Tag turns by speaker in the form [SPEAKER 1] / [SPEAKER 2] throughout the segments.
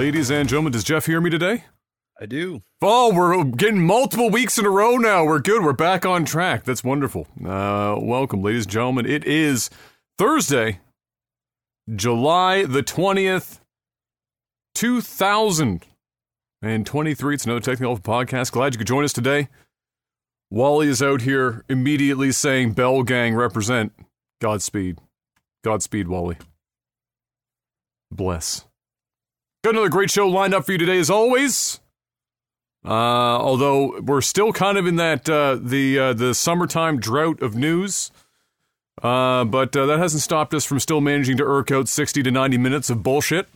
[SPEAKER 1] ladies and gentlemen. Does Jeff hear me today?
[SPEAKER 2] I do.
[SPEAKER 1] Oh, we're getting multiple weeks in a row now. We're good. We're back on track. That's wonderful. Uh, welcome, ladies and gentlemen. It is Thursday, July the 20th, 2023. It's another Technical podcast. Glad you could join us today. Wally is out here immediately saying, Bell Gang represent. Godspeed. Godspeed, Wally. Bless. Got another great show lined up for you today, as always. Uh, although we're still kind of in that uh, the uh, the summertime drought of news, uh, but uh, that hasn't stopped us from still managing to irk out sixty to ninety minutes of bullshit.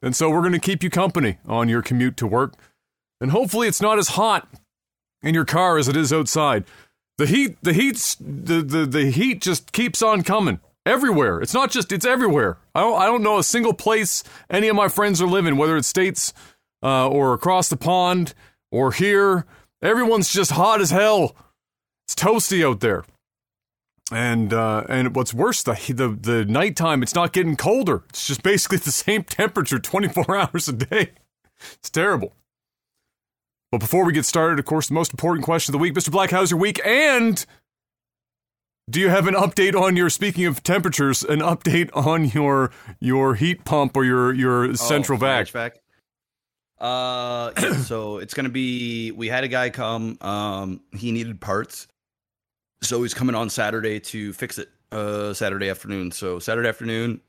[SPEAKER 1] And so we're going to keep you company on your commute to work, and hopefully it's not as hot in your car as it is outside. The heat, the heat, the the, the heat just keeps on coming everywhere. It's not just it's everywhere. I don't I don't know a single place any of my friends are living, whether it's states uh, or across the pond or here. Everyone's just hot as hell. It's toasty out there. And uh, and what's worse, the the the nighttime, it's not getting colder. It's just basically the same temperature 24 hours a day. It's terrible. But before we get started, of course, the most important question of the week, Mr. Black, how's your week? And do you have an update on your speaking of temperatures, an update on your your heat pump or your your central
[SPEAKER 2] oh,
[SPEAKER 1] vac?
[SPEAKER 2] vac? Uh, yeah, so it's gonna be. We had a guy come. Um, he needed parts, so he's coming on Saturday to fix it. Uh, Saturday afternoon. So Saturday afternoon,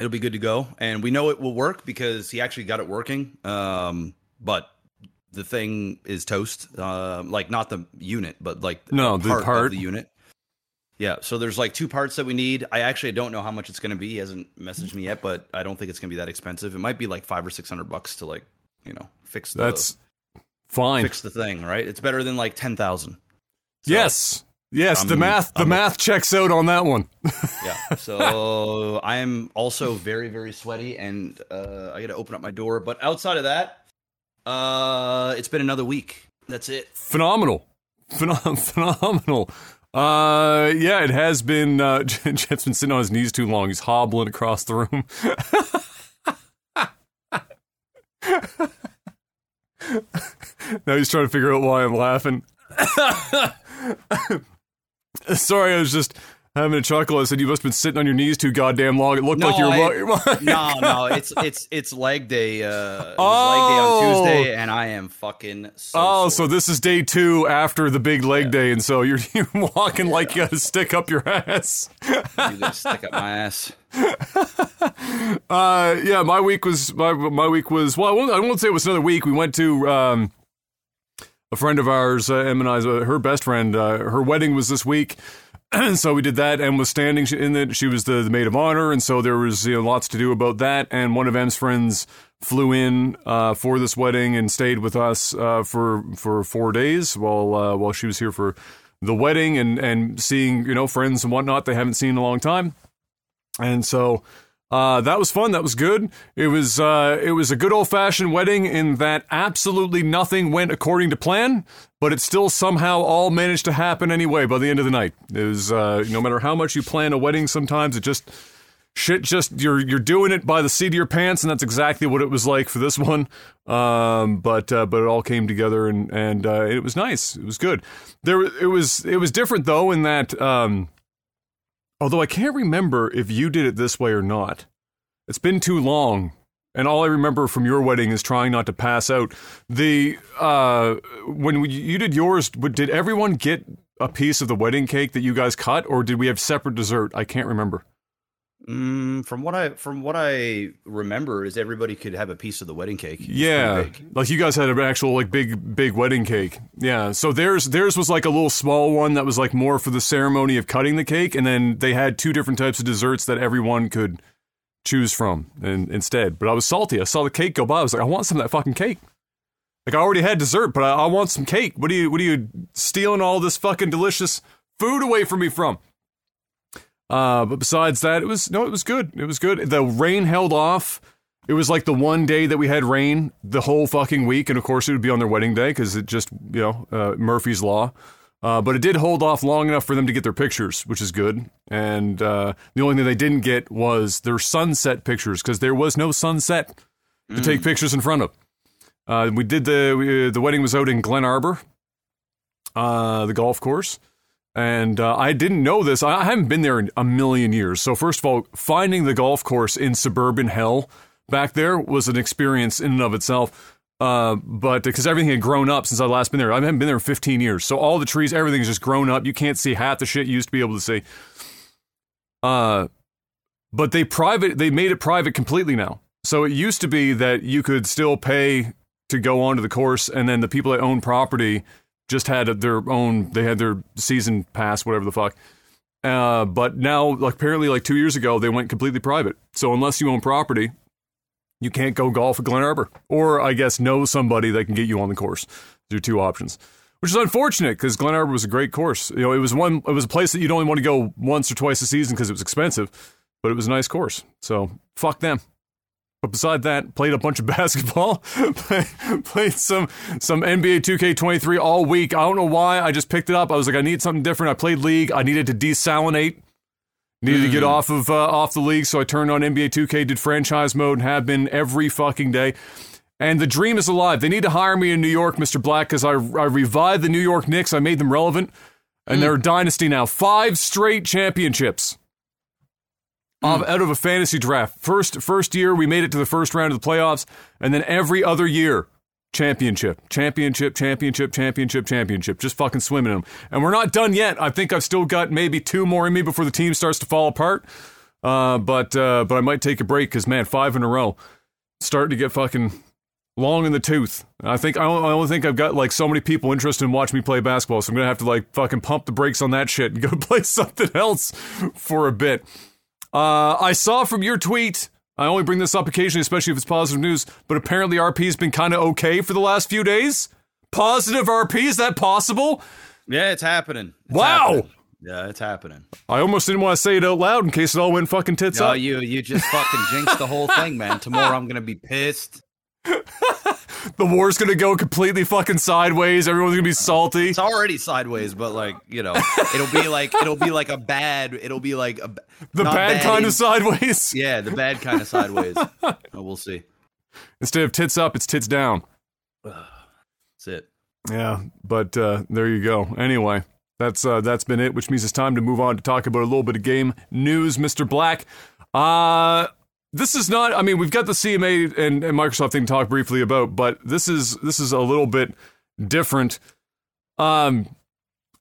[SPEAKER 2] it'll be good to go, and we know it will work because he actually got it working. Um, but the thing is toast. Uh, like not the unit, but like
[SPEAKER 1] No, the
[SPEAKER 2] part,
[SPEAKER 1] part.
[SPEAKER 2] of the unit. Yeah, so there's like two parts that we need. I actually don't know how much it's going to be. He hasn't messaged me yet, but I don't think it's going to be that expensive. It might be like five or six hundred bucks to like you know fix the
[SPEAKER 1] That's fine.
[SPEAKER 2] fix the thing, right? It's better than like ten thousand.
[SPEAKER 1] yes, yes. the
[SPEAKER 2] I'm-
[SPEAKER 1] math, the
[SPEAKER 2] I'm-
[SPEAKER 1] math checks out on that one.
[SPEAKER 2] Yeah. So I am also very very sweaty, and uh, I got to open up my door. But outside of that, uh, it's been another week. That's it.
[SPEAKER 1] phenomenal, Phenom- phenomenal. Uh, yeah, it has been. Uh, Jeff's been sitting on his knees too long. He's hobbling across the room. now he's trying to figure out why I'm laughing. Sorry, I was just having a chuckle. I said you must have been sitting on your knees too goddamn long. It looked
[SPEAKER 2] No,
[SPEAKER 1] like you were.
[SPEAKER 2] I- no, no, it's it's it's leg day. Uh,
[SPEAKER 1] Oh.
[SPEAKER 2] leg day on Tuesday, and I am fucking. So
[SPEAKER 1] Oh,
[SPEAKER 2] sore.
[SPEAKER 1] so this is day two after the big leg day, and so you're, you're walking like you got to stick up your ass.
[SPEAKER 2] you gonna stick up my ass.
[SPEAKER 1] Uh, yeah, my week was my my week was well. I won't, I won't say it was another week. We went to um, a friend of ours, uh, Em and I's, uh, her best friend. Uh, her wedding was this week, so we did that. and was standing in it. She was the, the maid of honor, and so there was you know, lots to do about that. And one of Em's friends flew in uh, for this wedding and stayed with us uh, for for four days while uh, while she was here for the wedding and and seeing you know friends and whatnot they haven't seen in a long time. And so uh, that was fun. That was good. It was uh, it was a good old fashioned wedding in that absolutely nothing went according to plan, but it still somehow all managed to happen anyway by the end of the night. It was uh, no matter how much you plan a wedding, sometimes it just shit just you're you're doing it by the seat of your pants, and that's exactly what it was like for this one. Um, but uh, but it all came together and and uh, it was nice. It was good. There it was it was different though in that. Um, Although I can't remember if you did it this way or not. It's been too long. And all I remember from your wedding is trying not to pass out. The uh, when we, you did yours, did everyone get a piece of the wedding cake that you guys cut, or did we have separate dessert? I can't remember.
[SPEAKER 2] Mm, from what I from what I remember, is everybody could have a piece of the wedding cake.
[SPEAKER 1] Yeah, like you guys had an actual like big big wedding cake. Yeah, so theirs theirs was like a little small one that was like more for the ceremony of cutting the cake, and then they had two different types of desserts that everyone could choose from instead. But I was salty. I saw the cake go by. I was like, I want some of that fucking cake. Like I already had dessert, but I, I want some cake. What are you what are you stealing all this fucking delicious food away from me from? Uh, but besides that, it was no, it was good. It was good. The rain held off. It was like the one day that we had rain the whole fucking week, and of course it would be on their wedding day because it just you know uh, Murphy's law. Uh, but it did hold off long enough for them to get their pictures, which is good. And uh, the only thing they didn't get was their sunset pictures because there was no sunset to take pictures in front of. Uh, we did the we, the wedding was out in Glen Arbor, uh, the golf course, and uh, I didn't know this. I, I haven't been there in a million years. So first of all, finding the golf course in suburban hell back there was an experience in and of itself. Uh, but because everything had grown up since I last been there, I haven't been there in 15 years. So all the trees, everything's just grown up. You can't see half the shit you used to be able to see. Uh, but they private, they made it private completely now. So it used to be that you could still pay to go onto the course, and then the people that own property just had their own. They had their season pass, whatever the fuck. Uh, but now, like apparently, like two years ago, they went completely private. So unless you own property, you can't go golf at Glen Arbor, or I guess know somebody that can get you on the course. Those are two options, which is unfortunate because Glen Arbor was a great course. You know, it was one. It was a place that you'd only want to go once or twice a season because it was expensive, but it was a nice course. So fuck them. But beside that, played a bunch of basketball, played some some NBA 2K23 all week. I don't know why. I just picked it up. I was like, I need something different. I played League. I needed to desalinate. Needed to get hmm. off of uh, off the league, so I turned on NBA 2K, did franchise mode, and have been every fucking day. And the dream is alive. They need to hire me in New York, Mr. Black, because I, I revived the New York Knicks. I made them relevant, and they're a hmm. dynasty now. Five straight championships hmm. of, out of a fantasy draft. First first year we made it to the first round of the playoffs, and then every other year championship, championship, championship, championship, championship. Just fucking swimming them. And we're not done yet. I think I've still got maybe two more in me before the team starts to fall apart. Uh, but uh, but I might take a break because man, five in a row, starting to get fucking long in the tooth. I think I only, I only think I've got like so many people interested in watching me play basketball, so I'm gonna have to like fucking pump the brakes on that shit and go play something else for a bit. Uh, I saw from your tweet. I only bring this up occasionally, especially if it's positive news. But apparently, RP's been kind of okay for the last few days. Positive RP is that possible?
[SPEAKER 3] Yeah, it's happening. It's
[SPEAKER 1] Wow.
[SPEAKER 3] happening. Yeah, it's happening.
[SPEAKER 1] I almost didn't want to say it out loud in case it all went fucking tits
[SPEAKER 3] No,
[SPEAKER 1] up.
[SPEAKER 3] you you just fucking jinxed the whole thing, man. Tomorrow I'm gonna be pissed.
[SPEAKER 1] The war's gonna go completely fucking sideways. Everyone's gonna be salty.
[SPEAKER 3] It's already sideways, but like you know, it'll be like it'll be like a bad. It'll be like a
[SPEAKER 1] The
[SPEAKER 3] not
[SPEAKER 1] bad kind
[SPEAKER 3] in-
[SPEAKER 1] of sideways.
[SPEAKER 3] Yeah, the bad kind of sideways. Oh, we'll see.
[SPEAKER 1] Instead of tits up, it's tits down.
[SPEAKER 3] That's it.
[SPEAKER 1] Yeah, but uh, there you go. Anyway, that's uh, that's been it, which means it's time to move on to talk about a little bit of game news, Mr. Black. Uh this is not. I mean, we've got the CMA and, and Microsoft thing to talk briefly about, but this is this is a little bit different. Um,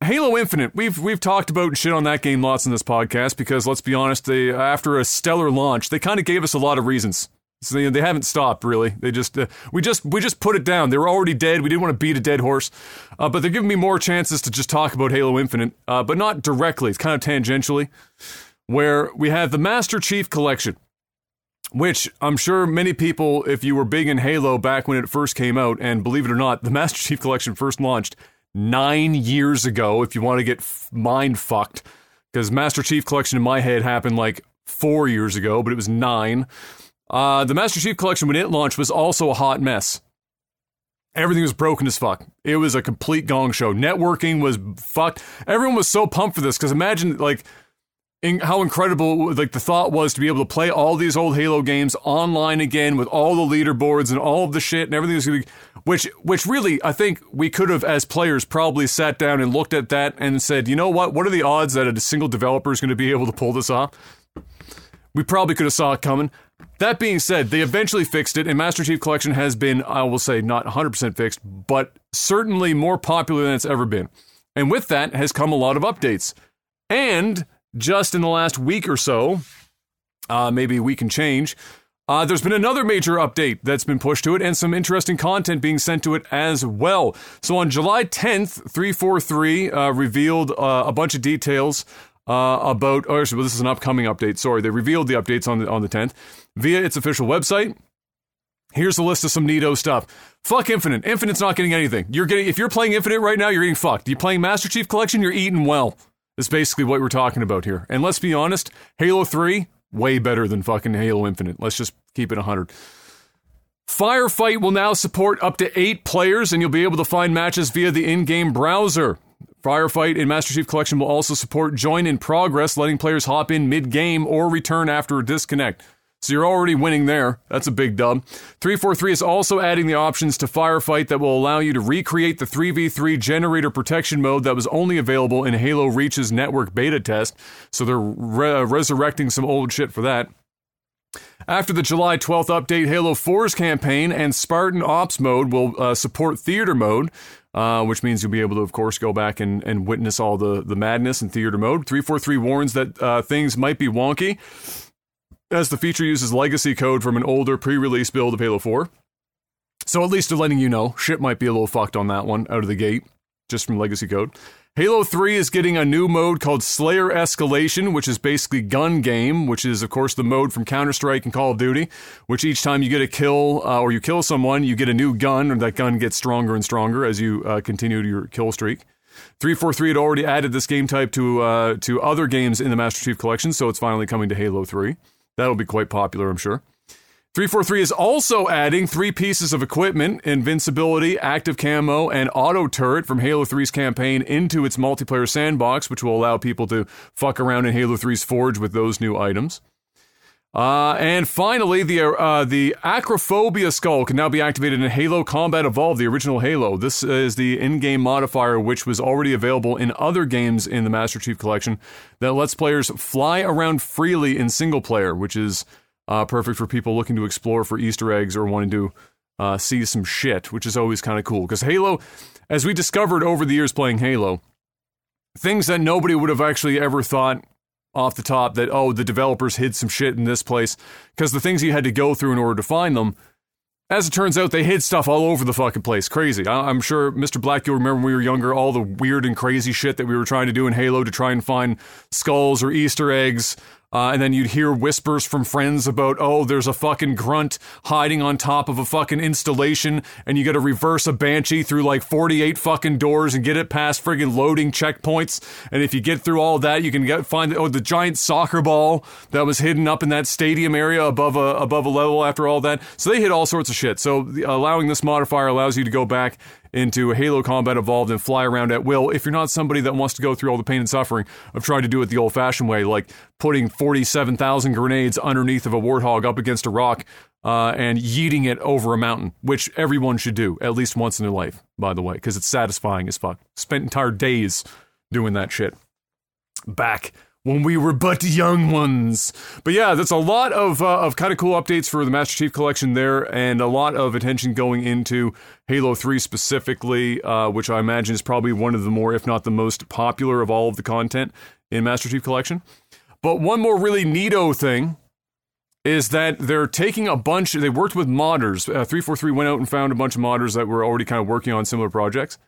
[SPEAKER 1] Halo Infinite. We've we've talked about shit on that game lots in this podcast because let's be honest, they after a stellar launch, they kind of gave us a lot of reasons. So they, they haven't stopped really. They just uh, we just we just put it down. They were already dead. We didn't want to beat a dead horse, uh, but they're giving me more chances to just talk about Halo Infinite, uh, but not directly. It's kind of tangentially, where we have the Master Chief Collection, which I'm sure many people, if you were big in Halo back when it first came out, and believe it or not, the Master Chief Collection first launched nine years ago. If you want to get f- mind fucked, because Master Chief Collection in my head happened like four years ago, but it was nine. Uh, the Master Chief Collection, when it launched, was also a hot mess. Everything was broken as fuck. It was a complete gong show. Networking was fucked. Everyone was so pumped for this because imagine like in, how incredible like the thought was to be able to play all these old Halo games online again with all the leaderboards and all of the shit and everything be, which which really I think we could have as players probably sat down and looked at that and said, you know what, what are the odds that a single developer is going to be able to pull this off? We probably could have saw it coming. That being said, they eventually fixed it, and Master Chief Collection has been, I will say, not 100% fixed, but certainly more popular than it's ever been. And with that has come a lot of updates. And just in the last week or so, uh, maybe we can change, uh, there's been another major update that's been pushed to it and some interesting content being sent to it as well. So on July 10th, 343 uh, revealed uh, a bunch of details uh, about, or well, this is an upcoming update. Sorry, they revealed the updates on the on the 10th via its official website. Here's a list of some neato stuff. Fuck Infinite. Infinite's not getting anything. You're getting if you're playing Infinite right now, you're getting fucked. You're playing Master Chief Collection, you're eating well. Is basically what we're talking about here. And let's be honest, Halo 3 way better than fucking Halo Infinite. Let's just keep it 100. Firefight will now support up to 8 players and you'll be able to find matches via the in-game browser. Firefight in Master Chief Collection will also support join in progress, letting players hop in mid game or return after a disconnect. So you're already winning there. That's a big dub. 343 is also adding the options to Firefight that will allow you to recreate the 3v3 generator protection mode that was only available in Halo Reach's network beta test. So they're re- resurrecting some old shit for that. After the July 12th update, Halo 4's campaign and Spartan Ops mode will uh, support theater mode, uh, which means you'll be able to, of course, go back and, and witness all the, the madness in theater mode. 343 warns that uh, things might be wonky, as the feature uses legacy code from an older pre release build of Halo 4. So at least they're letting you know, shit might be a little fucked on that one out of the gate, just from legacy code. Halo 3 is getting a new mode called Slayer Escalation, which is basically gun game, which is, of course, the mode from Counter Strike and Call of Duty, which each time you get a kill uh, or you kill someone, you get a new gun, and that gun gets stronger and stronger as you uh, continue your kill streak. 343 had already added this game type to, uh, to other games in the Master Chief Collection, so it's finally coming to Halo 3. That'll be quite popular, I'm sure. 343 is also adding three pieces of equipment invincibility, active camo, and auto turret from Halo 3's campaign into its multiplayer sandbox, which will allow people to fuck around in Halo 3's Forge with those new items. Uh, and finally, the uh, the Acrophobia skull can now be activated in Halo Combat Evolved, the original Halo. This is the in-game modifier, which was already available in other games in the Master Chief Collection, that lets players fly around freely in single player, which is uh, perfect for people looking to explore for Easter eggs or wanting to uh, see some shit, which is always kind of cool. Because Halo, as we discovered over the years playing Halo, things that nobody would have actually ever thought off the top that, oh, the developers hid some shit in this place, because the things you had to go through in order to find them. As it turns out, they hid stuff all over the fucking place. Crazy. I- am sure, Mr. Black, you'll remember when we were younger, all the weird and crazy shit that we were trying to do in Halo to try and find skulls or Easter eggs uh, and then you'd hear whispers from friends about, oh, there's a fucking grunt hiding on top of a fucking installation, and you got to reverse a banshee through like 48 fucking doors and get it past friggin' loading checkpoints. And if you get through all that, you can get find oh the giant soccer ball that was hidden up in that stadium area above a above a level. After all that, so they hit all sorts of shit. So allowing this modifier allows you to go back into Halo Combat Evolved and fly around at will if you're not somebody that wants to go through all the pain and suffering of trying to do it the old fashioned way, like putting 47,000 grenades underneath of a warthog up against a rock uh, and yeeting it over a mountain, which everyone should do at least once in their life, by the way, because it's satisfying as fuck. Spent entire days doing that shit. Back when we were but young ones. But yeah, that's a lot of uh, of kind of cool updates for the Master Chief Collection there, and a lot of attention going into Halo Three specifically, uh, which I imagine is probably one of the more, if not the most popular of all of the content in Master Chief Collection. But one more really neato thing is that they're taking a bunch. They worked with modders. Uh, Three Four Three went out and found a bunch of modders that were already kind of working on similar projects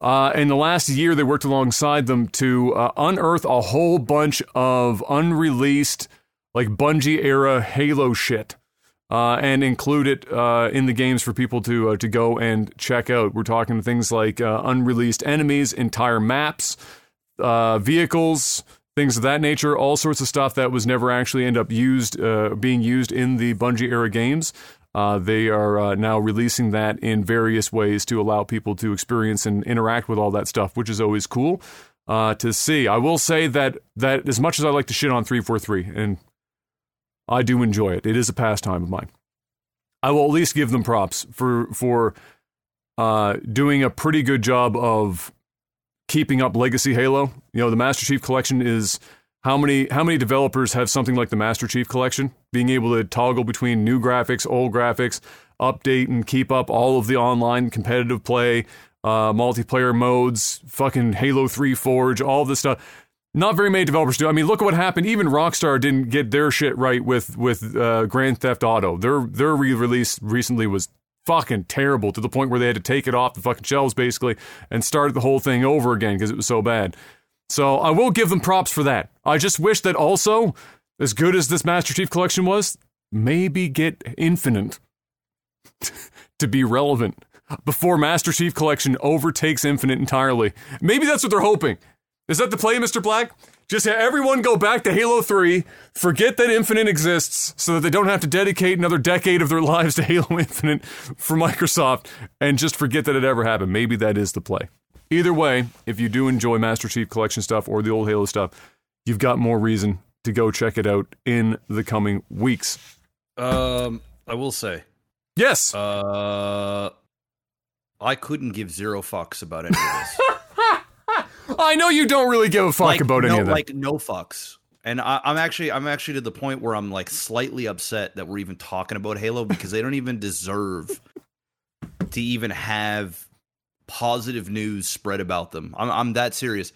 [SPEAKER 1] uh, in the last year, they worked alongside them to uh, unearth a whole bunch of unreleased, like Bungie era Halo shit, uh, and include it uh, in the games for people to uh, to go and check out. We're talking things like unreleased enemies, entire maps, vehicles, things of that nature. All sorts of stuff that was never actually end up used being used in the Bungie era games. Uh, they are uh, now releasing that in various ways to allow people to experience and interact with all that stuff, which is always cool uh, to see. I will say that that as much as I like to shit on 343, and I do enjoy it, it is a pastime of mine. I will at least give them props for for uh, doing a pretty good job of keeping up legacy Halo. You know, the Master Chief Collection is how many how many developers have something like the Master Chief collection, being able to toggle between new graphics, old graphics, update and keep up all of the online competitive play, uh, multiplayer modes, fucking Halo 3 Forge, all this stuff. Not very many developers do. I mean, look at what happened. Even Rockstar didn't get their shit right with with uh, Grand Theft Auto. Their their re-release recently was fucking terrible to the point where they had to take it off the fucking shelves basically and start the whole thing over again because it was so bad. So I will give them props for that. I just wish that also, as good as this Master Chief collection was, maybe get Infinite to be relevant before Master Chief collection overtakes Infinite entirely. Maybe that's what they're hoping. Is that the play, Mr. Black? Just have everyone go back to Halo 3, forget that Infinite exists, so that they don't have to dedicate another decade of their lives to Halo Infinite for Microsoft, and just forget that it ever happened. Maybe that is the play. Either way, if you do enjoy Master Chief Collection stuff or the old Halo stuff, you've got more reason to go check it out in the coming weeks.
[SPEAKER 2] Um, I will say,
[SPEAKER 1] Yes.
[SPEAKER 2] uh, I couldn't give zero fucks about any of this.
[SPEAKER 1] I know you don't really give a fuck
[SPEAKER 2] like,
[SPEAKER 1] about
[SPEAKER 2] no,
[SPEAKER 1] any of that.
[SPEAKER 2] Like no fucks. And I, I'm actually, I'm actually to the point where I'm like slightly upset that we're even talking about Halo because they don't even deserve to even have positive news spread about them. I'm, I'm that serious.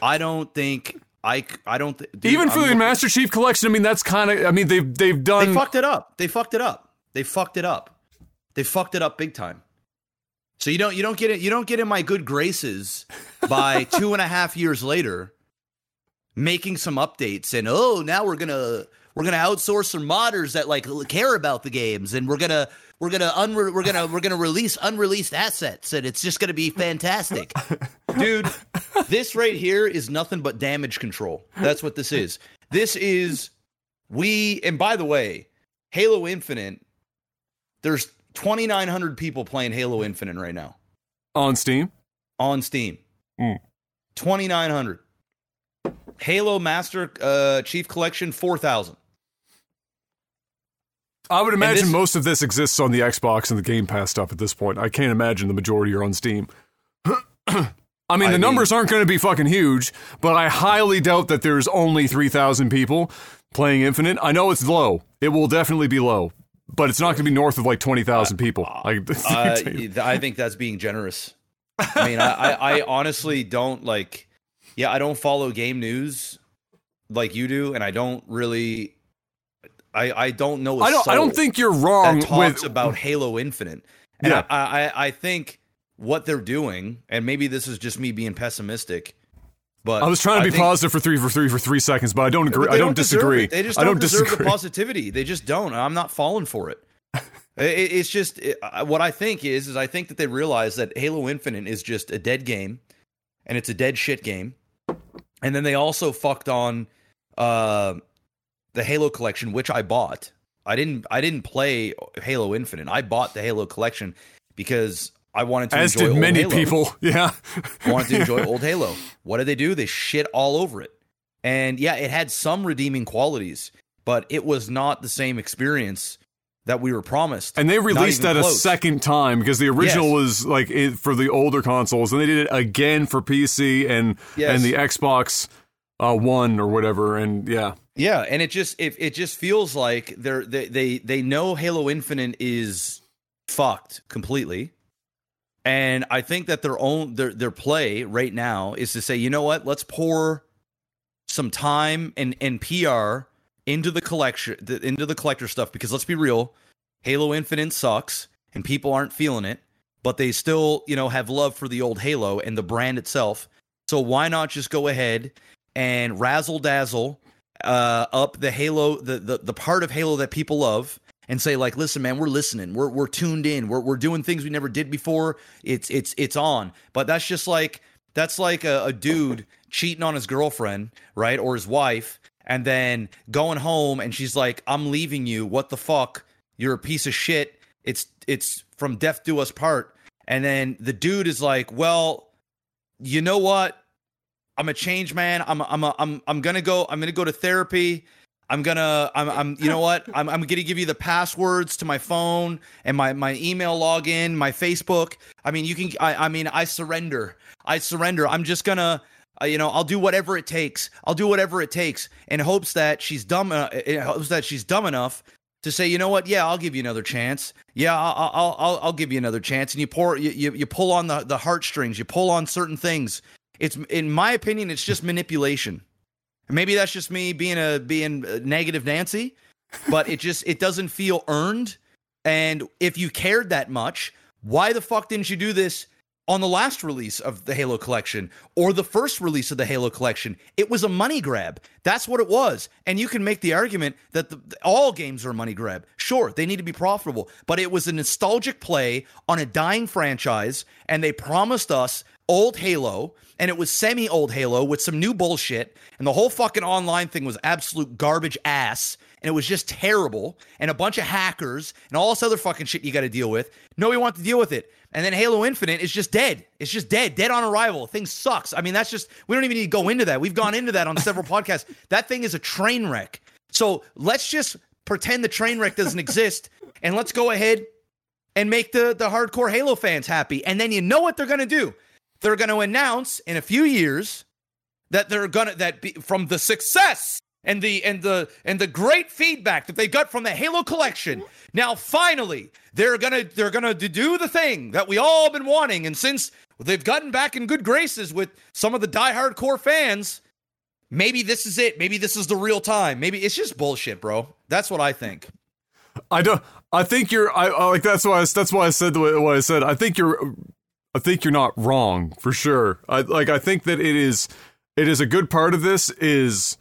[SPEAKER 2] I don't think I, I don't th- dude,
[SPEAKER 1] Even
[SPEAKER 2] I'm
[SPEAKER 1] for the Master Chief Collection, I mean, that's kind of. I mean, they've they've done.
[SPEAKER 2] They fucked it up. They fucked it up. They fucked it up. They fucked it up big time. So you don't you don't get it you don't get in my good graces by two and a half years later making some updates and oh now we're gonna we're gonna outsource some modders that like care about the games and we're gonna we're gonna unre- we're gonna we're gonna release unreleased assets and it's just gonna be fantastic. Dude this right here is nothing but damage control. That's what this is. This is we and by the way halo infinite there's 2900 people playing halo infinite right now.
[SPEAKER 1] On Steam.
[SPEAKER 2] on steam.
[SPEAKER 1] Mm.
[SPEAKER 2] 2900 halo master uh chief collection 4000
[SPEAKER 1] I would imagine
[SPEAKER 2] this-
[SPEAKER 1] most of this exists on the Xbox and the Game Pass stuff at this point. I can't imagine the majority are on Steam. I mean,
[SPEAKER 2] I
[SPEAKER 1] the
[SPEAKER 2] mean-
[SPEAKER 1] numbers aren't going to be fucking huge, but I highly doubt that there's only 3,000 people playing Infinite. I know it's low. It will definitely be low, but it's not going to be north of like 20,000 people. I,
[SPEAKER 2] uh, i think that's being generous i mean I, I i honestly don't like yeah i don't follow game news like you do and i don't really i i don't know
[SPEAKER 1] I don't. I don't think you're wrong
[SPEAKER 2] that talks
[SPEAKER 1] with.
[SPEAKER 2] about Halo Infinite. And
[SPEAKER 1] Yeah.
[SPEAKER 2] I, I, I think what they're doing, and maybe this is just me being pessimistic, but
[SPEAKER 1] I was trying to
[SPEAKER 2] I
[SPEAKER 1] be positive for three for three for three seconds, but I don't agree. I don't, disagree.
[SPEAKER 2] it. They just
[SPEAKER 1] I
[SPEAKER 2] don't,
[SPEAKER 1] don't
[SPEAKER 2] deserve
[SPEAKER 1] disagree.
[SPEAKER 2] the positivity. They just don't. I'm not falling for it. It- it- it's just it, what I think is is I think that they realize that Halo Infinite is just a dead game, and it's a dead shit game. And then they also fucked on uh, the Halo collection, which I bought. I didn't. I didn't play Halo Infinite. I bought the Halo collection because I wanted to.
[SPEAKER 1] As
[SPEAKER 2] enjoy
[SPEAKER 1] did
[SPEAKER 2] old
[SPEAKER 1] many
[SPEAKER 2] Halo.
[SPEAKER 1] people. Yeah.
[SPEAKER 2] I wanted to enjoy old Halo. What did they do? They shit all over it. And yeah, it had some redeeming qualities, but it was not the same experience that we were promised.
[SPEAKER 1] And they released that a second time because the original
[SPEAKER 2] Yes.
[SPEAKER 1] was like it, for the older consoles, and they did it again for PC and
[SPEAKER 2] Yes.
[SPEAKER 1] and the Xbox uh, One or whatever. And yeah,
[SPEAKER 2] Yeah, and it just it, it just feels like they're they, they they know Halo Infinite is fucked completely. And I think that their own their their play right now is to say, you know what, let's pour some time and, and PR into the collection into the collector stuff because let's be real, Halo Infinite sucks and people aren't feeling it, but they still, you know, have love for the old Halo and the brand itself. So why not just go ahead and razzle dazzle uh, up the Halo, the, the the part of Halo that people love, and say like, listen, man, we're listening, we're we're tuned in, we're we're doing things we never did before. It's it's it's on, but that's just like that's like a, a dude cheating on his girlfriend, right, or his wife, and then going home and she's like, I'm leaving you. What the fuck? You're a piece of shit. It's it's from death do us part. And then the dude is like, well, you know what? I'm a change man. I'm I'm a, I'm I'm gonna go. I'm gonna go to therapy. I'm gonna I'm I'm you know what? I'm I'm gonna give you the passwords to my phone and my my email login, my Facebook. I mean, you can. I I mean, I surrender. I surrender. I'm just gonna. Uh, you know, I'll do whatever it takes. I'll do whatever it takes in hopes that she's dumb. Uh, in hopes that she's dumb enough to say, you know what? Yeah, I'll give you another chance. Yeah, I'll I'll I'll, I'll give you another chance. And you pour you, you you pull on the the heartstrings. You pull on certain things. It's in my opinion, it's just manipulation. Maybe that's just me being a being a negative Nancy, but it just it doesn't feel earned. And if you cared that much, why the fuck didn't you do this on the last release of the Halo collection or the first release of the Halo collection? It was a money grab. That's what it was. And you can make the argument that the, all games are a money grab. Sure, they need to be profitable, but it was a nostalgic play on a dying franchise, and they promised us old Halo, and it was semi old Halo with some new bullshit, and the whole fucking online thing was absolute garbage ass. and it was just terrible, and a bunch of hackers and all this other fucking shit you got to deal with. Nobody wants to deal with it. And then Halo Infinite is just dead. It's just dead, dead on arrival. Thing sucks. I mean, that's just we don't even need to go into that. We've gone into that on several podcasts. That thing is a train wreck. So let's just pretend the train wreck doesn't exist, and let's go ahead and make the the hardcore Halo fans happy. And then you know what they're gonna do? They're gonna announce in a few years that they're gonna that be, from the success and the and the and the great feedback that they got from the Halo collection. Now finally, they're gonna they're gonna do the thing that we all been wanting, and since they've gotten back in good graces with some of the diehard core fans, maybe this is it. Maybe this is the real time. Maybe it's just bullshit, bro. That's what I think.
[SPEAKER 1] I don't. I think you're. I, I like that's why. I, that's why I said the way, what I said. I think you're. I think you're not wrong for sure. I like. I think that it is. It is a good part of this. Is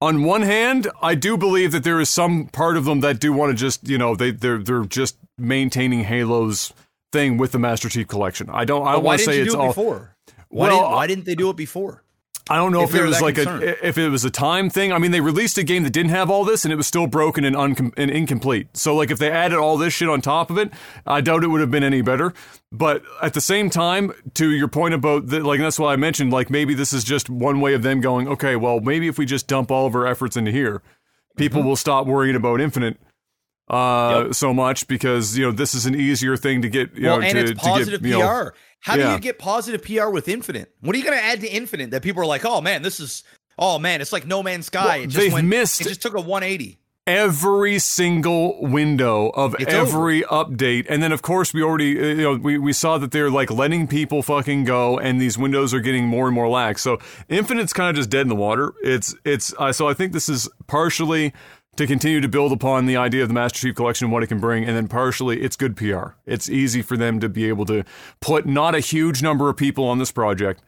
[SPEAKER 1] on one hand, I do believe that there is some part of them that do want to just, you know, they they're they're just maintaining Halo's thing with the Master Chief Collection. I don't. I want to say it's
[SPEAKER 2] it
[SPEAKER 1] all.
[SPEAKER 2] Before? Why,
[SPEAKER 1] Well,
[SPEAKER 2] didn't, why didn't they do it before?
[SPEAKER 1] I don't know
[SPEAKER 2] If
[SPEAKER 1] if, it was like
[SPEAKER 2] concerned.
[SPEAKER 1] a if it was a time thing. I mean, they released a game that didn't have all this, and it was still broken and, uncom- and incomplete. So, like, if they added all this shit on top of it, I doubt it would have been any better. But at the same time, to your point about the, like that's why I mentioned like maybe this is just one way of them going. Okay, well, maybe if we just dump all of our efforts into here, people will stop worrying about Infinite. Uh,
[SPEAKER 2] Mm-hmm. Yep.
[SPEAKER 1] so much because you know this is an easier thing to get. You
[SPEAKER 2] well,
[SPEAKER 1] know,
[SPEAKER 2] and
[SPEAKER 1] to,
[SPEAKER 2] it's
[SPEAKER 1] to
[SPEAKER 2] positive
[SPEAKER 1] get, you know,
[SPEAKER 2] How do you get positive PR with Infinite? What are you going to add to Infinite that people are like, oh man, this is, oh man, it's like No Man's Sky.
[SPEAKER 1] Well,
[SPEAKER 2] it just
[SPEAKER 1] they've
[SPEAKER 2] went,
[SPEAKER 1] missed-
[SPEAKER 2] It just took a 180.
[SPEAKER 1] every single window of
[SPEAKER 2] It's
[SPEAKER 1] every update and then of course we already uh, you know we, we saw that they're like letting people fucking go and these windows are getting more and more lax so infinite's kind of just dead in the water it's it's uh, so i think this is partially to continue to build upon the idea of the master chief collection and what it can bring and then partially it's good pr it's easy for them to be able to put not a huge number of people on this project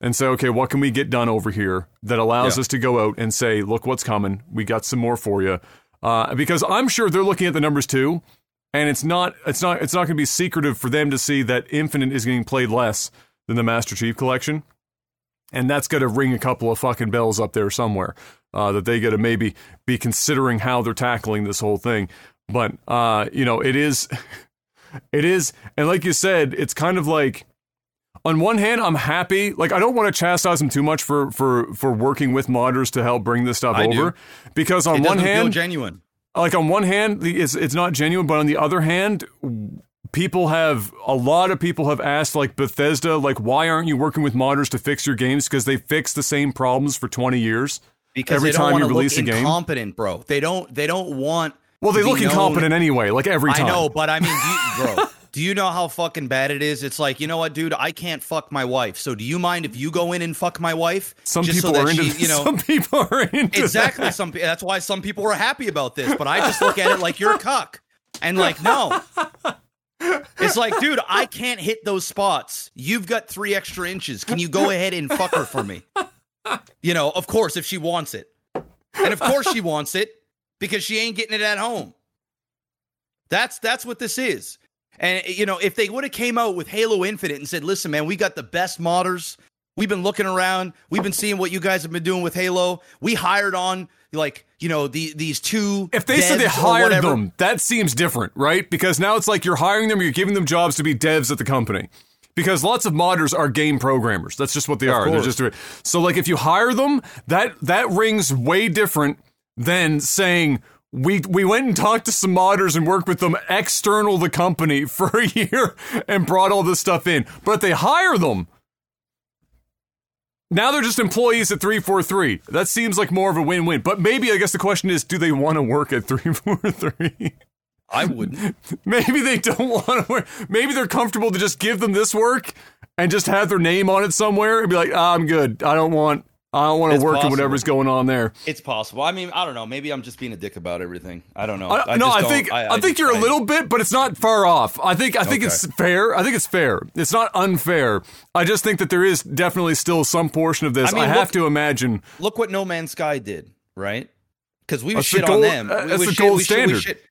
[SPEAKER 1] and say, okay, what can we get done over here that allows
[SPEAKER 2] Yeah.
[SPEAKER 1] us to go out and say, look what's coming. We got some more for you. Uh, because I'm sure they're looking at the numbers too, and it's not it's not it's not going to be secretive for them to see that Infinite is getting played less than the Master Chief Collection, and that's going to ring a couple of fucking bells up there somewhere uh, that they got to maybe be considering how they're tackling this whole thing. But uh, you know, it is, it is, and like you said, it's kind of like on one hand, I'm happy. Like I don't want to chastise them too much for for for working with modders to help bring this stuff
[SPEAKER 2] I do.
[SPEAKER 1] over, because on
[SPEAKER 2] it
[SPEAKER 1] one hand,
[SPEAKER 2] genuine.
[SPEAKER 1] like on one hand, the- it's it's not genuine, but on the other hand, people have a lot of people have asked like Bethesda, like why aren't you working with modders to fix your games? Because they fix the same problems for 20 years.
[SPEAKER 2] Because
[SPEAKER 1] every time you release a game?
[SPEAKER 2] incompetent, bro. They don't. They don't want.
[SPEAKER 1] Well, they look
[SPEAKER 2] known-
[SPEAKER 1] incompetent anyway, like every time.
[SPEAKER 2] I know, but I mean, do you, bro, do you know how fucking bad it is? It's like, you know what, dude? I can't fuck my wife. So, do you mind if you go in and fuck my wife?
[SPEAKER 1] Some
[SPEAKER 2] Just so
[SPEAKER 1] people
[SPEAKER 2] that
[SPEAKER 1] are into
[SPEAKER 2] she, you know,
[SPEAKER 1] some people are into
[SPEAKER 2] exactly.
[SPEAKER 1] that.
[SPEAKER 2] Some that's why some people are happy about this, but I just look at it like you're a cuck, and like, no. It's like, dude, I can't hit those spots. You've got three extra inches. Can you go ahead and fuck her for me? You know, of course, if she wants it. And of course she wants it because she ain't getting it at home. That's that's what this is. And you know, if they would have came out with Halo Infinite and said, "Listen, man, we got the best modders. We've been looking around. We've been seeing what you guys have been doing with Halo. We hired on like, you know, the these two
[SPEAKER 1] If they said they hired them, that seems different, right? Because now it's like you're hiring them, you're giving them jobs to be devs at the company. Because lots of modders are game programmers. That's just what they are. They're
[SPEAKER 2] course.
[SPEAKER 1] just so like if you hire them, that that rings way different than saying we we went and talked to some modders and worked with them external the company for a year and brought all this stuff in. But they hire them. Now they're just employees at 343. That seems like more of a win-win. But maybe I guess the question is do they want to work at 343?
[SPEAKER 2] I wouldn't.
[SPEAKER 1] maybe they don't want to work. Maybe they're comfortable to just give them this work and just have their name on it somewhere and be like, ah, "I'm good. I don't want I don't want to work in whatever's going on there."
[SPEAKER 2] It's possible. I mean, I don't know. Maybe I'm just being a dick about everything. I don't know.
[SPEAKER 1] I, no,
[SPEAKER 2] just
[SPEAKER 1] I think I, think
[SPEAKER 2] just-
[SPEAKER 1] you're a
[SPEAKER 2] I-
[SPEAKER 1] little bit, but it's not far off. I think I think
[SPEAKER 2] Okay.
[SPEAKER 1] it's fair. I think it's fair. It's not unfair. I just think that there is definitely still some portion of this. I,
[SPEAKER 2] I mean,
[SPEAKER 1] have
[SPEAKER 2] look-
[SPEAKER 1] to imagine.
[SPEAKER 2] look what No Man's Sky did, right? Because we
[SPEAKER 1] That's
[SPEAKER 2] shit
[SPEAKER 1] gold-
[SPEAKER 2] on them.
[SPEAKER 1] uh,
[SPEAKER 2] We-
[SPEAKER 1] that's
[SPEAKER 2] we
[SPEAKER 1] the
[SPEAKER 2] shit-
[SPEAKER 1] gold
[SPEAKER 2] we shit- we
[SPEAKER 1] standard.
[SPEAKER 2] shit.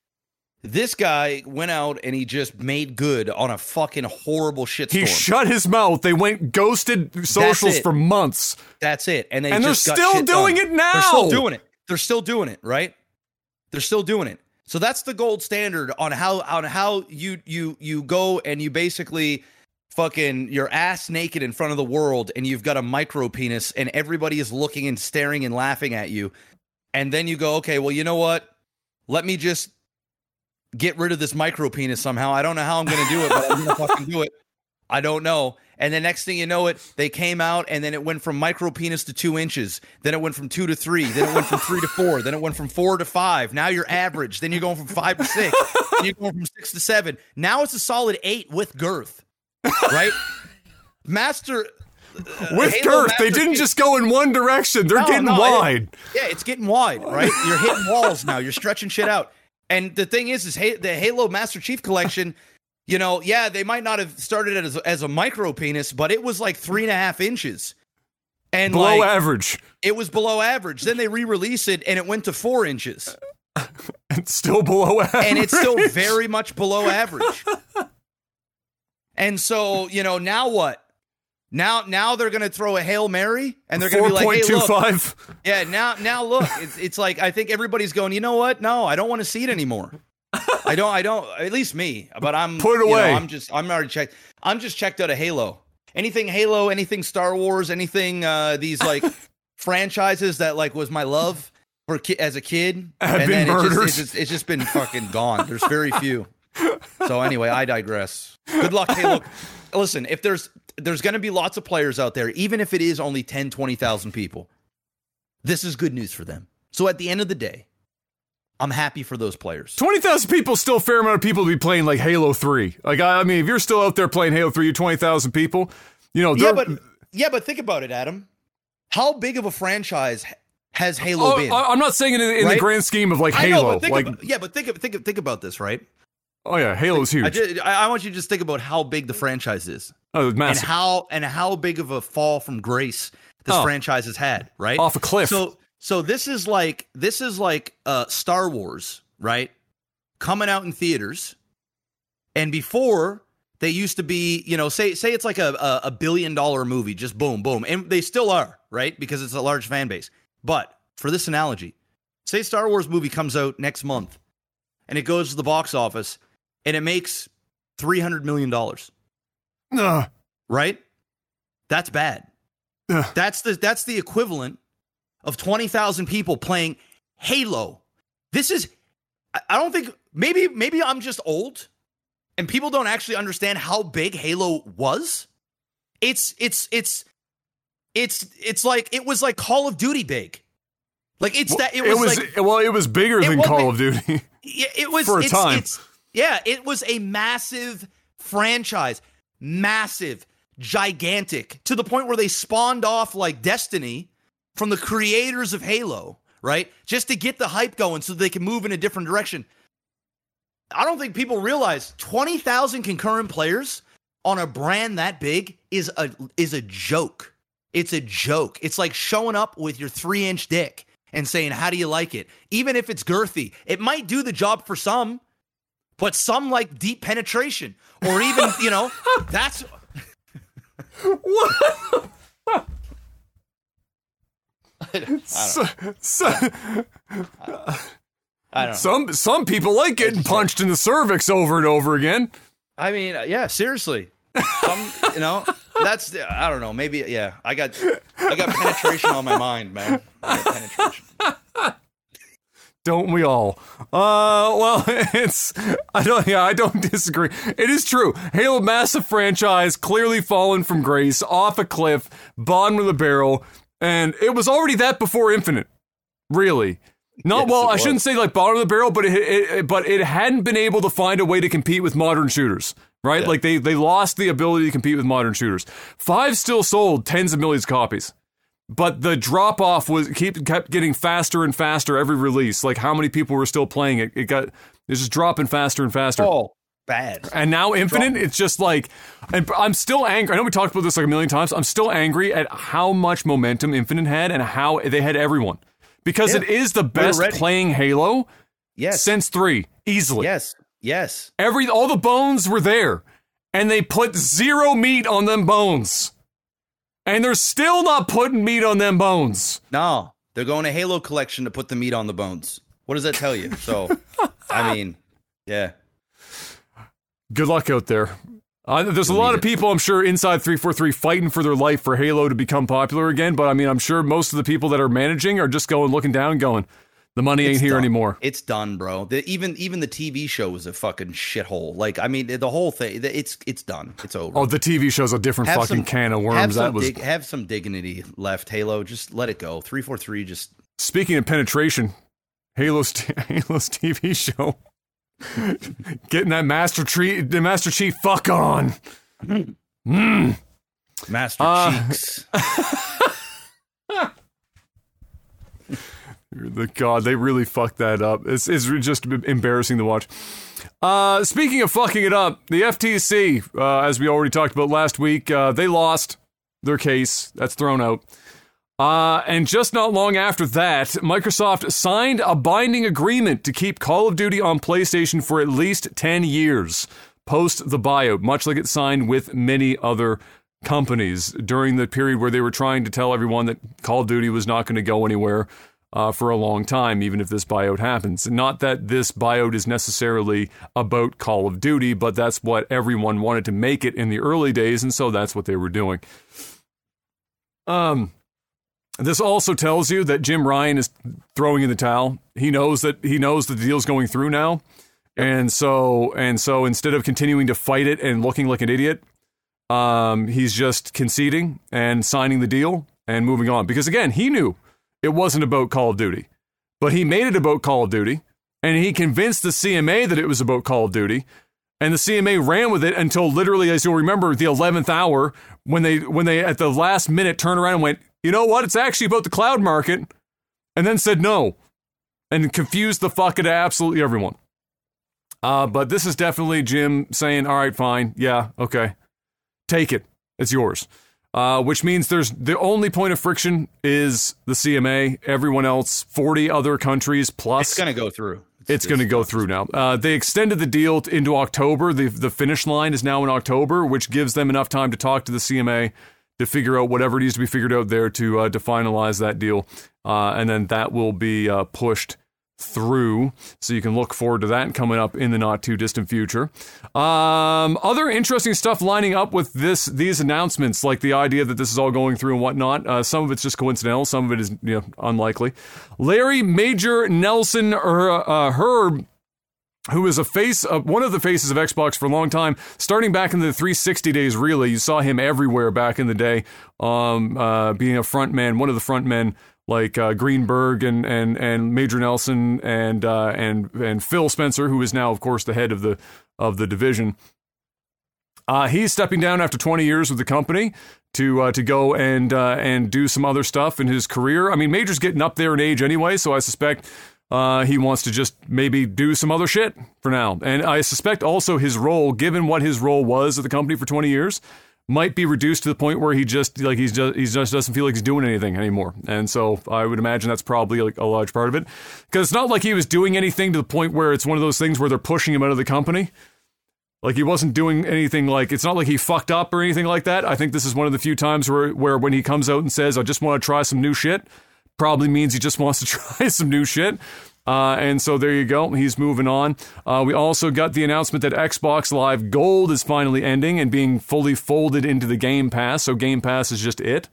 [SPEAKER 2] This guy went out and he just made good on a fucking horrible shitstorm.
[SPEAKER 1] He shut his mouth. They went ghosted socials for months.
[SPEAKER 2] That's it. And they
[SPEAKER 1] And they're still doing
[SPEAKER 2] done.
[SPEAKER 1] it now.
[SPEAKER 2] They're still doing it. They're still doing it, right? They're still doing it. So that's the gold standard on how on how you you you go and you basically fucking your ass naked in front of the world and you've got a micro penis and everybody is looking and staring and laughing at you. And then you go, okay, well, you know what? Let me just get rid of this micro penis somehow. I don't know how I'm going to do it, but I'm going to fucking do it. I don't know. And the next thing you know it, they came out and then it went from micro penis to two inches. Then it went from two to three. Then it went from three to four. Then it went from four to five. Now you're average. Then you're going from five to six. Then you're going from six to seven. Now it's a solid eight with girth, right? Master. uh,
[SPEAKER 1] With
[SPEAKER 2] Halo
[SPEAKER 1] girth, they didn't just go in one direction. They're
[SPEAKER 2] No,
[SPEAKER 1] getting
[SPEAKER 2] no, it-
[SPEAKER 1] wide.
[SPEAKER 2] yeah, it's getting wide, right? You're hitting walls now. You're stretching shit out. And the thing is, is the Halo Master Chief Collection, you know, yeah, they might not have started it as, as a micro penis, but it was like three and a half inches. And
[SPEAKER 1] Below
[SPEAKER 2] like,
[SPEAKER 1] average.
[SPEAKER 2] it was below average. Then they re-release it and it went to four inches.
[SPEAKER 1] It's still below average.
[SPEAKER 2] And it's still very much below average. And so, you know, now what? Now now they're gonna throw a Hail Mary and they're gonna be like, hey, look,
[SPEAKER 1] 4.25.
[SPEAKER 2] Yeah, now now look, it's it's like I think everybody's going, you know what? No, I don't want to see it anymore. I don't I don't at least me, but I'm
[SPEAKER 1] Put it
[SPEAKER 2] you know,
[SPEAKER 1] away.
[SPEAKER 2] I'm just I'm already checked. I'm just checked out of Halo. Anything Halo, anything Star Wars, anything uh these like franchises that like was my love for ki- as a kid
[SPEAKER 1] Have
[SPEAKER 2] and then it just, it's, just, it's just been fucking gone. There's very few. So anyway, I digress. Good luck. Hey, look, listen, if there's there's going to be lots of players out there, even if it is only 10, 20,000 people, this is good news for them. So at the end of the day, I'm happy for those players.
[SPEAKER 1] 20,000 people, still a fair amount of people to be playing like Halo 3. Like, I, I mean, if you're still out there playing Halo 3, you're 20,000 people. You know,
[SPEAKER 2] Yeah, but yeah, but think about it, Adam. How big of a franchise has Halo
[SPEAKER 1] Oh,
[SPEAKER 2] been?
[SPEAKER 1] I'm not saying it in, in the grand scheme of like
[SPEAKER 2] know,
[SPEAKER 1] Halo. like,
[SPEAKER 2] about, yeah, but think of, think of, think about this, right?
[SPEAKER 1] Oh yeah, Halo's huge.
[SPEAKER 2] I, just, I, want you to just think about how big the franchise is.
[SPEAKER 1] oh, it's
[SPEAKER 2] and how and how big of a fall from grace this
[SPEAKER 1] Oh.
[SPEAKER 2] franchise has had, right?
[SPEAKER 1] Off a cliff.
[SPEAKER 2] So so this is like this is like uh Star Wars, right? Coming out in theaters. And before they used to be, you know, say say it's like a, a a billion dollar movie, just boom, boom. And they still are, right? Because it's a large fan base. But for this analogy, say Star Wars movie comes out next month and it goes to the box office and it makes three hundred million dollars
[SPEAKER 1] Ugh.
[SPEAKER 2] right? That's bad.
[SPEAKER 1] Ugh.
[SPEAKER 2] That's the that's the equivalent of 20,000 people playing Halo. This is I- don't think maybe maybe I'm just old and people don't actually understand how big Halo was. It's it's it's it's it's like it was like Call of Duty big. Like it's that it was, like
[SPEAKER 1] well, it was bigger
[SPEAKER 2] It
[SPEAKER 1] than
[SPEAKER 2] was
[SPEAKER 1] Call
[SPEAKER 2] big-
[SPEAKER 1] of Duty.
[SPEAKER 2] yeah, it was
[SPEAKER 1] For a
[SPEAKER 2] it's,
[SPEAKER 1] time.
[SPEAKER 2] It's, yeah, it was a massive franchise, massive, gigantic, to the point where they spawned off like Destiny from the creators of Halo, right? Just to get the hype going so they can move in a different direction. I don't think people realize 20,000 concurrent players on a brand that big is a is a joke. It's a joke. It's like showing up with your 3-inch dick and saying, "How do you like it?" Even if it's girthy, it might do the job for some, but some like deep penetration or even, you know, that's
[SPEAKER 1] So, so,
[SPEAKER 2] I don't know.
[SPEAKER 1] some some people like getting punched in the cervix over and over again.
[SPEAKER 2] I mean, uh, yeah, seriously. Some, you know, that's I don't know. Maybe yeah. I got I got penetration on my mind, man. I got penetration.
[SPEAKER 1] Don't we all? Uh, well, it's I don't. Yeah, I don't disagree. It is true. Halo, massive franchise, clearly fallen from grace, off a cliff, bottom of the barrel, and it was already that before Infinite. Really. Not
[SPEAKER 2] Yes,
[SPEAKER 1] well. I shouldn't say like bottom of the barrel, but it, it, but it hadn't been able to find a way to compete with modern shooters. Right?
[SPEAKER 2] Yeah.
[SPEAKER 1] Like they they lost the ability to compete with modern shooters. Five still sold tens of millions of copies but the drop off was keep kept getting faster and faster every release. Like how many people were still playing it? It got it's just dropping faster and faster.
[SPEAKER 2] Oh, bad.
[SPEAKER 1] And now Infinite, it's just like, and I'm still angry. I know we talked about this like a million times. I'm still angry at how much momentum Infinite had and how they had everyone because
[SPEAKER 2] Yeah.
[SPEAKER 1] it is the best playing Halo
[SPEAKER 2] Yes.
[SPEAKER 1] since three easily.
[SPEAKER 2] Yes. Yes.
[SPEAKER 1] Every all the bones were there, and they put zero meat on them bones, and they're still not putting meat on them bones.
[SPEAKER 2] No, they're going to Halo collection to put the meat on the bones.
[SPEAKER 3] What does that tell you? So, I mean, yeah.
[SPEAKER 1] Good luck out there. Uh, there's a lot of people, I'm sure, inside 343 fighting for their life for Halo to become popular again. But I mean, I'm sure most of the people that are managing are just going, looking down, going, the money ain't here
[SPEAKER 3] done.
[SPEAKER 1] anymore.
[SPEAKER 3] It's done, bro. The, even even the TV show was a fucking shithole. Like, I mean, the whole thing. It's it's done. It's over.
[SPEAKER 1] Oh, the TV show's a different
[SPEAKER 3] Have
[SPEAKER 1] fucking
[SPEAKER 3] some-
[SPEAKER 1] can of worms. That was.
[SPEAKER 3] dig- have some dignity left, Halo. Just let it go. Three four three. Just
[SPEAKER 1] Speaking of penetration, Halo's, t- Halo's TV show. Getting that Master Chief, the Master Chief fuck on. Mm.
[SPEAKER 3] master
[SPEAKER 1] Uh,
[SPEAKER 3] cheeks.
[SPEAKER 1] The God, they really fucked that up. It's, it's just embarrassing to watch. Uh, speaking of fucking it up, the FTC, uh, as we already talked about last week, uh, they lost their case. That's thrown out. Uh, and just not long after that, Microsoft signed a binding agreement to keep Call of Duty on PlayStation for at least 10 years post the buyout, much like it signed with many other companies during the period where they were trying to tell everyone that Call of Duty was not going to go anywhere uh, for a long time, even if this buyout happens. Not that this buyout is necessarily about Call of Duty, but that's what everyone wanted to make it in the early days, and so that's what they were doing. Um, this also tells you that Jim Ryan is throwing in the towel. He knows that he knows that the deal's going through now, and so and so instead of continuing to fight it and looking like an idiot, um, he's just conceding and signing the deal and moving on. Because again, he knew it wasn't about Call of Duty, but he made it about Call of Duty, and he convinced the CMA that it was about Call of Duty, and the CMA ran with it until literally, as you'll remember, the eleventh hour when they when they at the last minute turned around and went, you know what? It's actually about the cloud market, and then said no, and confused the fuck out of absolutely everyone. Uh, but this is definitely Jim saying, all right, fine, yeah, okay, take it, it's yours. Uh, which means there's the only point of friction is the CMA. Everyone else, 40 other countries plus.
[SPEAKER 3] It's gonna go through.
[SPEAKER 1] It's going to go through now. Uh, they extended the deal into October. The the finish line is now in October, which gives them enough time to talk to the CMA to figure out whatever needs to be figured out there to uh, to finalize that deal, uh, and then that will be uh, pushed through. So you can look forward to that coming up in the not too distant future. Um, other interesting stuff lining up with this these announcements, like the idea that this is all going through and whatnot. Uh, some of it's just coincidental. Some of it is you know, unlikely. Larry Major Nelson or uh, Hryb who is a face of one of the faces of Xbox for a long time, starting back in the 360 days. Really, you saw him everywhere back in the day, um, uh, being a front man, one of the front men like uh, Greenberg and and and Major Nelson and uh, and and Phil Spencer, who is now, of course, the head of the of the division. Uh, he's stepping down after 20 years with the company to uh, to go and uh, and do some other stuff in his career. I mean, Major's getting up there in age anyway, so I suspect uh, he wants to just maybe do some other shit for now. And I suspect also his role, given what his role was at the company for 20 years, might be reduced to the point where he just like he's just he just doesn't feel like he's doing anything anymore. And so I would imagine that's probably like a large part of it because it's not like he was doing anything to the point where it's one of those things where they're pushing him out of the company. Like he wasn't doing anything like it's not like he fucked up or anything like that. I think this is one of the few times where where when he comes out and says, "I just want to try some new shit," probably means he just wants to try some new shit. Uh, and so there you go. He's moving on. Uh, we also got the announcement that Xbox Live Gold is finally ending and being fully folded into the Game Pass. So Game Pass is just it.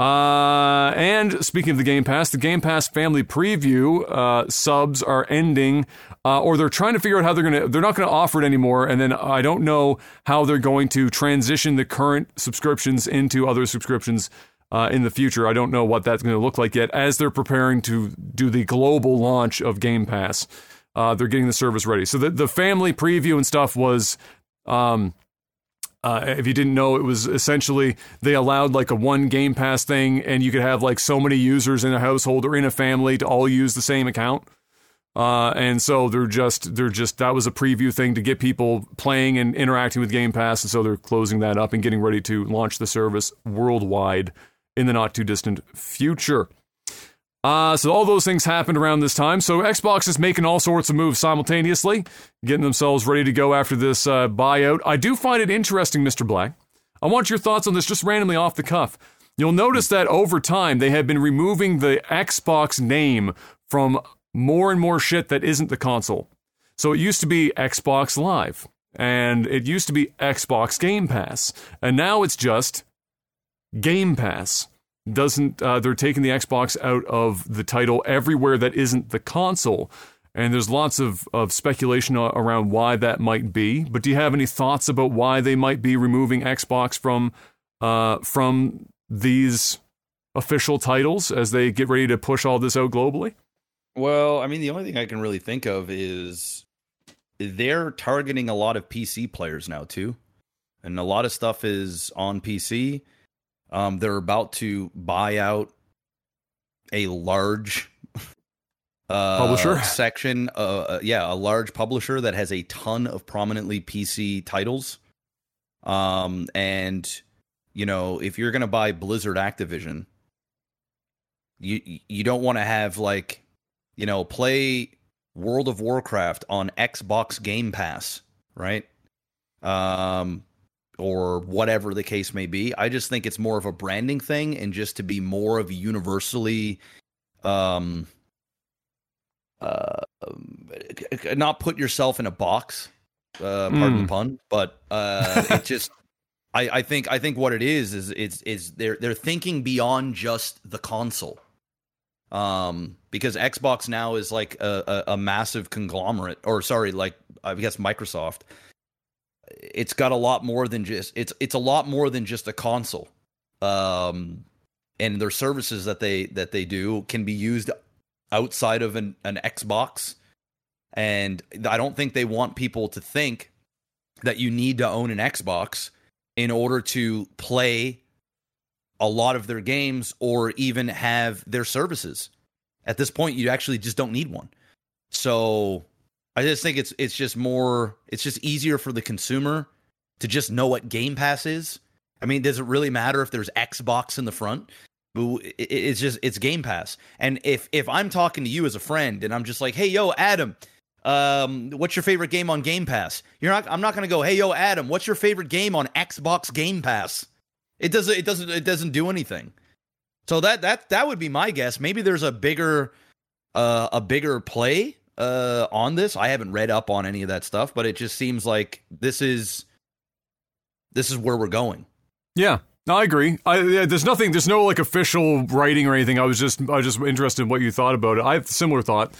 [SPEAKER 1] Uh, and speaking of the Game Pass, the Game Pass Family Preview uh, subs are ending, uh, or they're trying to figure out how they're gonna. They're not going to offer it anymore, and then I don't know how they're going to transition the current subscriptions into other subscriptions uh, in the future. I don't know what that's going to look like yet, as they're preparing to do the global launch of Game Pass. Uh, they're getting the service ready. So the the Family Preview and stuff was. Um, uh, if you didn't know, it was essentially they allowed like a one Game Pass thing, and you could have like so many users in a household or in a family to all use the same account. Uh, and so they're just they're just that was a preview thing to get people playing and interacting with Game Pass, and so they're closing that up and getting ready to launch the service worldwide in the not too distant future. Uh, so all those things happened around this time. So Xbox is making all sorts of moves simultaneously, getting themselves ready to go after this uh, buyout. I do find it interesting, Mr. Black. I want your thoughts on this just randomly off the cuff. You'll notice that over time they have been removing the Xbox name from more and more shit that isn't the console. So it used to be Xbox Live, and it used to be Xbox Game Pass, and now it's just Game Pass. Doesn't uh, they're taking the Xbox out of the title everywhere that isn't the console? And there's lots of, of speculation around why that might be. But do you have any thoughts about why they might be removing Xbox from uh, from these official titles as they get ready to push all this out globally?
[SPEAKER 2] Well, I mean, the only thing I can really think of is they're targeting a lot of PC players now too, and a lot of stuff is on PC. Um, they're about to buy out a large uh,
[SPEAKER 1] publisher
[SPEAKER 2] section. Uh, uh, yeah, a large publisher that has a ton of prominently PC titles. Um, and you know, if you're gonna buy Blizzard Activision, you you don't want to have like, you know, play World of Warcraft on Xbox Game Pass, right? Um, or whatever the case may be. I just think it's more of a branding thing and just to be more of a universally, um, uh, not put yourself in a box. Uh, pardon mm. the hmm. pun, but uh, it just. I, I think I think what it is is it's is they're they're thinking beyond just the console um, because Xbox now is like a, a, a, massive conglomerate, or sorry, like I guess Microsoft. It's got a lot more than just it's it's a lot more than just a console, um, and their services that they that they do can be used outside of an, an Xbox, and I don't think they want people to think that you need to own an Xbox in order to play a lot of their games or even have their services. At this point, you actually just don't need one. So I just think it's it's just more it's just easier for the consumer to just know what Game Pass is. I mean, does it really matter if there's Xbox in the front? It's just it's Game Pass. And if if I'm talking to you as a friend and I'm just like, hey yo, Adam, um, what's your favorite game on Game Pass? You're not. I'm not gonna go, hey yo, Adam, what's your favorite game on Xbox Game Pass? It doesn't. It doesn't. It doesn't do anything. So that that that would be my guess. Maybe there's a bigger uh, a bigger play uh, on this. I haven't read up on any of that stuff, but it just seems like this is this is where we're going.
[SPEAKER 1] Yeah, no, I agree. I, yeah, there's nothing. There's no like official writing or anything. I was just I was just interested in what you thought about it. I have a similar thought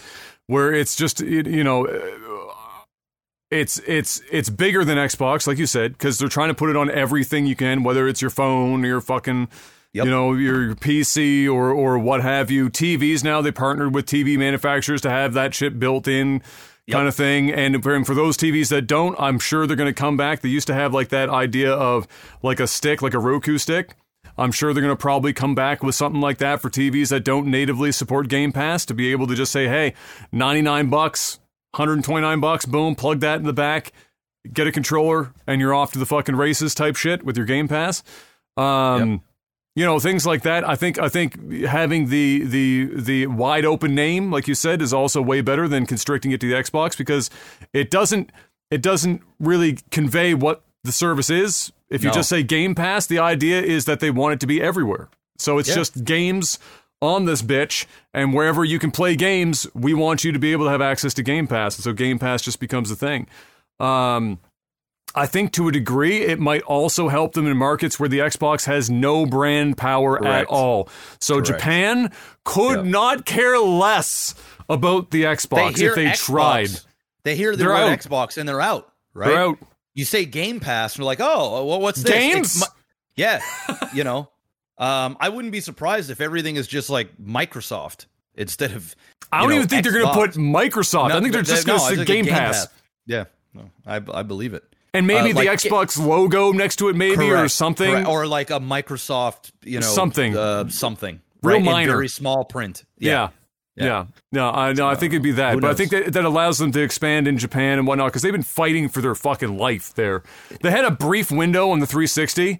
[SPEAKER 1] where it's just you know it's it's it's bigger than Xbox, like you said, because they're trying to put it on everything you can, whether it's your phone or your fucking, yep. you know, your PC or or what have you. TVs now they partnered with TV manufacturers to have that chip built in. Yep. Kind of thing, and for those TVs that don't, I'm sure they're going to come back. They used to have like that idea of like a stick, like a Roku stick. I'm sure they're going to probably come back with something like that for TVs that don't natively support Game Pass to be able to just say, "Hey, 99 bucks, 129 bucks, boom, plug that in the back, get a controller, and you're off to the fucking races type shit with your Game Pass. Um, yep. You know things like that. I think I think having the the the wide open name, like you said, is also way better than constricting it to the Xbox because it doesn't it doesn't really convey what the service is. If you no. just say Game Pass, the idea is that they want it to be everywhere. So it's just games on this bitch, and wherever you can play games, we want you to be able to have access to Game Pass. And so Game Pass just becomes a thing. Um, I think to a degree, it might also help them in markets where the Xbox has no brand power Correct. at all. So Correct. Japan could yep. not care less about the Xbox they if they Xbox. tried.
[SPEAKER 2] They hear the word Xbox and they're out. Right?
[SPEAKER 1] They're out.
[SPEAKER 2] You say Game Pass, and they're like, "Oh, well, what's this?"
[SPEAKER 1] Games.
[SPEAKER 2] yeah, you know. Um, I wouldn't be surprised if everything is just like Microsoft instead of.
[SPEAKER 1] I don't know, even think Xbox. they're going to put Microsoft. No, I think they're just going to no, say Game, Game Pass. Pass.
[SPEAKER 2] Yeah, no, I, I believe it.
[SPEAKER 1] And maybe uh, the like, Xbox logo next to it, maybe correct, or something, correct.
[SPEAKER 2] or like a Microsoft, you know,
[SPEAKER 1] something,
[SPEAKER 2] uh, something,
[SPEAKER 1] real right? minor,
[SPEAKER 2] In very small print.
[SPEAKER 1] Yeah. yeah. Yeah. No, I no, I think it'd be that. But I think that, that allows them to expand in Japan and whatnot because they've been fighting for their fucking life there. They had a brief window on the 360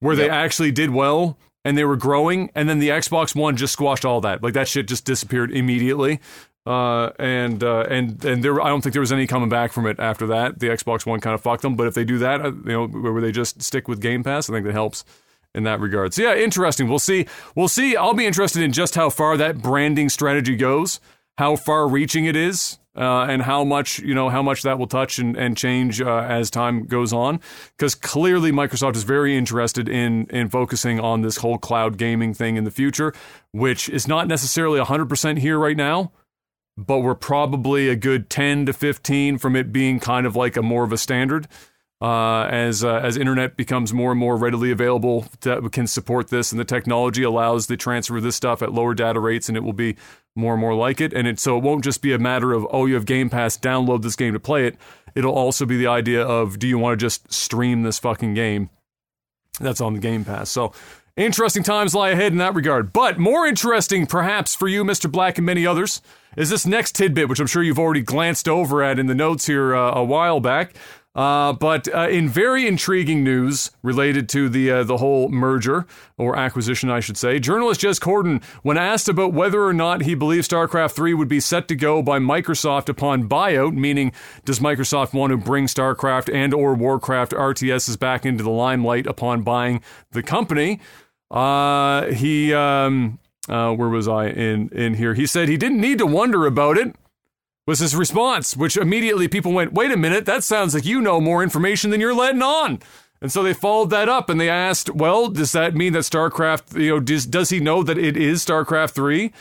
[SPEAKER 1] where yep. they actually did well, and they were growing, and then the Xbox One just squashed all that. Like that shit just disappeared immediately. Uh, and uh, and and there, I don't think there was any coming back from it after that. The Xbox One kind of fucked them. But if they do that, uh, you know, where they just stick with Game Pass, I think that helps in that regard. So yeah, interesting. We'll see. We'll see. I'll be interested in just how far that branding strategy goes. how far reaching it is uh, and how much you know how much that will touch and, and change uh, as time goes on because clearly Microsoft is very interested in in focusing on this whole cloud gaming thing in the future which is not necessarily 100% here right now but we're probably a good 10 to 15 from it being kind of like a more of a standard uh, as uh, as internet becomes more and more readily available that can support this, and the technology allows the transfer of this stuff at lower data rates, and it will be more and more like it. And it, so it won't just be a matter of oh, you have Game Pass, download this game to play it. It'll also be the idea of do you want to just stream this fucking game that's on the Game Pass. So interesting times lie ahead in that regard. But more interesting, perhaps for you, Mr. Black, and many others, is this next tidbit, which I'm sure you've already glanced over at in the notes here uh, a while back. Uh, but uh, in very intriguing news related to the uh, the whole merger or acquisition, I should say, journalist Jez Corden, when asked about whether or not he believes StarCraft 3 would be set to go by Microsoft upon buyout, meaning does Microsoft want to bring StarCraft and or Warcraft RTSs back into the limelight upon buying the company? Uh, he um, uh, where was I in in here? He said he didn't need to wonder about it was his response, which immediately people went, wait a minute, that sounds like you know more information than you're letting on. And so they followed that up and they asked, well, does that mean that StarCraft, you know, does, does he know that it is StarCraft 3?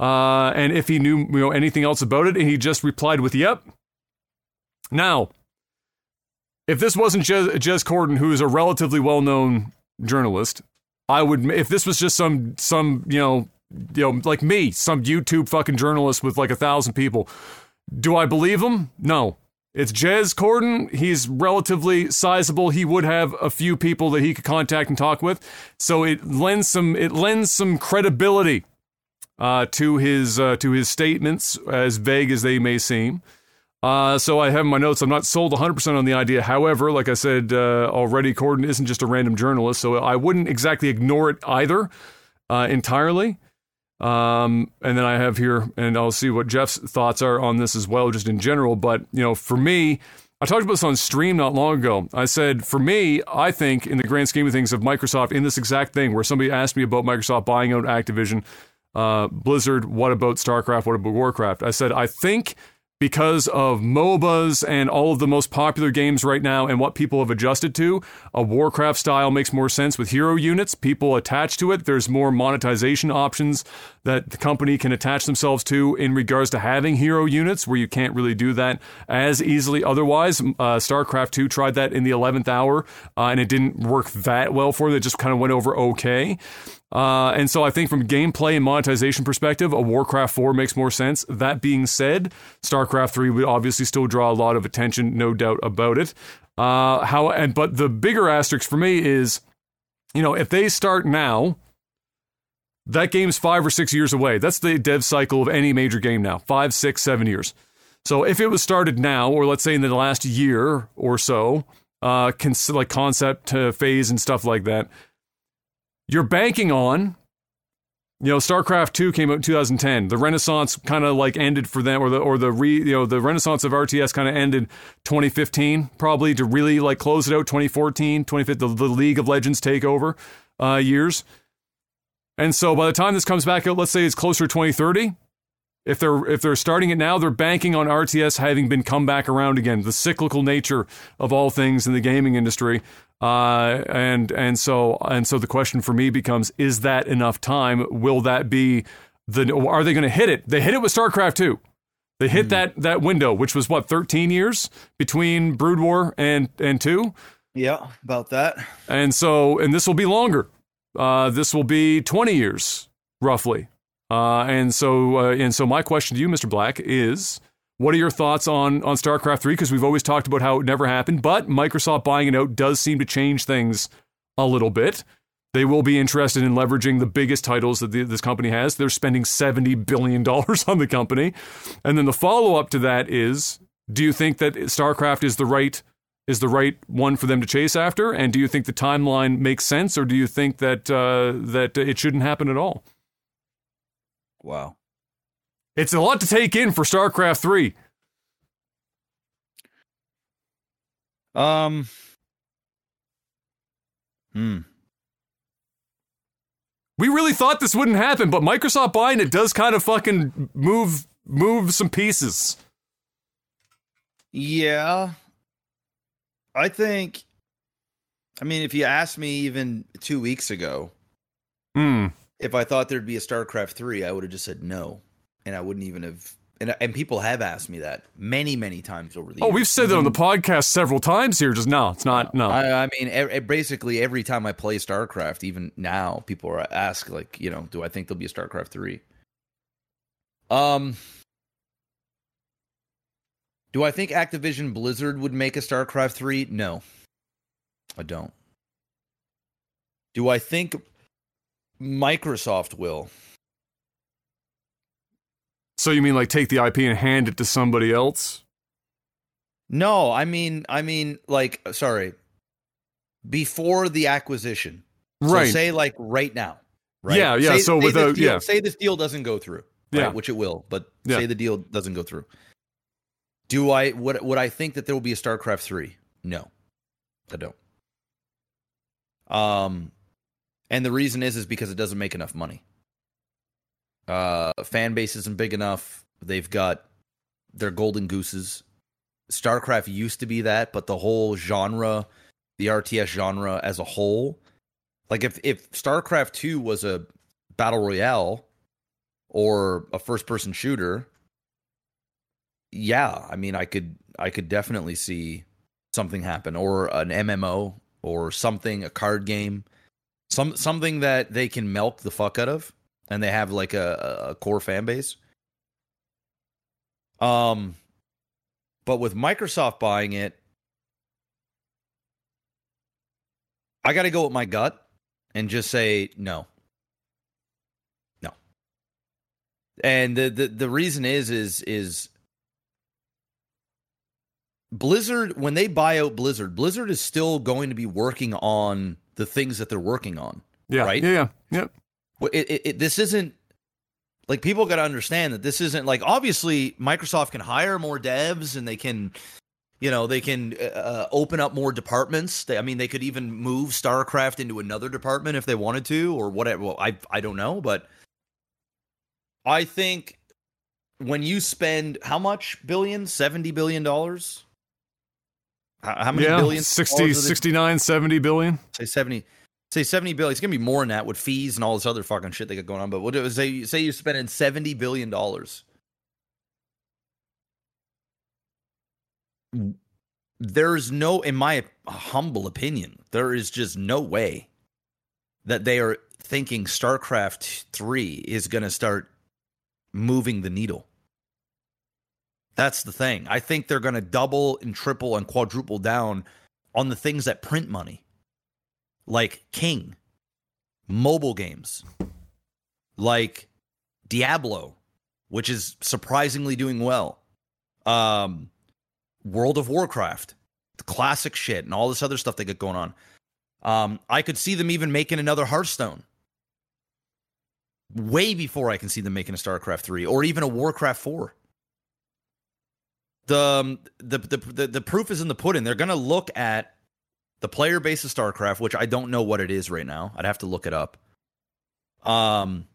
[SPEAKER 1] Uh, and if he knew, you know, anything else about it, and he just replied with, yep. Now, if this wasn't Jez, Jez Corden, who is a relatively well-known journalist, I would, if this was just some, some, you know, you know, like me, some YouTube fucking journalist with like a thousand people, do I believe him? No. It's Jez Corden. He's relatively sizable. He would have a few people that he could contact and talk with, so it lends some it lends some credibility uh, to his uh, to his statements, as vague as they may seem. Uh, so I have my notes. I'm not sold 100% on the idea. However, like I said uh, already, Corden isn't just a random journalist, so I wouldn't exactly ignore it either uh, entirely. Um, and then I have here, and I'll see what Jeff's thoughts are on this as well, just in general. But, you know, for me, I talked about this on stream not long ago. I said, for me, I think in the grand scheme of things of Microsoft, in this exact thing where somebody asked me about Microsoft buying out Activision, uh, Blizzard, what about StarCraft, what about Warcraft? I said, I think because of MOBAs and all of the most popular games right now and what people have adjusted to. A Warcraft style makes more sense with hero units, people attach to it. There's more monetization options that the company can attach themselves to in regards to having hero units where you can't really do that as easily otherwise. Uh, StarCraft 2 tried that in the 11th hour uh, and it didn't work that well for them. It just kind of went over okay. Uh, and so I think from gameplay and monetization perspective, a Warcraft 4 makes more sense. That being said, StarCraft 3 would obviously still draw a lot of attention, no doubt about it. Uh, how and but the bigger asterisk for me is, you know, if they start now, that game's five or six years away. That's the dev cycle of any major game now, five, six, seven years. So if it was started now, or let's say in the last year or so, uh, cons- like concept uh, phase and stuff like that, you're banking on you know starcraft 2 came out in 2010 the renaissance kind of like ended for them or the or the re you know the renaissance of rts kind of ended 2015 probably to really like close it out 2014 2015 the, the league of legends takeover uh, years. And so by the time this comes back out let's say it's closer to 2030 if they're if they're starting it now, they're banking on RTS having been come back around again. The cyclical nature of all things in the gaming industry, uh, and and so and so the question for me becomes: Is that enough time? Will that be the? Are they going to hit it? They hit it with StarCraft two. They hit mm. that that window, which was what thirteen years between Brood War and and two.
[SPEAKER 3] Yeah, about that.
[SPEAKER 1] And so, and this will be longer. Uh, this will be twenty years roughly. Uh, and so, uh, and so, my question to you, Mr. Black, is what are your thoughts on on StarCraft 3 because we've always talked about how it never happened, but Microsoft buying it out does seem to change things a little bit. They will be interested in leveraging the biggest titles that the, this company has. They're spending 70 billion dollars on the company. And then the follow-up to that is do you think that StarCraft is the right is the right one for them to chase after and do you think the timeline makes sense or do you think that uh, that it shouldn't happen at all?
[SPEAKER 3] Wow.
[SPEAKER 1] It's a lot to take in for StarCraft 3.
[SPEAKER 3] Um. Hmm.
[SPEAKER 1] We really thought this wouldn't happen, but Microsoft buying it does kind of fucking move move some pieces.
[SPEAKER 2] Yeah. I think I mean if you asked me even 2 weeks ago
[SPEAKER 1] Hmm.
[SPEAKER 2] if I thought there'd be a StarCraft 3, I would have just said no. And I wouldn't even have and and people have asked me that many many times over the years.
[SPEAKER 1] Oh,
[SPEAKER 2] years.
[SPEAKER 1] we've said that on the podcast several times here. Just no, it's not. No.
[SPEAKER 2] I, I mean, e- basically every time I play StarCraft, even now, people are ask like, you know, do I think there'll be a StarCraft three? Um, do I think Activision Blizzard would make a StarCraft three? No, I don't. Do I think Microsoft will?
[SPEAKER 1] So you mean like take the IP and hand it to somebody else?
[SPEAKER 2] No, I mean, I mean, like, sorry, before the acquisition. So
[SPEAKER 1] Right.
[SPEAKER 2] say like right now. Right?
[SPEAKER 1] Yeah, yeah,
[SPEAKER 2] Say,
[SPEAKER 1] so
[SPEAKER 2] say
[SPEAKER 1] without-
[SPEAKER 2] this deal,
[SPEAKER 1] yeah.
[SPEAKER 2] say this deal doesn't go through. Right?
[SPEAKER 1] Yeah.
[SPEAKER 2] Which it will, but
[SPEAKER 1] Yeah.
[SPEAKER 2] say the deal doesn't go through. Do I would would I think that there will be a StarCraft three? No, I don't. Um, and the reason is is because it doesn't make enough money. Uh, fan base isn't big enough. They've got their golden gooses. StarCraft used to be that, but the whole genre, the RTS genre as a whole, like if if StarCraft 2 was a battle royale or a first person shooter, yeah, I mean I could I could definitely see something happen or an MMO or something a card game. Some something that they can milk the fuck out of and they have like a, a core fan base. Um but with Microsoft buying it, I got to go with my gut and just say no. No. And the, the the reason is is is Blizzard when they buy out Blizzard, Blizzard is still going to be working on the things that they're working on.
[SPEAKER 1] Yeah.
[SPEAKER 2] Right?
[SPEAKER 1] Yeah. Yeah. Yeah.
[SPEAKER 2] It, it, it, this isn't like people got to understand that this isn't like obviously Microsoft can hire more devs and they can, you know, they can uh, open up more departments. They, I mean, they could even move StarCraft into another department if they wanted to or whatever. Well, I I don't know, but I think when you spend how much billion, seventy billion dollars. How many
[SPEAKER 1] yeah.
[SPEAKER 2] billion?
[SPEAKER 1] 60,
[SPEAKER 2] dollars are they-
[SPEAKER 1] 69, 70 billion.
[SPEAKER 2] say 70 say 70 billion it's gonna be more than that with fees and all this other fucking shit they got going on but what say say you're spending 70 billion dollars. There's no in my humble opinion there is just no way that they are thinking starcraft 3 is gonna start moving the needle. That's the thing. I think they're gonna double and triple and quadruple down on the things that print money like King, mobile games, like Diablo, which is surprisingly doing well, um, World of Warcraft, the classic shit, and all this other stuff they got going on. Um, I could see them even making another Hearthstone way before I can see them making a StarCraft three or even a Warcraft four. The, um, the the the the proof is in the pudding. They're gonna look at the player base of StarCraft, which I don't know what it is right now. I'd have to look it up. Um,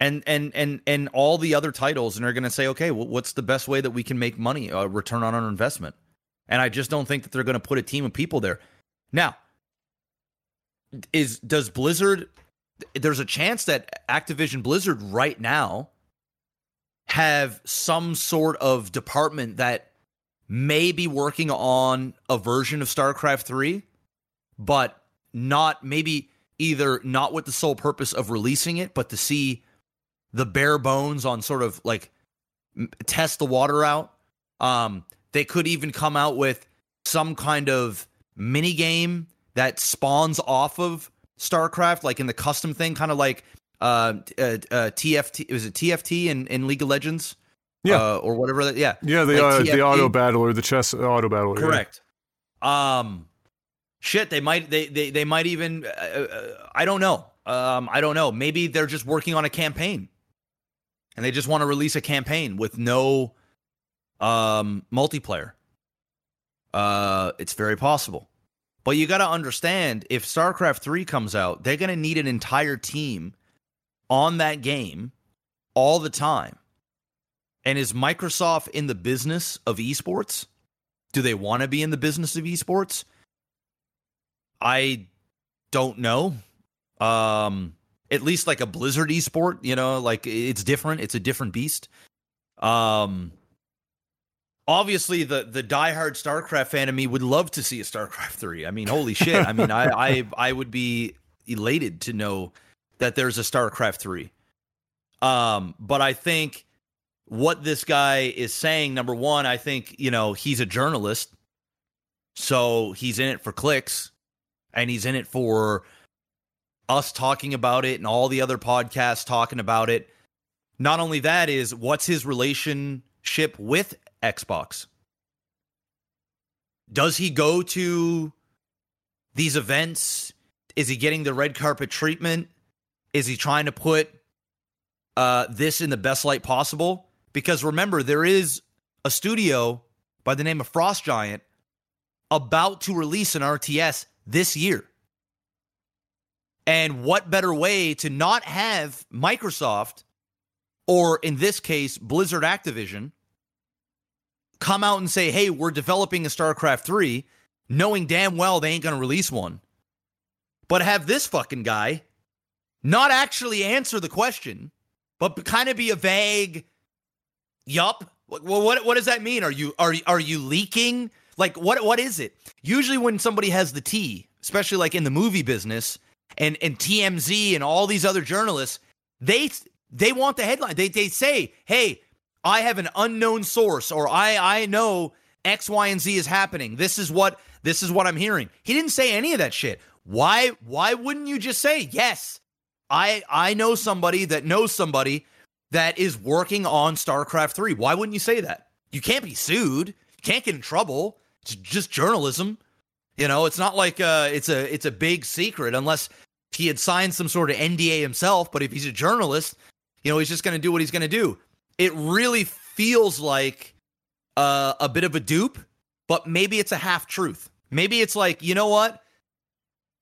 [SPEAKER 2] and and and and all the other titles, and they're going to say, okay, well, what's the best way that we can make money, uh, return on our investment? And I just don't think that they're going to put a team of people there. Now, is does Blizzard? There's a chance that Activision Blizzard right now have some sort of department that may be working on a version of StarCraft 3 but not maybe either not with the sole purpose of releasing it, but to see the bare bones on sort of like test the water out. Um, they could even come out with some kind of mini game that spawns off of StarCraft, like in the custom thing, kind of like uh, uh, uh, TFT. Was it TFT in, in League of Legends?
[SPEAKER 1] Yeah.
[SPEAKER 2] uh, or whatever. That, yeah,
[SPEAKER 1] Yeah. The,
[SPEAKER 2] Like
[SPEAKER 1] uh, the auto battler, the chess auto battler. yeah.
[SPEAKER 2] Correct. Um, shit, they might they they they might even uh, uh, I don't know. Um, I don't know. Maybe they're just working on a campaign, and they just want to release a campaign with no um multiplayer. Uh, it's very possible. But you got to understand if StarCraft 3 comes out, they're going to need an entire team on that game all the time. And is Microsoft in the business of esports? Do they want to be in the business of esports? I don't know. Um, at least like a Blizzard esport, you know, like it's different. It's a different beast. Um, obviously the the diehard StarCraft fan of me would love to see a StarCraft three. I mean, holy shit! I mean, I I I would be elated to know that there's a StarCraft three. Um, but I think what this guy is saying, number one, I think you know he's a journalist, so he's in it for clicks, and he's in it for us talking about it and all the other podcasts talking about it. Not only that is what's his relationship with Xbox? Does he go to these events? Is he getting the red carpet treatment? Is he trying to put uh, this in the best light possible? Because remember, there is a studio by the name of Frost Giant about to release an RTS this year. And what better way to not have Microsoft, or in this case, Blizzard Activision, come out and say, hey, we're developing a StarCraft 3, knowing damn well they ain't going to release one. But have this fucking guy not actually answer the question, but kind of be a vague, yup. Well, what, what does that mean? Are you are are you leaking? Like what what is it? Usually when somebody has the T, especially like in the movie business and and TMZ and all these other journalists, they they want the headline. They they say, "Hey, I have an unknown source or I I know X, Y, and Z is happening. This is what this is what I'm hearing. He didn't say any of that shit. Why why wouldn't you just say, yes, I I know somebody that knows somebody that is working on StarCraft 3. Why wouldn't you say that? You can't be sued. You can't get in trouble. It's just journalism. You know, it's not like uh it's a it's a big secret unless he had signed some sort of NDA himself, but if he's a journalist, you know, he's just going to do what he's going to do it really feels like uh, a bit of a dupe, but maybe it's a half truth. Maybe it's like, you know what?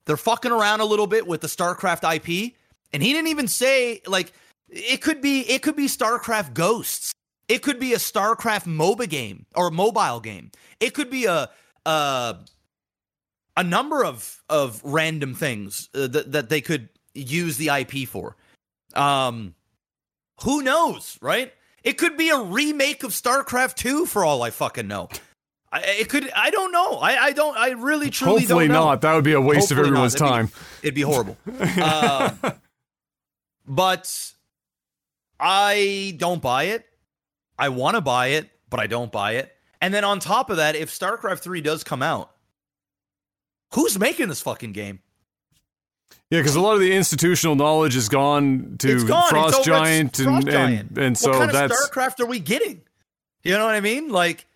[SPEAKER 2] They're fucking around a little bit with the StarCraft IP, and he didn't even say like it could be it could be StarCraft Ghosts. It could be a StarCraft MOBA game or a mobile game. It could be a a, a number of of random things uh, that that they could use the IP for. Um, who knows, right? It could be a remake of StarCraft 2 for all I fucking know. I, it could. I don't know. I, I don't. I really truly
[SPEAKER 1] Hopefully
[SPEAKER 2] don't know.
[SPEAKER 1] not. That would be a waste
[SPEAKER 2] Hopefully
[SPEAKER 1] of everyone's
[SPEAKER 2] not.
[SPEAKER 1] time.
[SPEAKER 2] It'd be, it'd be horrible. um, but I don't buy it. I want to buy it, but I don't buy it. And then on top of that, if StarCraft 3 does come out, who's making this fucking game?
[SPEAKER 1] Yeah, because a lot of the institutional knowledge is gone to
[SPEAKER 2] gone.
[SPEAKER 1] Frost Giant,
[SPEAKER 2] Frost
[SPEAKER 1] and,
[SPEAKER 2] Giant.
[SPEAKER 1] and and so
[SPEAKER 2] what kind
[SPEAKER 1] that's
[SPEAKER 2] of StarCraft are we getting? You know what I mean? Like,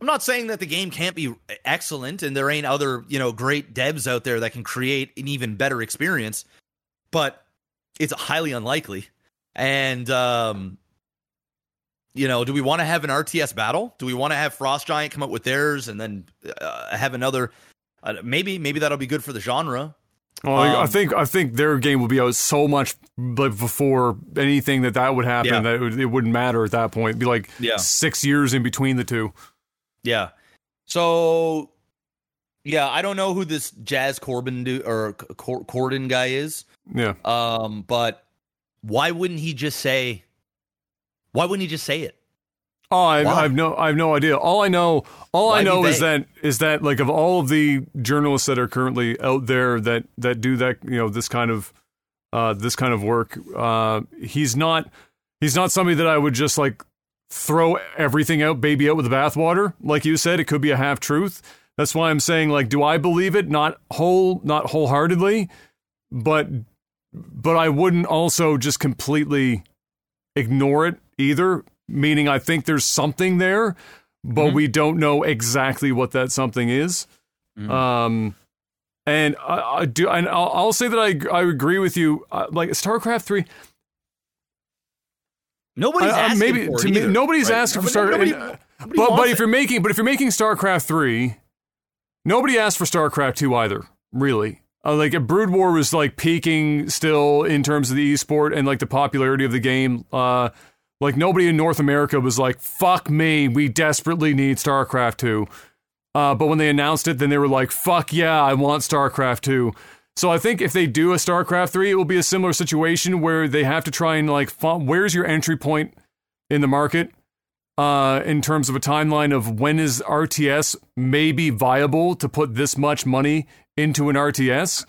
[SPEAKER 2] I'm not saying that the game can't be excellent and there ain't other, you know, great devs out there that can create an even better experience, but it's highly unlikely. And um you know, do we want to have an RTS battle? Do we want to have Frost Giant come up with theirs and then uh, have another uh, maybe maybe that'll be good for the genre.
[SPEAKER 1] Well, I
[SPEAKER 2] Um,
[SPEAKER 1] think I think their game will be out so much before anything that that would happen
[SPEAKER 2] Yeah.
[SPEAKER 1] that it, would, it wouldn't matter at that point. It'd be like
[SPEAKER 2] Yeah.
[SPEAKER 1] six years in between the two.
[SPEAKER 2] Yeah. So, yeah, I don't know who this Jazz Corbin do or Cor- Corden guy is.
[SPEAKER 1] Yeah,
[SPEAKER 2] Um, but why wouldn't he just say? Why wouldn't he just say it?
[SPEAKER 1] Oh, I,
[SPEAKER 2] Why?
[SPEAKER 1] I have no, I have no idea. All I know, all
[SPEAKER 2] Why
[SPEAKER 1] I know is that is that like of all of the journalists that are currently out there that that do that, you know, this kind of, uh, this kind of work, uh, he's not, he's not somebody that I would just like throw everything out, baby out with the bathwater. Like you said, it could be a half truth. That's why I'm saying, like, do I believe it? Not whole, not wholeheartedly, but, but I wouldn't also just completely ignore it either. Meaning, I think there's something there, but
[SPEAKER 2] Mhm.
[SPEAKER 1] we don't know exactly what that something is.
[SPEAKER 2] Mhm.
[SPEAKER 1] Um, and I, I do, and I'll, I'll say that I I agree with you. Uh, like StarCraft three,
[SPEAKER 2] Nobody's
[SPEAKER 1] I- I-
[SPEAKER 2] asking
[SPEAKER 1] maybe
[SPEAKER 2] for it
[SPEAKER 1] to me, nobody's
[SPEAKER 2] right?
[SPEAKER 1] asking for
[SPEAKER 2] Nobody-
[SPEAKER 1] Star.
[SPEAKER 2] nobody-
[SPEAKER 1] and, uh,
[SPEAKER 2] nobody
[SPEAKER 1] but but if you're making but if you're making StarCraft three, nobody asked for StarCraft two either. Really, uh, like Brood War was like peaking still in terms of the esport and like the popularity of the game. Uh, Like nobody in North America was like, "Fuck me, we desperately need StarCraft 2." Uh, but when they announced it, then they were like, "Fuck yeah, I want StarCraft 2." So I think if they do a StarCraft 3, it will be a similar situation where they have to try and like, where's your entry point in the market? Uh, in terms of a timeline of when is RTS maybe viable to put this much money into an RTS?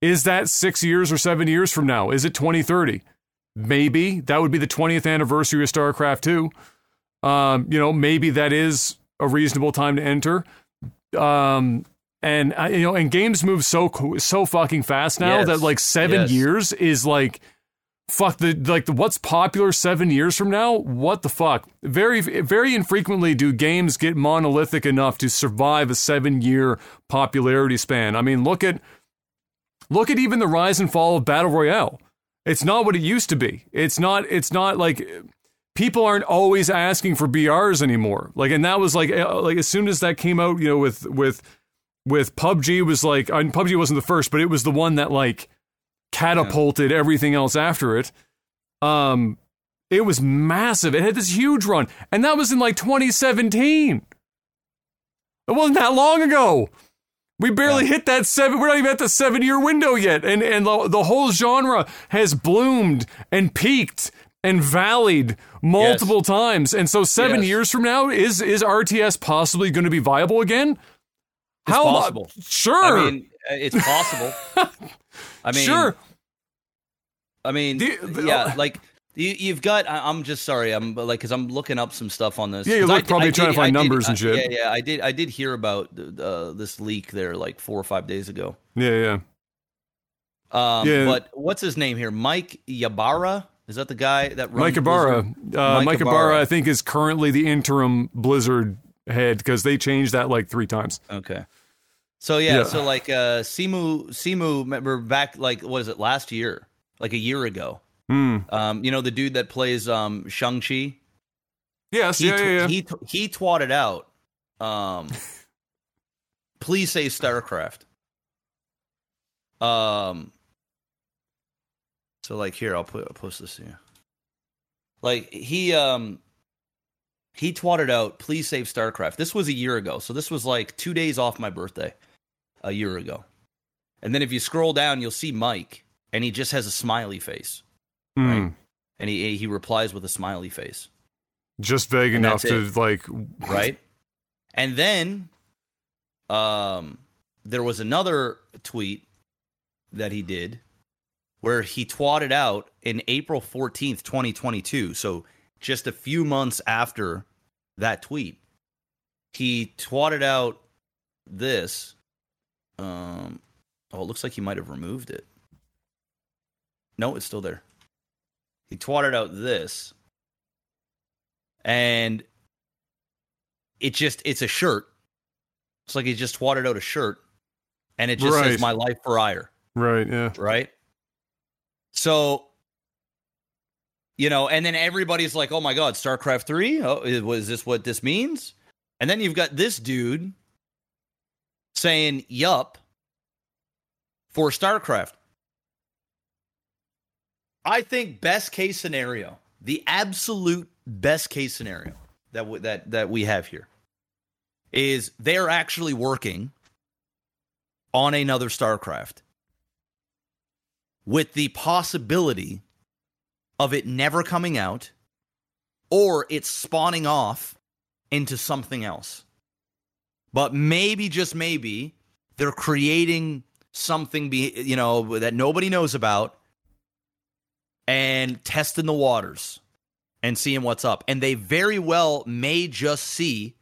[SPEAKER 1] Is that six years or seven years from now? Is it 2030? Maybe that would be the 20th anniversary of StarCraft 2. Um, you know, maybe that is a reasonable time to enter. Um, and uh, you know, and games move so so fucking fast now
[SPEAKER 2] Yes.
[SPEAKER 1] that like seven
[SPEAKER 2] Yes.
[SPEAKER 1] years is like fuck the like the what's popular seven years from now. What the fuck? Very very infrequently do games get monolithic enough to survive a seven year popularity span. I mean, look at look at even the rise and fall of battle royale. It's not what it used to be. It's not. It's not like people aren't always asking for BRs anymore. Like, and that was like, uh, like as soon as that came out, you know, with with with PUBG was like, and PUBG wasn't the first, but it was the one that like catapulted everything else after it. Um, it was massive. It had this huge run, and that was in like 2017. It wasn't that long ago. We barely hit that seven. We're not even at the seven-year window yet, and and the, the whole genre has bloomed and peaked and valleyed multiple times. And so, seven
[SPEAKER 2] Yes.
[SPEAKER 1] years from now, is is RTS possibly going to be viable again?
[SPEAKER 2] It's
[SPEAKER 1] How
[SPEAKER 2] possible.
[SPEAKER 1] Sure,
[SPEAKER 2] I mean, uh, it's possible. I mean,
[SPEAKER 1] sure.
[SPEAKER 2] I mean,
[SPEAKER 1] The- the-
[SPEAKER 2] yeah, like you, you've got. I, I'm just sorry. I'm like because I'm looking up some stuff on this.
[SPEAKER 1] Yeah, you're
[SPEAKER 2] I d-
[SPEAKER 1] probably
[SPEAKER 2] I
[SPEAKER 1] trying to
[SPEAKER 2] did-
[SPEAKER 1] find
[SPEAKER 2] I did-
[SPEAKER 1] numbers and
[SPEAKER 2] uh,
[SPEAKER 1] shit.
[SPEAKER 2] Yeah, yeah. I did. I did hear about uh, this leak there like four or five days ago.
[SPEAKER 1] Yeah, yeah.
[SPEAKER 2] Um,
[SPEAKER 1] Yeah.
[SPEAKER 2] But what's his name here? Mike Yabara. Is that the guy that runs
[SPEAKER 1] Mike Ibarra. Uh,
[SPEAKER 2] Mike
[SPEAKER 1] Mike Ibarra. I think, is currently the interim Blizzard head because they changed that like three times.
[SPEAKER 2] Okay. So yeah,
[SPEAKER 1] Yeah.
[SPEAKER 2] so like uh Simu Simu remember back like what is it last year? Like a year ago.
[SPEAKER 1] Hmm.
[SPEAKER 2] Um, you know the dude that plays um Shang-Chi?
[SPEAKER 1] Yes,
[SPEAKER 2] He
[SPEAKER 1] yeah, yeah, yeah.
[SPEAKER 2] he he twatted out um please say StarCraft. Um so like here I'll put I'll post this here. Like he um he twatted out please save StarCraft. This was a year ago. So this was like 2 days off my birthday a year ago. And then if you scroll down you'll see Mike and he just has a smiley face
[SPEAKER 1] Hmm.
[SPEAKER 2] right. and he he replies with a smiley face.
[SPEAKER 1] Just vague
[SPEAKER 2] And
[SPEAKER 1] enough to like.
[SPEAKER 2] right? And then um there was another tweet that he did where he twatted out in April 14th, 2022. So just a few months after that tweet, he twatted out this. Um oh, it looks like he might have removed it. No, it's still there. He twatted out this. And it just it's a shirt. It's like he just twatted out a shirt and it just
[SPEAKER 1] Right.
[SPEAKER 2] says my life for Aiur,
[SPEAKER 1] Right, yeah.
[SPEAKER 2] right? So you know, and then everybody's like, "Oh my god, StarCraft 3? Oh, i- was this what this means?" And then you've got this dude saying, "Yup," for StarCraft. I think best case scenario, the absolute best case scenario that w- that that we have here is they're actually working on another StarCraft with the possibility of it never coming out or it spawning off into something else. But maybe just maybe they're creating something be you know that nobody knows about and testing the waters and seeing what's up. And they very well may just see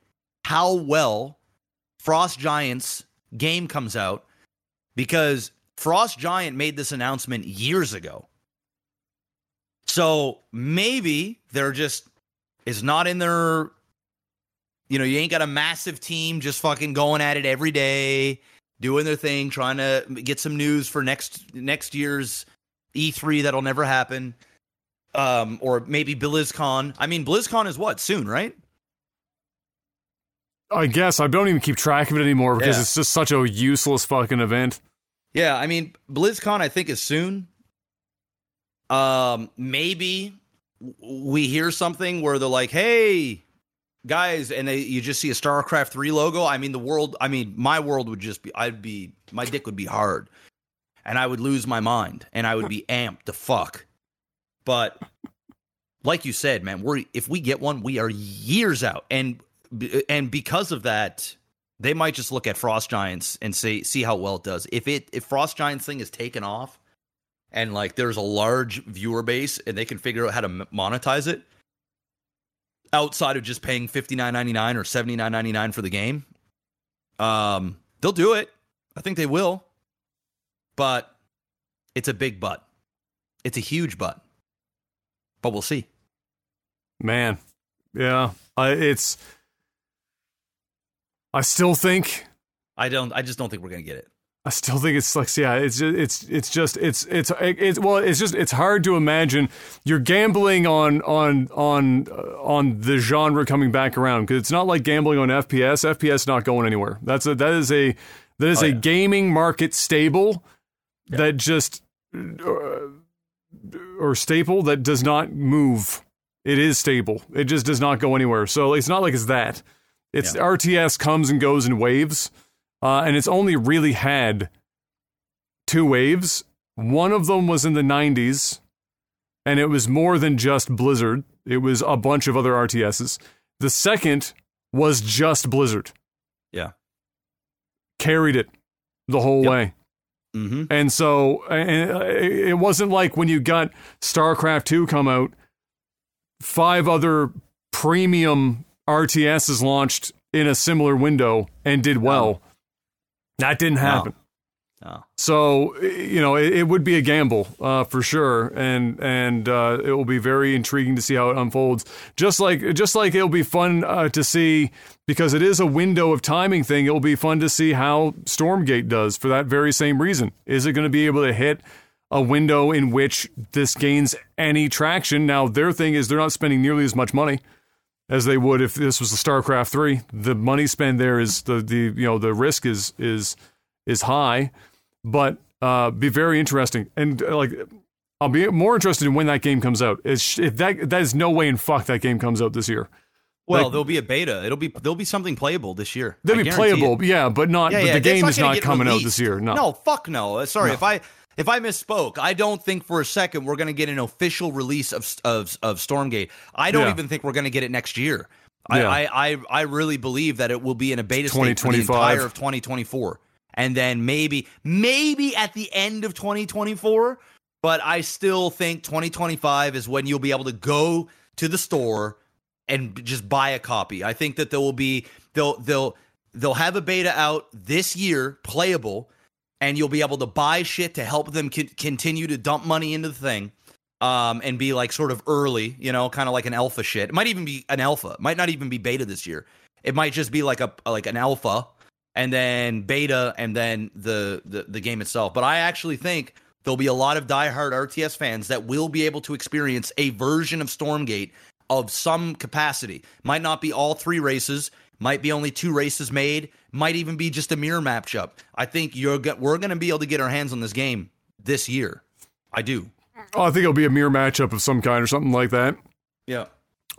[SPEAKER 2] how well Frost Giants game comes out because Frost Giant made this announcement years ago. So maybe they're just it's not in their you know, you ain't got a massive team just fucking going at it every day, doing their thing, trying to get some news for next next year's E3 that'll never happen. Um, or maybe BlizzCon. I mean, BlizzCon is what soon, right?
[SPEAKER 1] I guess I don't even keep track of it anymore because
[SPEAKER 2] Yeah.
[SPEAKER 1] it's just such a useless fucking event.
[SPEAKER 2] Yeah, I mean, BlizzCon I think is soon. Um, maybe we hear something where they're like, "Hey, guys," and they you just see a StarCraft three logo. I mean, the world. I mean, my world would just be. I'd be. My dick would be hard, and I would lose my mind, and I would be amped to fuck. But like you said, man, we're if we get one, we are years out, and and because of that, they might just look at Frost Giants and see see how well it does. If it if Frost Giants thing is taken off, and like there's a large viewer base, and they can figure out how to monetize it outside of just paying fifty nine ninety nine or seventy nine ninety nine for the game, um, they'll do it. I think they will, but it's a big but. It's a huge but. But we'll see.
[SPEAKER 1] Man, yeah, I, it's. I still think
[SPEAKER 2] I don't. I just don't think we're gonna get it.
[SPEAKER 1] I still think it's like yeah, it's just, it's it's just it's it's it's well, it's just it's hard to imagine you're gambling on on on uh, on the genre coming back around because it's not like gambling on FPS. FPS not going anywhere. That's a that is a that is
[SPEAKER 2] Oh,
[SPEAKER 1] a
[SPEAKER 2] yeah.
[SPEAKER 1] gaming market stable that just uh, or staple that does not move. It is stable. It just does not go anywhere. So it's not like it's that. It's
[SPEAKER 2] Yeah.
[SPEAKER 1] RTS comes and goes in waves. Uh, and it's only really had two waves. One of them was in the 90s, and it was more than just Blizzard, it was a bunch of other RTSs. The second was just Blizzard,
[SPEAKER 2] Yeah.
[SPEAKER 1] carried it the whole
[SPEAKER 2] Yep.
[SPEAKER 1] way.
[SPEAKER 2] Mm-hmm.
[SPEAKER 1] And so and it wasn't like when you got StarCraft 2 come out, five other premium RTSs launched in a similar window and did well. That didn't happen.
[SPEAKER 2] Oh.
[SPEAKER 1] So you know, it, it would be a gamble uh, for sure, and and uh, it will be very intriguing to see how it unfolds. Just like just like it'll be fun uh, to see because it is a window of timing thing. It'll be fun to see how Stormgate does for that very same reason. Is it going to be able to hit a window in which this gains any traction? Now their thing is they're not spending nearly as much money as they would if this was the StarCraft three. The money spent there is the the you know the risk is is is high, but uh, be very interesting and uh, like I'll be more interested in when that game comes out. Is if that that is no way in fuck that game comes out this year.
[SPEAKER 2] Well,
[SPEAKER 1] Like-
[SPEAKER 2] there'll be a beta. It'll be there'll be something playable this year.
[SPEAKER 1] They'll
[SPEAKER 2] I
[SPEAKER 1] be playable,
[SPEAKER 2] it.
[SPEAKER 1] yeah, but not.
[SPEAKER 2] Yeah,
[SPEAKER 1] but
[SPEAKER 2] yeah,
[SPEAKER 1] the game
[SPEAKER 2] not
[SPEAKER 1] is not coming out this year. No,
[SPEAKER 2] No, fuck no. Uh, Sorry
[SPEAKER 1] No.
[SPEAKER 2] if I if I misspoke. I don't think for a second we're going to get an official release of of of Stormgate. I don't
[SPEAKER 1] Yeah.
[SPEAKER 2] even think we're going to get it next year.
[SPEAKER 1] Yeah.
[SPEAKER 2] I, I I I really believe that it will be in a beta state for the entire of 2024, and then maybe maybe at the end of 2024. But I still think 2025 is when you'll be able to go to the store and just buy a copy. I think that there will be they'll they'll they'll have a beta out this year, playable, and you'll be able to buy shit to help them con- continue to dump money into the thing. Um, and be like sort of early, you know, kind of like an alpha shit. It might even be an alpha. It might not even be beta this year. It might just be like a like an alpha, and then beta, and then the the, the game itself. But I actually think there'll be a lot of diehard RTS fans that will be able to experience a version of Stormgate of some capacity. Might not be all three races, might be only two races made, might even be just a mirror matchup. I think you're go- we're going to be able to get our hands on this game this year. I do.
[SPEAKER 1] oh, I think it'll be a mirror matchup of some kind or something like that.
[SPEAKER 2] Yeah.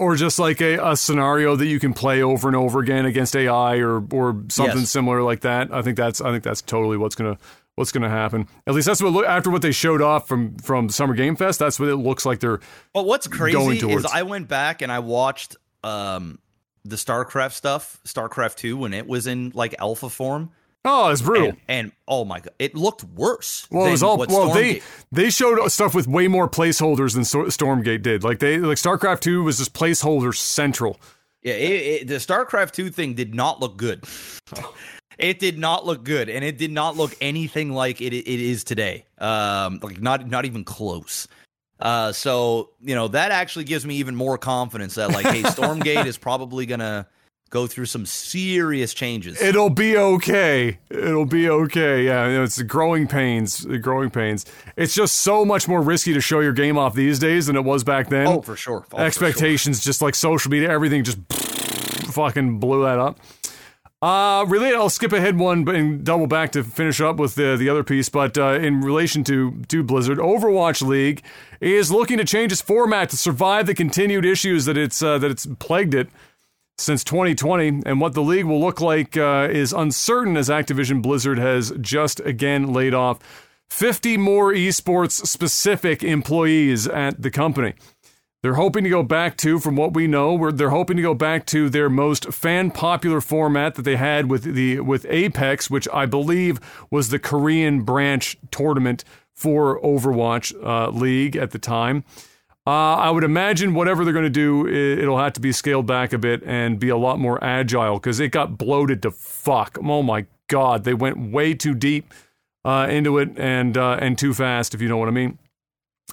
[SPEAKER 1] Or just like a, a scenario that you can play over and over again against AI or or something
[SPEAKER 2] Yes.
[SPEAKER 1] similar like that. I think that's I think that's totally what's gonna what's gonna happen. At least that's what after what they showed off from from Summer Game Fest. That's what it looks like they're
[SPEAKER 2] But what's
[SPEAKER 1] Going
[SPEAKER 2] crazy is. I went back and I watched um the StarCraft stuff, StarCraft 2 when it was in like alpha form.
[SPEAKER 1] Oh it's brutal.
[SPEAKER 2] And, and oh my god, it looked worse.
[SPEAKER 1] well, it was all
[SPEAKER 2] what
[SPEAKER 1] well. They
[SPEAKER 2] Stormgate-
[SPEAKER 1] they showed stuff with way more placeholders than Stormgate did. Like they like StarCraft Two was just placeholder central.
[SPEAKER 2] Yeah, it, it, the StarCraft 2 thing did not look good. it did not look good, and it did not look anything like it, it is today. Um, like not not even close. Uh, so you know that actually gives me even more confidence that like, hey, Stormgate is probably gonna go through some serious changes.
[SPEAKER 1] It'll be okay. It'll be okay. Yeah, it's growing pains. The growing pains. It's just so much more risky to show your game off these days than it was back then.
[SPEAKER 2] oh, for sure. Oh, for sure.
[SPEAKER 1] Expectations, just like social media, everything just fucking blew that up. Uh, really, I'll skip ahead one and double back to finish up with the the other piece. But uh, in relation to to Blizzard, Overwatch League is looking to change its format to survive the continued issues that it's uh, that it's plagued it since 2020. And what the league will look like uh, is uncertain, as Activision Blizzard has just again laid off 50 more esports specific employees at the company. They're hoping to go back to, from what we know, they're hoping to go back to their most fan popular format that they had with the with Apex, which I believe was the Korean branch tournament for Overwatch uh, League at the time. Uh, I would imagine whatever they're going to do, it'll have to be scaled back a bit and be a lot more agile because it got bloated to fuck. Oh my god, they went way too deep uh, into it and uh, and too fast, if you know what I mean.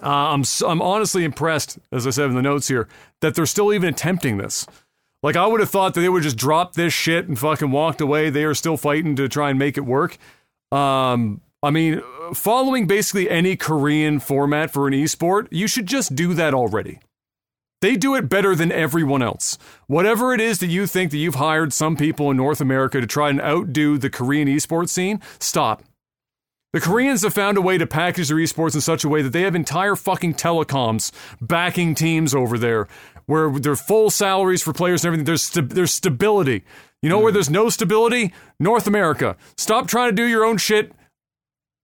[SPEAKER 1] Uh, I'm I'm honestly impressed, as I said in the notes here, that they're still even attempting this. Like I would have thought that they would just drop this shit and fucking walked away. They are still fighting to try and make it work. Um, I mean, following basically any Korean format for an esport, you should just do that already. They do it better than everyone else. Whatever it is that you think that you've hired some people in North America to try and outdo the Korean esports scene, stop. The Koreans have found a way to package their esports in such a way that they have entire fucking telecoms backing teams over there, where they're full salaries for players and everything. There's st- there's stability. You know mm. where there's no stability? North America. Stop trying to do your own shit.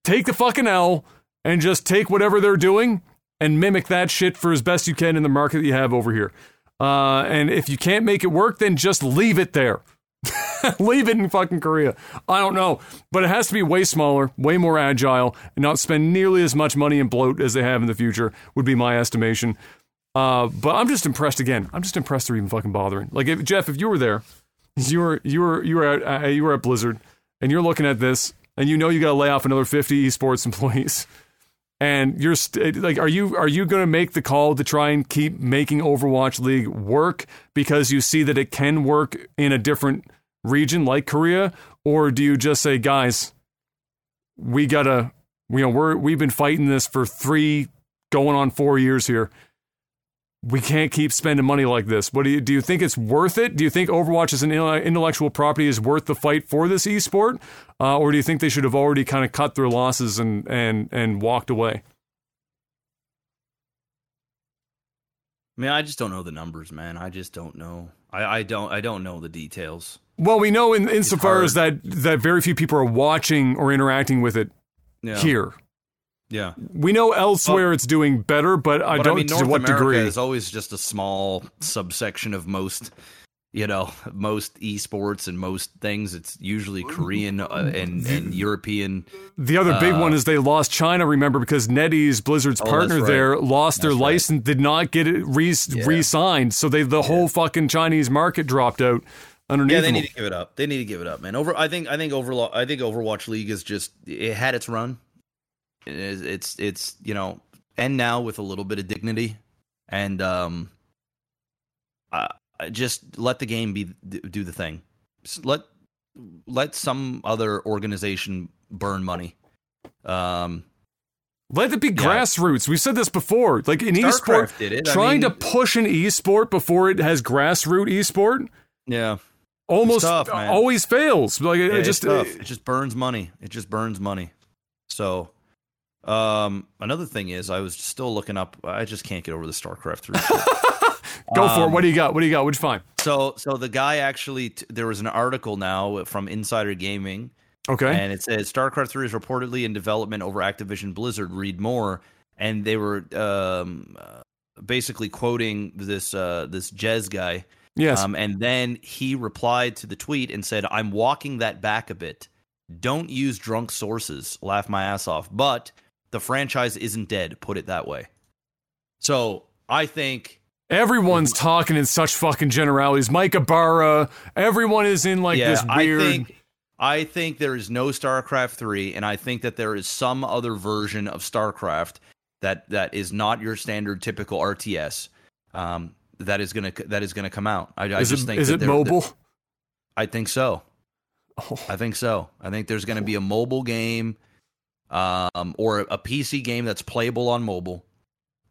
[SPEAKER 1] Take the fucking L and just take whatever they're doing and mimic that shit for as best you can in the market that you have over here. Uh, and if you can't make it work, then just leave it there. Leave it in fucking Korea. I don't know. But it has to be way smaller, way more agile, and not spend nearly as much money and bloat as they have in the future, would be my estimation. Uh, but I'm just impressed again. I'm just impressed they're even fucking bothering. Like, if, Jeff, if you were there, you were you were you were at uh, you were at Blizzard, and you're looking at this, and you know you got to lay off another 50 esports employees, and you're st- like, are you are you going to make the call to try and keep making Overwatch League work because you see that it can work in a different region like Korea, or do you just say, guys, we gotta, you know, we're we've been fighting this for three, going on four years here. We can't keep spending money like this. What do you do? You think it's worth it? Do you think Overwatch as an intellectual property is worth the fight for this esport, uh, or do you think they should have already kind of cut their losses and and and walked away?
[SPEAKER 2] I mean, I just don't know the numbers, man. I just don't know. I, I don't I don't know the details.
[SPEAKER 1] Well, we know in insofar as that that very few people are watching or interacting with it yeah. here.
[SPEAKER 2] Yeah,
[SPEAKER 1] we know elsewhere well, it's doing better, but I but don't I mean,
[SPEAKER 2] North
[SPEAKER 1] to what
[SPEAKER 2] America
[SPEAKER 1] degree.
[SPEAKER 2] Is always just a small subsection of most, you know, most esports and most things. It's usually Korean uh, and and European.
[SPEAKER 1] The other big uh, one is they lost China. Remember, because NetEase, Blizzard's oh, partner right. there, lost that's their right. license, did not get it re yeah. signed so they the yeah. whole fucking Chinese market dropped out underneath.
[SPEAKER 2] Yeah, they them. need to give it up. They need to give it up, man. Over, I think, I think Overwatch, I think Overwatch League is just it had its run. It is, it's, it's you know, end now with a little bit of dignity, and um, uh, just let the game be do the thing. Just let let some other organization burn money. Um,
[SPEAKER 1] let it be yeah. grassroots. We've said this before. Like in esport, trying I mean, to push an esport before it has grassroots esport.
[SPEAKER 2] Yeah
[SPEAKER 1] almost tough, always fails. Like yeah, it just
[SPEAKER 2] it just burns money. It just burns money. So um another thing is I was still looking up I just can't get over the StarCraft 3.
[SPEAKER 1] Go um, for it. What do you got? What do you got? What'd you find?
[SPEAKER 2] So so the guy actually t- there was an article now from Insider Gaming.
[SPEAKER 1] Okay.
[SPEAKER 2] And it says StarCraft 3 is reportedly in development over Activision Blizzard. Read more. And they were um, uh, basically quoting this uh, this Jez guy
[SPEAKER 1] Yes. Um,
[SPEAKER 2] and then he replied to the tweet and said, I'm walking that back a bit. Don't use drunk sources. Laugh my ass off. But the franchise isn't dead, put it that way. So I think.
[SPEAKER 1] Everyone's talking in such fucking generalities. Mike Ybarra, everyone is in like yeah, this weird.
[SPEAKER 2] I think, I think there is no StarCraft 3, and I think that there is some other version of StarCraft that that is not your standard typical RTS. Um, that is gonna that is gonna come out. I, I just
[SPEAKER 1] it,
[SPEAKER 2] think
[SPEAKER 1] is it mobile?
[SPEAKER 2] I think so. Oh. I think so. I think there's going to be a mobile game, um, or a PC game that's playable on mobile,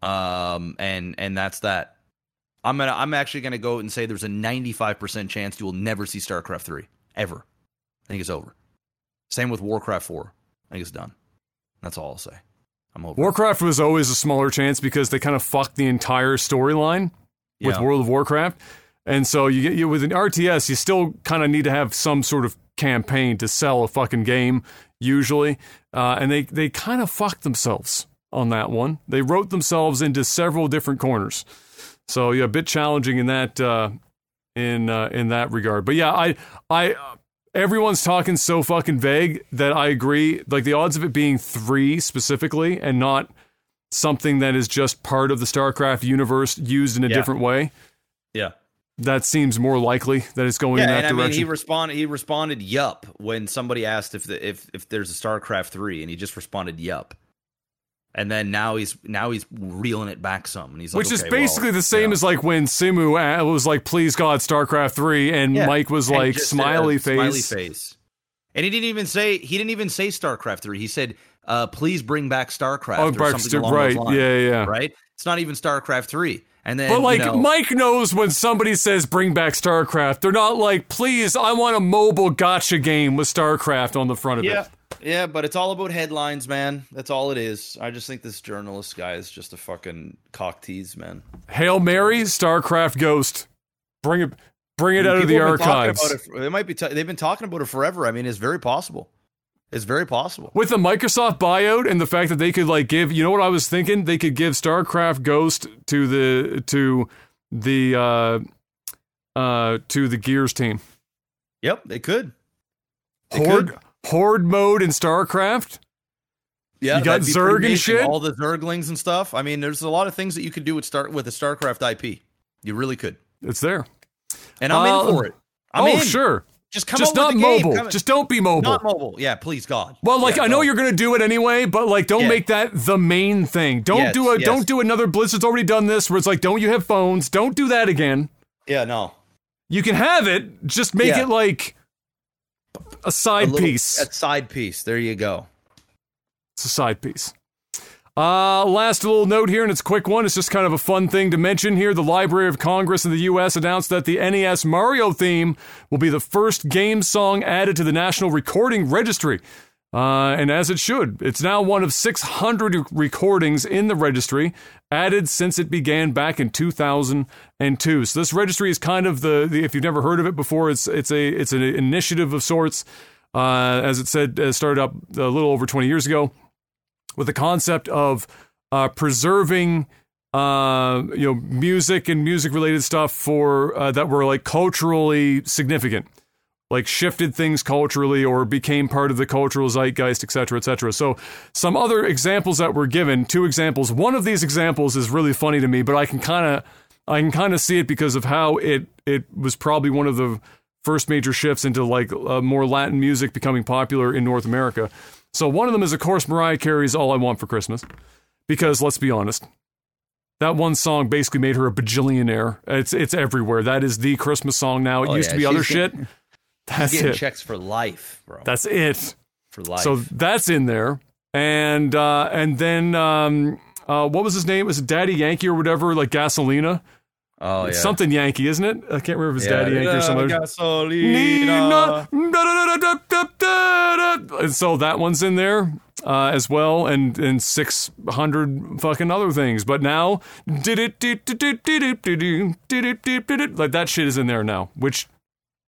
[SPEAKER 2] um, and and that's that. I'm gonna I'm actually gonna go and say there's a 95% chance you will never see StarCraft three ever. I think it's over. Same with Warcraft 4. I think it's done. That's all I'll say. I'm over.
[SPEAKER 1] Warcraft was always a smaller chance because they kind of fucked the entire storyline with World of Warcraft. And so you get you with an RTS, you still kind of need to have some sort of campaign to sell a fucking game usually. Uh, and they they kind of fucked themselves on that one. They wrote themselves into several different corners. So yeah, a bit challenging in that uh, in uh, in that regard. But yeah, I I everyone's talking so fucking vague that I agree. Like the odds of it being three specifically and not something that is just part of the StarCraft universe used in a
[SPEAKER 2] Yeah.
[SPEAKER 1] different way.
[SPEAKER 2] Yeah.
[SPEAKER 1] That seems more likely that it's going
[SPEAKER 2] Yeah,
[SPEAKER 1] in that
[SPEAKER 2] and I mean, he responded. He responded, "Yup," when somebody asked if the, if if there's a StarCraft three, and he just responded, "Yup." And then now he's now he's reeling it back some, and he's like,
[SPEAKER 1] which is
[SPEAKER 2] "Okay,
[SPEAKER 1] basically
[SPEAKER 2] well,
[SPEAKER 1] the same
[SPEAKER 2] yeah."
[SPEAKER 1] as like when Simu uh, was like, "Please God, StarCraft 3," and
[SPEAKER 2] Yeah,
[SPEAKER 1] Mike was
[SPEAKER 2] and
[SPEAKER 1] like,
[SPEAKER 2] uh,
[SPEAKER 1] "Smiley face."
[SPEAKER 2] smiley face. And he didn't even say he didn't even say StarCraft three. He said, uh, "Please bring back StarCraft."
[SPEAKER 1] Oh,
[SPEAKER 2] or something along
[SPEAKER 1] right,
[SPEAKER 2] those lines,
[SPEAKER 1] yeah, yeah.
[SPEAKER 2] right. It's not even StarCraft three. And then,
[SPEAKER 1] But like
[SPEAKER 2] you know,
[SPEAKER 1] Mike knows when somebody says bring back StarCraft, they're not like, please, I want a mobile gacha game with StarCraft on the front of
[SPEAKER 2] Yeah.
[SPEAKER 1] it.
[SPEAKER 2] Yeah, but it's all about headlines, man. That's all it is. I just think this journalist guy is just a fucking cock tease, man.
[SPEAKER 1] Hail Mary, StarCraft Ghost. Bring it bring it out of the
[SPEAKER 2] People have been talking
[SPEAKER 1] archives.
[SPEAKER 2] about it- They might be. T- they've been talking about it forever. I mean, it's very possible. It's very possible.
[SPEAKER 1] With the Microsoft buyout and the fact that they could like give, you know what I was thinking? They could give StarCraft Ghost to the to the uh uh to the Gears team.
[SPEAKER 2] Yep, they could. They
[SPEAKER 1] Horde
[SPEAKER 2] could.
[SPEAKER 1] Horde mode in StarCraft.
[SPEAKER 2] Yeah,
[SPEAKER 1] You got Zerg and shit?
[SPEAKER 2] All the Zerglings and stuff. I mean, there's a lot of things that you could do with start with a StarCraft IP. You really could,
[SPEAKER 1] It's there.
[SPEAKER 2] and I'm
[SPEAKER 1] Uh,
[SPEAKER 2] in for it. I'm
[SPEAKER 1] oh,
[SPEAKER 2] in.
[SPEAKER 1] sure.
[SPEAKER 2] Just come
[SPEAKER 1] Just
[SPEAKER 2] out
[SPEAKER 1] not
[SPEAKER 2] with the
[SPEAKER 1] mobile.
[SPEAKER 2] Come-
[SPEAKER 1] Just don't be mobile.
[SPEAKER 2] not mobile. Yeah, please God.
[SPEAKER 1] Well, like
[SPEAKER 2] Yeah,
[SPEAKER 1] I know
[SPEAKER 2] no.
[SPEAKER 1] you're gonna do it anyway, but like don't
[SPEAKER 2] Yeah.
[SPEAKER 1] make that the main thing. Don't
[SPEAKER 2] Yes,
[SPEAKER 1] do a
[SPEAKER 2] yes.
[SPEAKER 1] don't do another Blizzard's already done this where it's like don't you have phones? Don't do that again.
[SPEAKER 2] Yeah, no.
[SPEAKER 1] You can have it, just make
[SPEAKER 2] Yeah.
[SPEAKER 1] it like a side
[SPEAKER 2] A little-
[SPEAKER 1] piece.
[SPEAKER 2] A side piece. There you go.
[SPEAKER 1] It's a side piece. Uh, last little note here, and it's a quick one. It's just kind of a fun thing to mention here. The Library of Congress in the U.S. announced that the NES Mario theme will be the first game song added to the National Recording Registry. Uh, and as it should, it's now one of 600 recordings in the registry added since it began back in 2002. So this registry is kind of the, the if you've never heard of it before, it's it's a it's an initiative of sorts. Uh, as it said, uh, started up a little over 20 years ago with the concept of uh, preserving uh, you know music and music related stuff for uh, that were like culturally significant like shifted things culturally or became part of the cultural zeitgeist, etc cetera, et cetera. So some other examples that were given, two examples. One of these examples is really funny to me, but I can kind of I can kind of see it because of how it it was probably one of the first major shifts into like uh, more Latin music becoming popular in North America. So one of them is of course Mariah Carey's "All I Want for Christmas," because let's be honest, that one song basically made her a bajillionaire. It's it's everywhere. That is the Christmas song now. It
[SPEAKER 2] Oh,
[SPEAKER 1] used
[SPEAKER 2] yeah,
[SPEAKER 1] to be other
[SPEAKER 2] she's
[SPEAKER 1] shit.
[SPEAKER 2] getting-
[SPEAKER 1] That's
[SPEAKER 2] Getting
[SPEAKER 1] it.
[SPEAKER 2] checks for life, bro.
[SPEAKER 1] That's it.
[SPEAKER 2] for life.
[SPEAKER 1] So that's in there, and uh, and then um, uh, what was his name? Was it Daddy Yankee or whatever? Like Gasolina,
[SPEAKER 2] oh yeah.
[SPEAKER 1] Something Yankee, isn't it? I can't remember if it's
[SPEAKER 2] Yeah.
[SPEAKER 1] Daddy Yankee or something.
[SPEAKER 2] Gasolina.
[SPEAKER 1] And so that one's in there uh, as well, and and six hundred fucking other things. But now, like that shit is in there now, which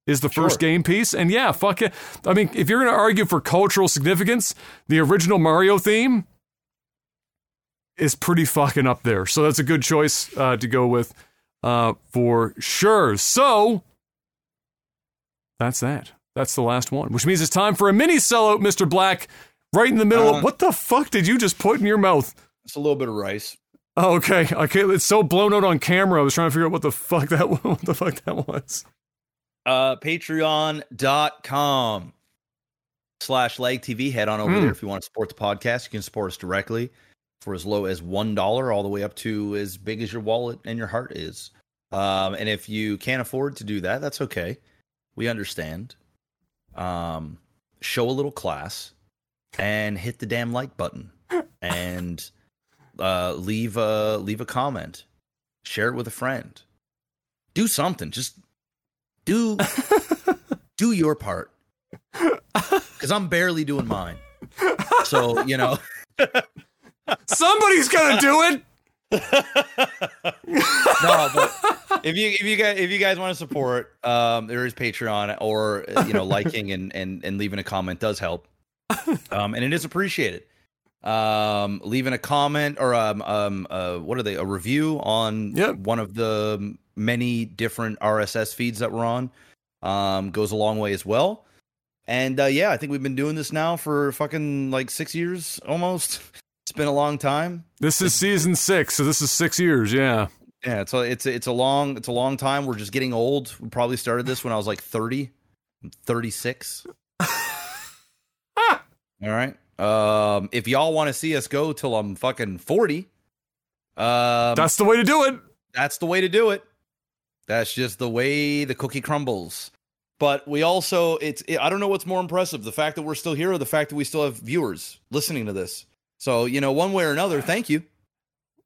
[SPEAKER 1] is the first
[SPEAKER 2] Sure.
[SPEAKER 1] game piece. And yeah, fuck it. I mean, if you're gonna argue for cultural significance, the original Mario theme is pretty fucking up there. So that's a good choice uh, to go with uh, for sure. So that's that. That's the last one, which means it's time for a mini sellout, Mr. Black. Right in the middle.
[SPEAKER 2] Uh,
[SPEAKER 1] of, what the fuck did you just put in your mouth?
[SPEAKER 2] It's a little bit of rice.
[SPEAKER 1] Oh, okay, okay. It's so blown out on camera. I was trying to figure out what the fuck that what the fuck that was.
[SPEAKER 2] Uh, Patreon.com slash leg TV. Head on over
[SPEAKER 1] Hmm.
[SPEAKER 2] there if you want to support the podcast. You can support us directly for as low as one dollar, all the way up to as big as your wallet and your heart is. Um, and if you can't afford to do that, that's okay. We understand. Um, show a little class and hit the damn like button and uh, leave a leave a comment. Share it with a friend. Do something. Just do do your part because I'm barely doing mine. So you know,
[SPEAKER 1] Somebody's gonna do it.
[SPEAKER 2] No, but if you if you guys if you guys want to support, um, there is Patreon or you know liking and and and leaving a comment does help, um, and it is appreciated. Um, leaving a comment or um um uh what are they a review on
[SPEAKER 1] Yep.
[SPEAKER 2] one of the many different RSS feeds that we're on, um, goes a long way as well. And uh, yeah, I think we've been doing this now for fucking like six years almost. Been a long time.
[SPEAKER 1] This is season six, so this is six years. Yeah.
[SPEAKER 2] Yeah, it's a it's a, it's a long it's a long time. We're just getting old. We probably started this when I was like 30. I'm 36. All right. Um if y'all want to see us go till I'm fucking 40, um
[SPEAKER 1] That's the way to do it.
[SPEAKER 2] that's the way to do it. That's just the way the cookie crumbles. But we also it's I don't know what's more impressive, the fact that we're still here or the fact that we still have viewers listening to this. So, you know, one way or another, thank you.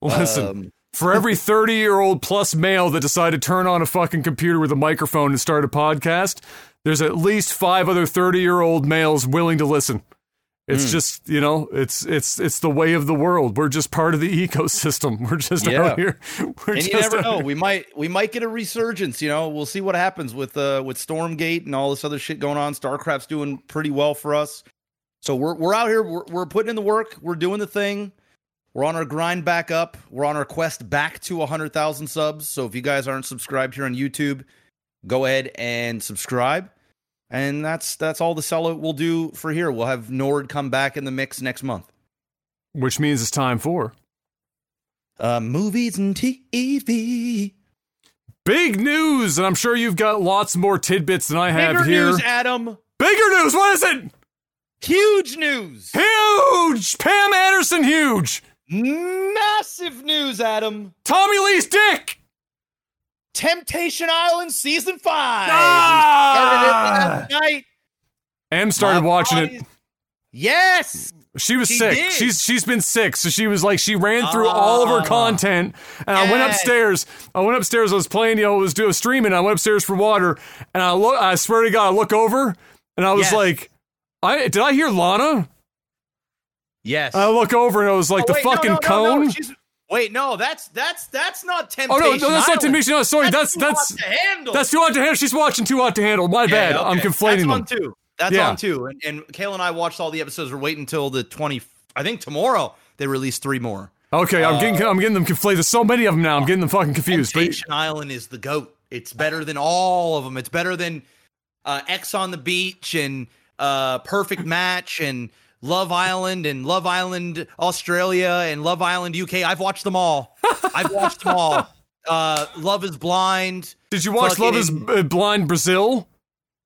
[SPEAKER 1] Listen,
[SPEAKER 2] Um,
[SPEAKER 1] for every 30 year old plus male that decided to turn on a fucking computer with a microphone and start a podcast, there's at least five other 30 year old males willing to listen. It's
[SPEAKER 2] Mm.
[SPEAKER 1] just, you know, it's it's it's the way of the world. We're just part of the ecosystem. We're just
[SPEAKER 2] Yeah.
[SPEAKER 1] out here. We're
[SPEAKER 2] and you never know.
[SPEAKER 1] here.
[SPEAKER 2] We might we might get a resurgence. You know, we'll see what happens with uh with Stormgate and all this other shit going on. Starcraft's doing pretty well for us, so we're we're out here. We're, we're putting in the work. We're doing the thing. We're on our grind back up. We're on our quest back to hundred thousand subs. So if you guys aren't subscribed here on YouTube, go ahead and subscribe. And that's that's all the sellout will do for here. We'll have Nord come back in the mix next month.
[SPEAKER 1] Which means it's time for
[SPEAKER 2] Uh, movies and TV.
[SPEAKER 1] big news. And I'm sure you've got lots more tidbits than I have
[SPEAKER 2] Bigger
[SPEAKER 1] here.
[SPEAKER 2] news, Adam.
[SPEAKER 1] Bigger news. What is it?
[SPEAKER 2] Huge news.
[SPEAKER 1] Huge. Pam Anderson, huge.
[SPEAKER 2] Massive news, Adam.
[SPEAKER 1] Tommy Lee's dick.
[SPEAKER 2] Temptation Island season five.
[SPEAKER 1] Ah!
[SPEAKER 2] Started it last night.
[SPEAKER 1] Em started
[SPEAKER 2] My
[SPEAKER 1] watching it.
[SPEAKER 2] Yes.
[SPEAKER 1] She was
[SPEAKER 2] She
[SPEAKER 1] sick.
[SPEAKER 2] did.
[SPEAKER 1] She's she's been sick, so she was like she ran through all of her
[SPEAKER 2] Ah.
[SPEAKER 1] content. And I went upstairs. I went upstairs. I was playing, you know, I was doing streaming. I went upstairs for water, and I look. I swear to God, I look over, and I was
[SPEAKER 2] Yes.
[SPEAKER 1] like, I did I hear Lana?
[SPEAKER 2] Yes.
[SPEAKER 1] I look over, and I was like,
[SPEAKER 2] Oh,
[SPEAKER 1] the
[SPEAKER 2] wait, no,
[SPEAKER 1] fucking
[SPEAKER 2] no, no,
[SPEAKER 1] cone.
[SPEAKER 2] no, she's- Wait, no, that's that's that's not
[SPEAKER 1] oh
[SPEAKER 2] Temptation.
[SPEAKER 1] no, no, that's not
[SPEAKER 2] Island.
[SPEAKER 1] Temptation. No, sorry, that's
[SPEAKER 2] Too
[SPEAKER 1] that's
[SPEAKER 2] Hot to handle.
[SPEAKER 1] that's too hot to handle. She's watching Too Hot to Handle. My
[SPEAKER 2] Yeah,
[SPEAKER 1] bad.
[SPEAKER 2] okay.
[SPEAKER 1] I'm conflating
[SPEAKER 2] That's
[SPEAKER 1] them.
[SPEAKER 2] on too. That's
[SPEAKER 1] Yeah.
[SPEAKER 2] on too. And, and Kayla and I watched all the episodes. We're waiting until the twenty. I think tomorrow they release three more.
[SPEAKER 1] Okay, I'm getting I'm getting them conflated. There's so many of them now. I'm getting them fucking confused. But-
[SPEAKER 2] Temptation Island is the goat. It's better than all of them. It's better than uh, X on the Beach and uh, Perfect Match and Love Island and Love Island Australia and Love Island UK. I've watched them all. I've watched them all. Uh, Love is Blind.
[SPEAKER 1] Did you watch Love Is uh, Blind Brazil?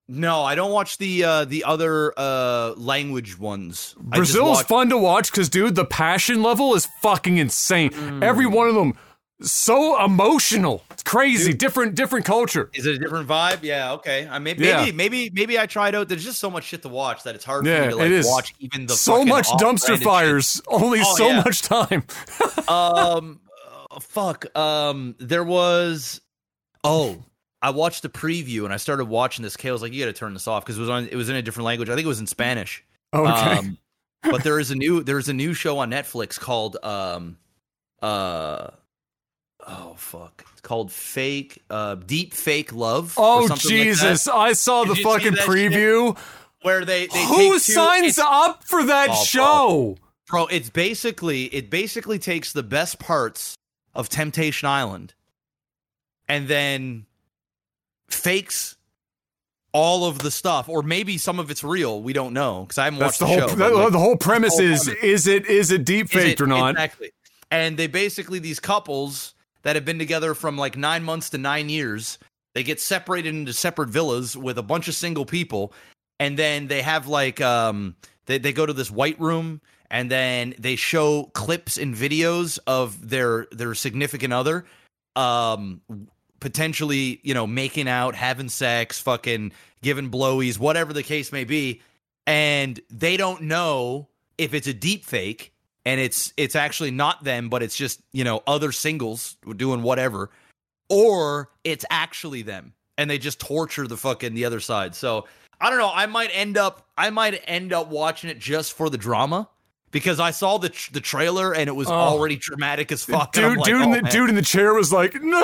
[SPEAKER 2] No, I don't watch the uh, the other uh, language ones.
[SPEAKER 1] Brazil
[SPEAKER 2] watch-
[SPEAKER 1] fun to watch because, dude, the passion level is fucking insane.
[SPEAKER 2] Mm.
[SPEAKER 1] Every one of them so emotional. It's crazy. different, different culture.
[SPEAKER 2] Is it a different vibe? Yeah, okay. I maybe
[SPEAKER 1] Yeah.
[SPEAKER 2] maybe maybe maybe I tried out. There's just so much shit to watch that it's hard for
[SPEAKER 1] Yeah,
[SPEAKER 2] me to like
[SPEAKER 1] it is.
[SPEAKER 2] watch even the
[SPEAKER 1] so much dumpster
[SPEAKER 2] off-branded shit.
[SPEAKER 1] fires. Only
[SPEAKER 2] Oh,
[SPEAKER 1] so
[SPEAKER 2] yeah.
[SPEAKER 1] much time.
[SPEAKER 2] um uh, fuck um there was oh i watched the preview and i started watching this kale was like you gotta turn this off because it was on it was in a different language i think it was in spanish
[SPEAKER 1] Okay.
[SPEAKER 2] um but there is a new there's a new show on netflix called um uh oh fuck it's called fake uh deep fake love or
[SPEAKER 1] oh
[SPEAKER 2] something like
[SPEAKER 1] Jesus! I saw
[SPEAKER 2] Did
[SPEAKER 1] the fucking preview.
[SPEAKER 2] where they, they
[SPEAKER 1] Who
[SPEAKER 2] take two-
[SPEAKER 1] signs
[SPEAKER 2] it's-
[SPEAKER 1] up for that
[SPEAKER 2] Oh,
[SPEAKER 1] show?
[SPEAKER 2] Bro, it's basically it basically takes the best parts of Temptation Island and then fakes all of the stuff, or maybe some of it's real. We don't know because I haven't
[SPEAKER 1] That's
[SPEAKER 2] watched
[SPEAKER 1] the
[SPEAKER 2] the,
[SPEAKER 1] whole.
[SPEAKER 2] show.
[SPEAKER 1] that-
[SPEAKER 2] like,
[SPEAKER 1] the whole premise
[SPEAKER 2] whole
[SPEAKER 1] is:
[SPEAKER 2] premise.
[SPEAKER 1] is it is it deep faked or not?
[SPEAKER 2] Exactly. And they basically these couples that have been together from like nine months to nine years. They get separated into separate villas with a bunch of single people, and then they have like um they they go to this white room and then they show clips and videos of their their significant other um potentially you know making out having sex fucking giving blowies whatever the case may be and they don't know if it's a deep fake and it's it's actually not them but it's just you know other singles doing whatever or it's actually them and they just torture the fucking the other side so I don't know. I might end up. I might end up watching it just for the drama because I saw the tr- the trailer and it was
[SPEAKER 1] Oh.
[SPEAKER 2] already dramatic as fuck.
[SPEAKER 1] Dude,
[SPEAKER 2] like,
[SPEAKER 1] dude,
[SPEAKER 2] oh,
[SPEAKER 1] in the,
[SPEAKER 2] man.
[SPEAKER 1] dude in the chair was like, no.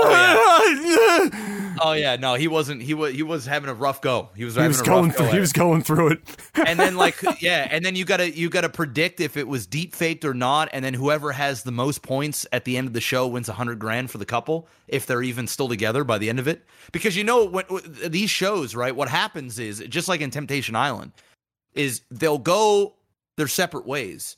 [SPEAKER 2] Oh yeah, oh, no, he wasn't. He was he was having a rough go. He was
[SPEAKER 1] He
[SPEAKER 2] having
[SPEAKER 1] was
[SPEAKER 2] a
[SPEAKER 1] going
[SPEAKER 2] rough
[SPEAKER 1] through. He
[SPEAKER 2] it.
[SPEAKER 1] was going through it.
[SPEAKER 2] and then like yeah, and then you gotta you gotta predict if it was deep faked or not, and then whoever has the most points at the end of the show wins a hundred grand for the couple if they're even still together by the end of it. Because you know when when- these shows, right? What happens is just like in Temptation Island, is they'll go their separate ways,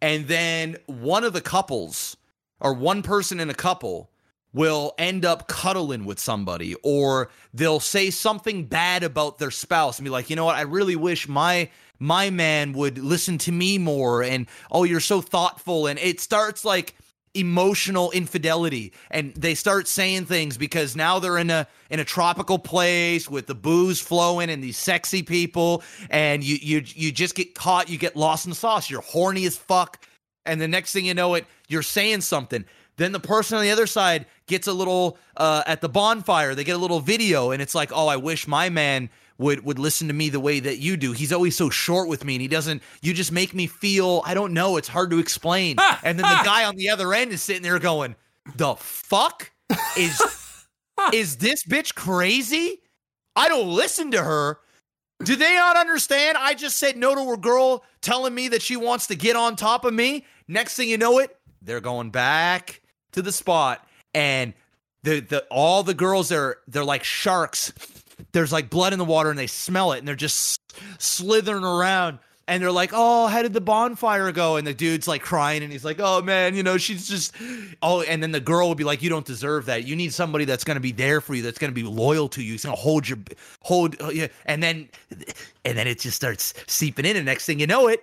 [SPEAKER 2] and then one of the couples or one person in a couple will end up cuddling with somebody or they'll say something bad about their spouse and be like, "You know what? I really wish my my man would listen to me more and oh, you're so thoughtful." And it starts like emotional infidelity. And they start saying things because now they're in a in a tropical place with the booze flowing and these sexy people. And you you you just get caught you get lost in the sauce. You're horny as fuck. And the next thing you know it you're saying something. Then the person on the other side gets a little uh, at the bonfire. They get a little video and it's like oh i wish my man would would listen to me the way that you do he's always so short with me and he doesn't you just make me feel i don't know it's hard to explain and then the guy on the other end is sitting there going the fuck is is this bitch crazy i don't listen to her do they not understand? I just said no to a girl telling me that she wants to get on top of me. Next thing you know it, they're going back to the spot and the the all the girls are they're like sharks. There's like blood in the water and they smell it and they're just slithering around and they're like, "Oh, how did the bonfire go?" And the dude's like crying and he's like, "Oh man, you know, she's just oh." And then the girl would be like, "You don't deserve that. You need somebody that's going to be there for you, that's going to be loyal to you. He's going to hold your hold uh, yeah." And then and then it just starts seeping in and next thing you know it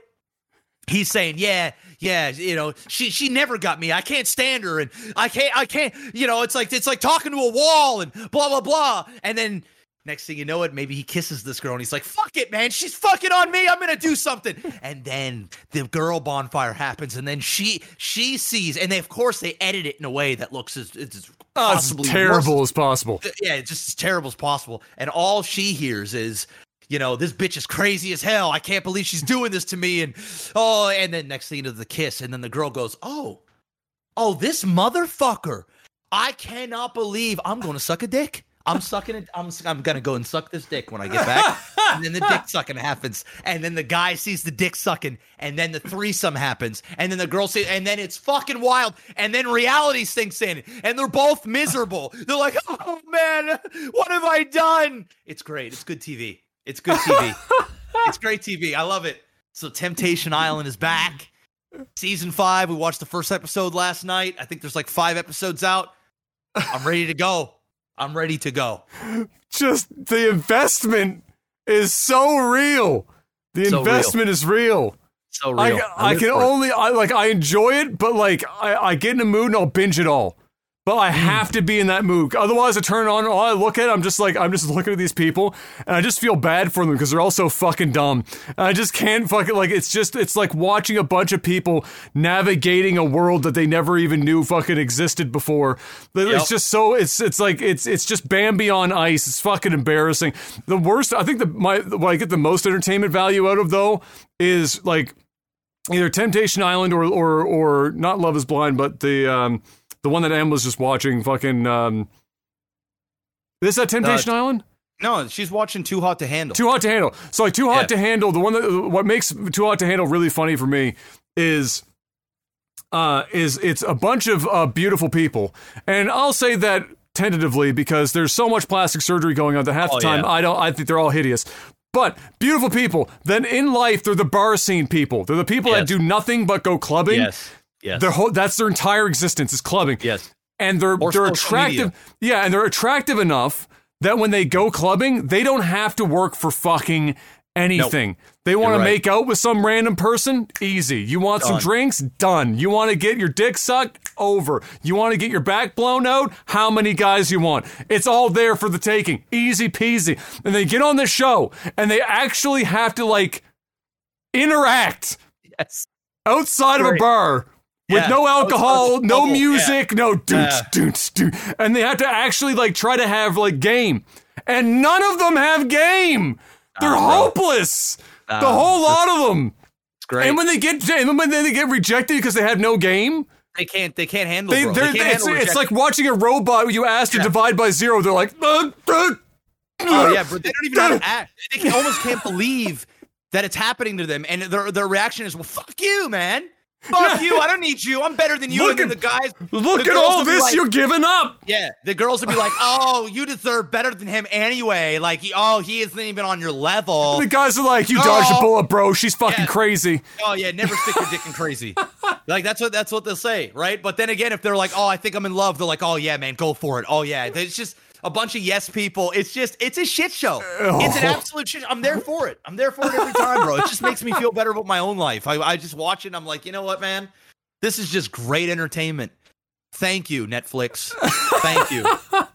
[SPEAKER 2] he's saying yeah yeah you know she she never got me i can't stand her and i can't i can't you know it's like it's like talking to a wall and blah blah blah and then next thing you know it maybe he kisses this girl and he's like fuck it man she's fucking on me i'm gonna do something and then the girl bonfire happens and then she she sees and they of course they edit it in a way that looks as it's
[SPEAKER 1] Oh, it's terrible
[SPEAKER 2] worse
[SPEAKER 1] as possible.
[SPEAKER 2] Uh, yeah, it's just as terrible as possible. And all she hears is, you know, this bitch is crazy as hell. I can't believe she's doing this to me. And oh, and then next thing you know, the kiss, and then the girl goes, oh, oh, this motherfucker. I cannot believe I'm going to suck a dick. I'm sucking it. I'm I'm gonna go and suck this dick when I get back. and then the dick sucking happens, and then the guy sees the dick sucking, and then the threesome happens, and then the girl says, and then it's fucking wild, and then reality sinks in, and they're both miserable. They're like, oh man, what have I done? It's great. It's good TV. It's good TV. it's great TV. I love it. So Temptation Island is back. Season five. We watched the first episode last night. I think there's like five episodes out. I'm ready to go. I'm ready to go.
[SPEAKER 1] Just the investment is so real. The
[SPEAKER 2] So real.
[SPEAKER 1] investment is real.
[SPEAKER 2] So real.
[SPEAKER 1] I, I can only I like I enjoy it, but like I, I get in a mood and I'll binge it all. But. I have to be in that mood. Otherwise, I turn it on. All I look at, I'm just like I'm just looking at these people, and I just feel bad for them because they're all so fucking dumb. And I just can't fucking like. It's just it's like watching a bunch of people navigating a world that they never even knew fucking existed before.
[SPEAKER 2] Yep.
[SPEAKER 1] It's just so it's it's like it's it's just Bambi on ice. It's fucking embarrassing. The worst. I think the my what I get the most entertainment value out of though is like either Temptation Island or or or not Love Is Blind, but the um the one that Em was just watching. Fucking um, is that Temptation Island?
[SPEAKER 2] No, she's watching Too Hot to Handle.
[SPEAKER 1] Too hot to handle. So like Too hot
[SPEAKER 2] Yeah.
[SPEAKER 1] to handle. The one that what makes Too hot to handle really funny for me is. Uh, is it's a bunch of uh, beautiful people, and I'll say that tentatively because there's so much plastic surgery going on that half
[SPEAKER 2] Oh,
[SPEAKER 1] the time
[SPEAKER 2] yeah.
[SPEAKER 1] I don't I think they're all hideous. But beautiful people. Then in life they're the bar scene people. They're the people that do nothing but go clubbing.
[SPEAKER 2] yes. Yes.
[SPEAKER 1] Their whole that's their entire existence is clubbing.
[SPEAKER 2] yes.
[SPEAKER 1] And they're
[SPEAKER 2] Or
[SPEAKER 1] they're attractive. Yeah, and they're attractive enough that when they go clubbing, they don't have to work for fucking anything. They want to
[SPEAKER 2] right.
[SPEAKER 1] make out with some random person? Easy. You want some drinks? Done. You want to get your dick sucked? Over. You want to get your back blown out? How many guys you want? It's all there for the taking. Easy peasy. And they get on the show and they actually have to like interact
[SPEAKER 2] Yes.
[SPEAKER 1] outside of a bar with
[SPEAKER 2] Yeah.
[SPEAKER 1] no alcohol,
[SPEAKER 2] Outside the
[SPEAKER 1] no music, no doonch,
[SPEAKER 2] Yeah.
[SPEAKER 1] doonch, doonch. And they have to actually like try to have like game. And none of them have game. They're hopeless. the whole lot of them.
[SPEAKER 3] It's great.
[SPEAKER 1] And when they get and when they get rejected because they have no game,
[SPEAKER 2] They can't. They can't handle.
[SPEAKER 1] they, they're,
[SPEAKER 2] can't
[SPEAKER 1] it's,
[SPEAKER 2] handle
[SPEAKER 1] it's like watching a robot you asked to
[SPEAKER 2] Yeah.
[SPEAKER 1] divide by zero. They're like, uh, uh,
[SPEAKER 2] Oh yeah, but they don't even know how to act. They can, almost can't believe that it's happening to them, and their their reaction is, "Well, fuck you, man. Fuck you. I don't need you. I'm better than you."
[SPEAKER 1] Look
[SPEAKER 2] and
[SPEAKER 1] at-
[SPEAKER 2] the guys,
[SPEAKER 1] look
[SPEAKER 2] the
[SPEAKER 1] at all this
[SPEAKER 2] like-
[SPEAKER 1] you're giving up.
[SPEAKER 2] Yeah, the girls would be like, "Oh, you deserve better than him anyway. Like, he- oh, he isn't even on your level.
[SPEAKER 1] The guys are like, you oh.
[SPEAKER 2] No.
[SPEAKER 1] dodged a bullet, bro. She's fucking
[SPEAKER 2] Yeah.
[SPEAKER 1] crazy.
[SPEAKER 2] Oh yeah, never stick your dick in crazy. like that's what that's what they'll say, right? But then again, if they're like, "Oh, I think I'm in love," they're like, "Oh yeah, man, go for it." Oh yeah, it's just a bunch of yes people. It's just it's a shit show. It's an absolute shit. I'm there for it. I'm there for it every time, bro. It just makes me feel better about my own life. I, I just watch it. and I'm like, you know what, man? This is just great entertainment. Thank you, Netflix. Thank you.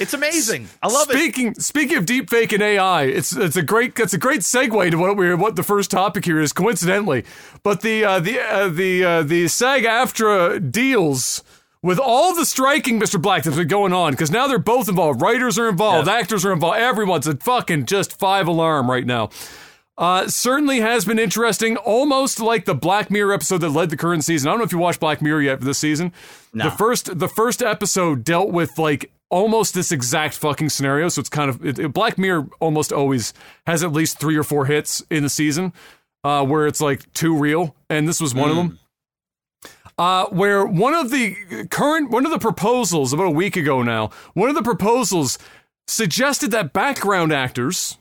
[SPEAKER 2] It's amazing. I love it.
[SPEAKER 1] speaking, Speaking of deep fake and AI, it's it's a great it's a great segue to what we what the first topic here is coincidentally. But the uh, the uh, the uh, the SAG AFTRA deals with all the striking, Mr. Black, that's been going on because now they're both involved. Writers are involved, actors are involved. Everyone's a fucking just five alarm right now. Uh, certainly has been interesting, almost like the Black Mirror episode that led the current season. I don't know if you watched Black Mirror yet for this season. The first the first episode dealt with like almost this exact fucking scenario. So it's kind of it, it- Black Mirror almost always has at least three or four hits in the season, uh, where it's like too real, and this was one of them. Uh, where one of the current one of the proposals about a week ago now, one of the proposals suggested that background actors.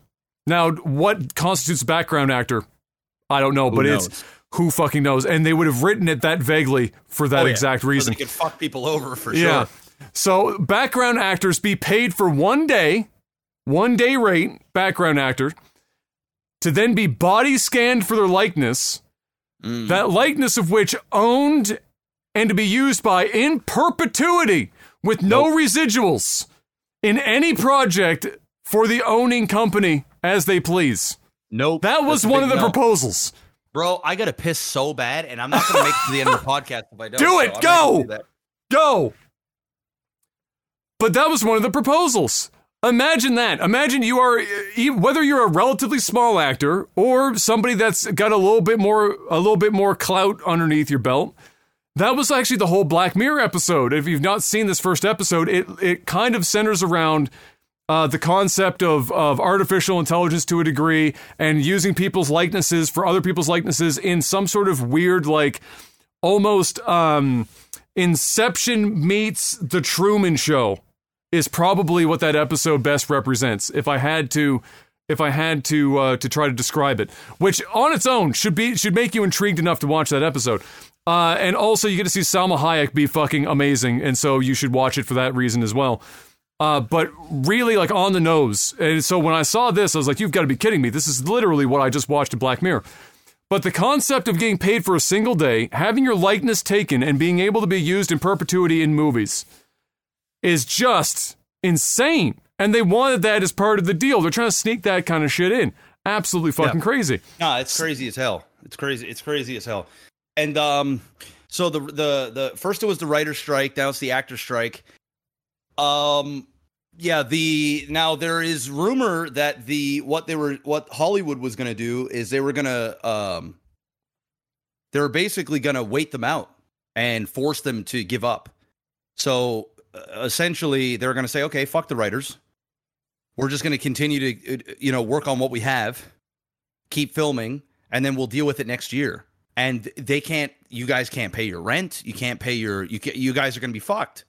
[SPEAKER 1] Now, what constitutes a background actor? I don't know, but
[SPEAKER 3] knows?
[SPEAKER 1] it's who fucking knows. And they would have written it that vaguely for that
[SPEAKER 2] Oh, yeah.
[SPEAKER 1] exact
[SPEAKER 2] So
[SPEAKER 1] reason.
[SPEAKER 2] they can fuck people over for
[SPEAKER 1] Yeah.
[SPEAKER 2] sure.
[SPEAKER 1] So background actors be paid for one day, one day rate, background actor, to then be body scanned for their likeness,
[SPEAKER 2] Mm.
[SPEAKER 1] that likeness of which owned and to be used by in perpetuity with no residuals in any project for the owning company as they please.
[SPEAKER 2] Nope.
[SPEAKER 1] That was one of the
[SPEAKER 2] no.
[SPEAKER 1] proposals.
[SPEAKER 2] Bro, I gotta piss so bad, and I'm not gonna make it to the end of the podcast if I don't.
[SPEAKER 1] Do it,
[SPEAKER 2] I'm
[SPEAKER 1] go!
[SPEAKER 2] do.
[SPEAKER 1] Go. But that was one of the proposals. Imagine that. Imagine you are whether you're a relatively small actor or somebody that's got a little bit more a little bit more clout underneath your belt. That was actually the whole Black Mirror episode. If you've not seen this first episode, it it kind of centers around uh, the concept of, of artificial intelligence to a degree and using people's likenesses for other people's likenesses in some sort of weird, like almost um, Inception meets The Truman Show is probably what that episode best represents. If I had to, if I had to uh, to try to describe it, which on its own should be should make you intrigued enough to watch that episode. Uh, and also, you get to see Salma Hayek be fucking amazing, and so you should watch it for that reason as well. Uh, but really, like on the nose. And so when I saw this, I was like, "You've got to be kidding me! This is literally what I just watched in Black Mirror." But the concept of getting paid for a single day, having your likeness taken, and being able to be used in perpetuity in movies is just insane. And they wanted that as part of the deal. They're trying to sneak that kind of shit in. Absolutely fucking crazy.
[SPEAKER 3] No, it's crazy as hell. It's crazy. It's crazy as hell. And um, so the the the first it was the writer strike. Now it's the actor strike. Um, yeah. The now there is rumor that the what they were what Hollywood was going to do is they were going to um, they were basically going to wait them out and force them to give up. So uh, essentially, they're going to say, okay, fuck the writers. We're just going to continue to uh, you know work on what we have keep filming and then we'll deal with it next year and they can't you guys can't pay your rent. You can't pay your you ca you guys are going to be fucked.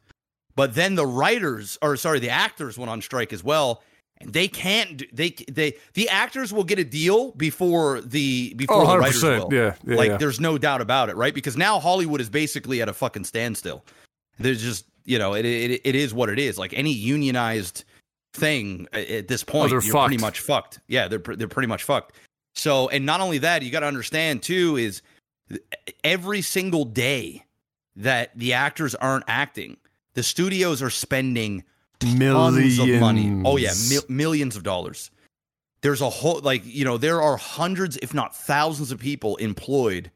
[SPEAKER 3] But then the writers or sorry the actors went on strike as well. And they can't they they the actors will get a deal before the before
[SPEAKER 1] Oh,
[SPEAKER 3] the writers will.
[SPEAKER 1] Yeah, yeah,
[SPEAKER 3] like
[SPEAKER 1] yeah.
[SPEAKER 3] there's no doubt about it right? Because now hollywood is basically at a fucking standstill. There's just you know it it, it is what it is. Like any unionized thing at this point
[SPEAKER 1] they're
[SPEAKER 3] you're pretty much fucked. Yeah they're they're pretty much fucked. So, and not only that, you got to understand too is every single day that the actors aren't acting, the studios are spending tons of money. Oh yeah, mil- millions of dollars. There's a whole like you know there are hundreds, if not thousands, of people employed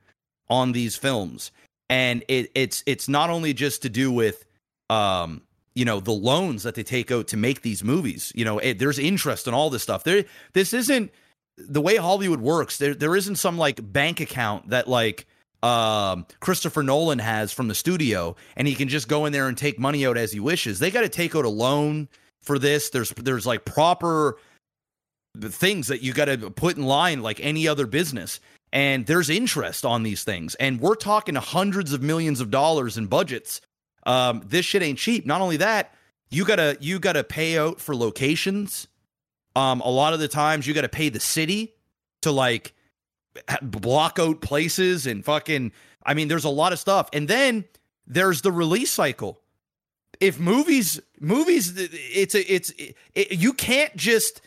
[SPEAKER 3] on these films, and it, it's it's not only just to do with um
[SPEAKER 2] you know the loans that they take out to make these movies. You know, it, there's interest in all this stuff. There, this isn't the way Hollywood works. There, there isn't some like bank account that like um, Christopher Nolan has from the studio, and he can just go in there and take money out as he wishes. They got to take out a loan for this. There's there's like proper things that you got to put in line like any other business. And there's interest on these things, and we're talking hundreds of millions of dollars in budgets. Um, this shit ain't cheap. Not only that, you gotta you gotta pay out for locations. Um, a lot of the times you gotta pay the city to like block out places and fucking I mean there's a lot of stuff. And then there's the release cycle. If movies movies it's a it's it, you can't just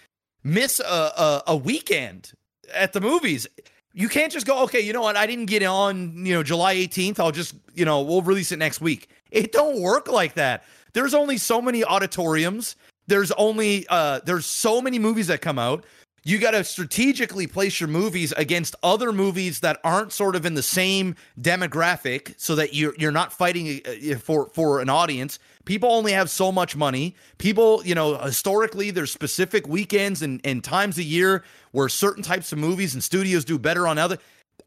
[SPEAKER 2] miss a, a a weekend at the movies. You can't just go, okay, you know what? I didn't get on, you know, July 18th. I'll just, you know, we'll release it next week. It don't work like that. There's only so many auditoriums. There's only uh there's so many movies that come out. You got to strategically place your movies against other movies that aren't sort of in the same demographic so that you're you're not fighting uh, for for an audience. People only have so much money. People you know historically there's specific weekends and, and times a year where certain types of movies and studios do better on other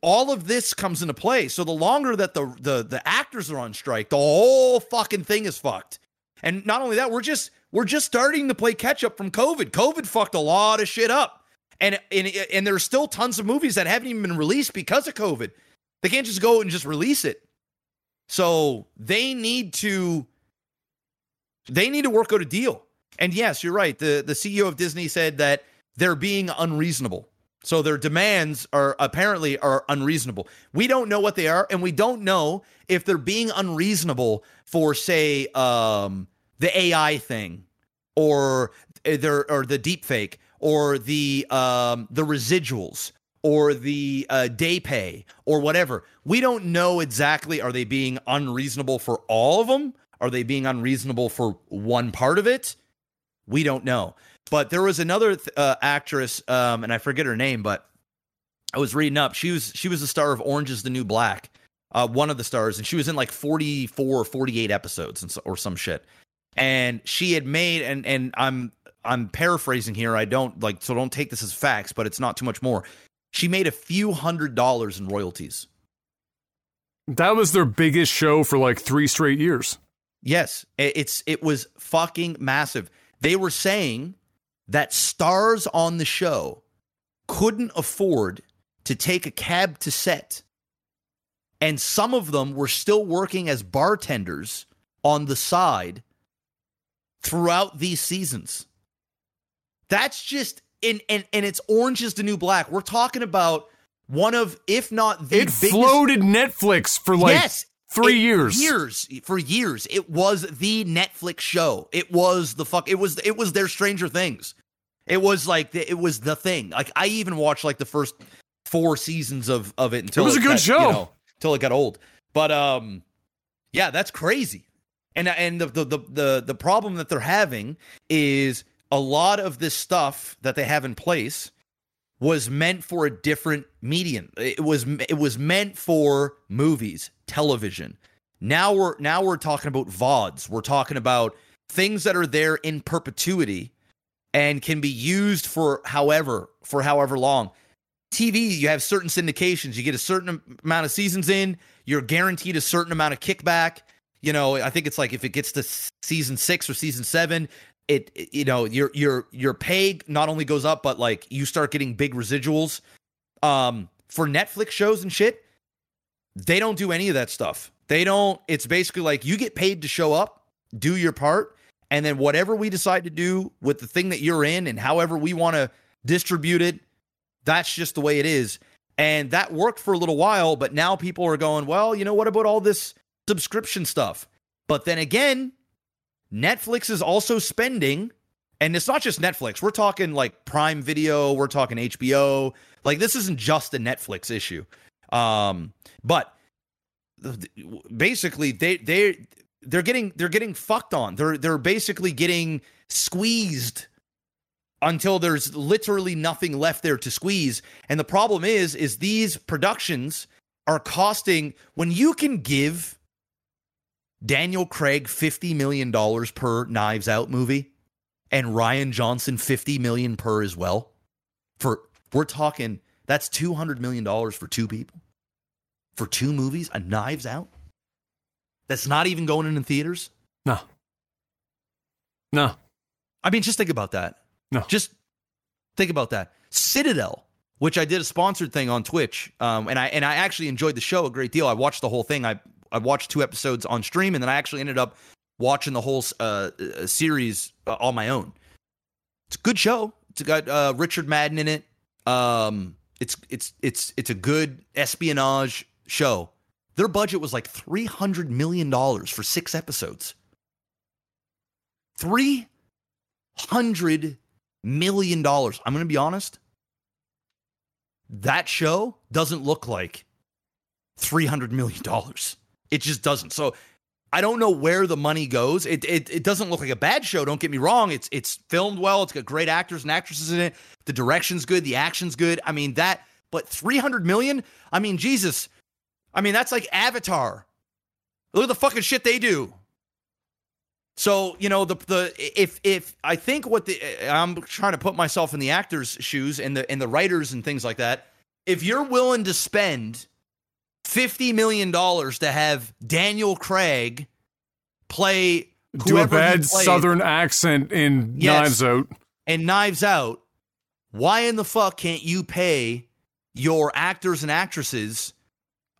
[SPEAKER 2] all of this comes into play. So the longer that the the the actors are on strike the whole fucking thing is fucked. And not only that we're just we're just starting to play catch up from covid covid fucked a lot of shit up and and and there's still tons of movies that haven't even been released because of COVID. They can't just go and just release it. So they need to they need to work out a deal. And yes, you're right. The the CEO of Disney said that they're being unreasonable. So their demands are apparently are unreasonable. We don't know what they are, and we don't know if they're being unreasonable for, say, um, the AI thing or uh, their or the deep fake or the um, the residuals or the uh, day pay or whatever. We don't know exactly. Are they being unreasonable for all of them? Are they being unreasonable for one part of it? We don't know. But there was another uh, actress, um, and I forget her name, but I was reading up. She was she was the star of Orange Is the New Black, uh, one of the stars, and she was in like forty four or forty eight episodes and so, or some shit. And she had made, and and I'm I'm paraphrasing here. I don't like so don't take this as facts, but it's not too much more. She made a few hundred dollars in royalties.
[SPEAKER 1] That was their biggest show for like 3 straight years.
[SPEAKER 2] Yes, it's it was fucking massive. They were saying that stars on the show couldn't afford to take a cab to set. And some of them were still working as bartenders on the side throughout these seasons. That's just and and and it's Orange is the New Black. We're talking about one of, if not the
[SPEAKER 1] it
[SPEAKER 2] biggest,
[SPEAKER 1] floated Netflix for like
[SPEAKER 2] yes,
[SPEAKER 1] three
[SPEAKER 2] it,
[SPEAKER 1] years.
[SPEAKER 2] Years for years. It was the Netflix show. It was the fuck. It was it was their Stranger Things. It was like the, it was the thing. Like I even watched like the first four seasons of of it until
[SPEAKER 1] it was
[SPEAKER 2] it
[SPEAKER 1] a good
[SPEAKER 2] got,
[SPEAKER 1] show
[SPEAKER 2] you know, until it got old. But um, yeah, that's crazy. And and the the the the, problem that they're having is a lot of this stuff that they have in place was meant for a different medium. It was it was meant for movies, television. Now we're now we're talking about VODs. We're talking about things that are there in perpetuity and can be used for however for however long. TV, you have certain syndications. You get a certain amount of seasons in, you're guaranteed a certain amount of kickback. You know, I think it's like if it gets to season 6 or season 7, it, it, you know your your your pay not only goes up but like you start getting big residuals. Um for netflix shows and shit they don't do any of that stuff. They don't it's basically like you get paid to show up do your part and then whatever we decide to do with the thing that you're in and however we want to distribute it that's just the way it is. And that worked for a little while but now people are going well you know what about all this subscription stuff but then again Netflix is also spending, and it's not just Netflix. We're talking like Prime Video, we're talking HBO. Like this isn't just a Netflix issue. Um, but basically they they they're getting they're getting fucked on. They're they're basically getting squeezed until there's literally nothing left there to squeeze. And the problem is is these productions are costing when you can give Daniel Craig fifty million dollars per Knives Out movie, and Rian Johnson fifty million per as well. For we're talking that's two hundred million dollars for two people, for two movies, a Knives Out. That's not even going in theaters.
[SPEAKER 1] No. No.
[SPEAKER 2] I mean, just think about that.
[SPEAKER 1] No.
[SPEAKER 2] Just think about that. Citadel, which I did a sponsored thing on Twitch, um, and I and I actually enjoyed the show a great deal. I watched the whole thing. I I watched two episodes on stream, and then I actually ended up watching the whole uh, uh, series uh, on my own. It's a good show. It's got uh, Richard Madden in it. Um, it's it's it's it's a good espionage show. Their budget was like three hundred million dollars for six episodes. Three hundred million dollars. I'm to be honest. That show doesn't look like three hundred million dollars. It just doesn't. So I don't know where the money goes. It, it it doesn't look like a bad show. Don't get me wrong. It's it's filmed well. It's got great actors and actresses in it. The direction's good. The action's good. I mean that. But three hundred million. I mean Jesus. I mean that's like Avatar. Look at the fucking shit they do. So you know the the if if I think what the I'm trying to put myself in the actors' shoes and the and the writers and things like that. If you're willing to spend fifty million dollars to have Daniel Craig play
[SPEAKER 1] Do a bad southern accent in
[SPEAKER 2] Yes.
[SPEAKER 1] Knives Out.
[SPEAKER 2] and Knives Out, why in the fuck can't you pay your actors and actresses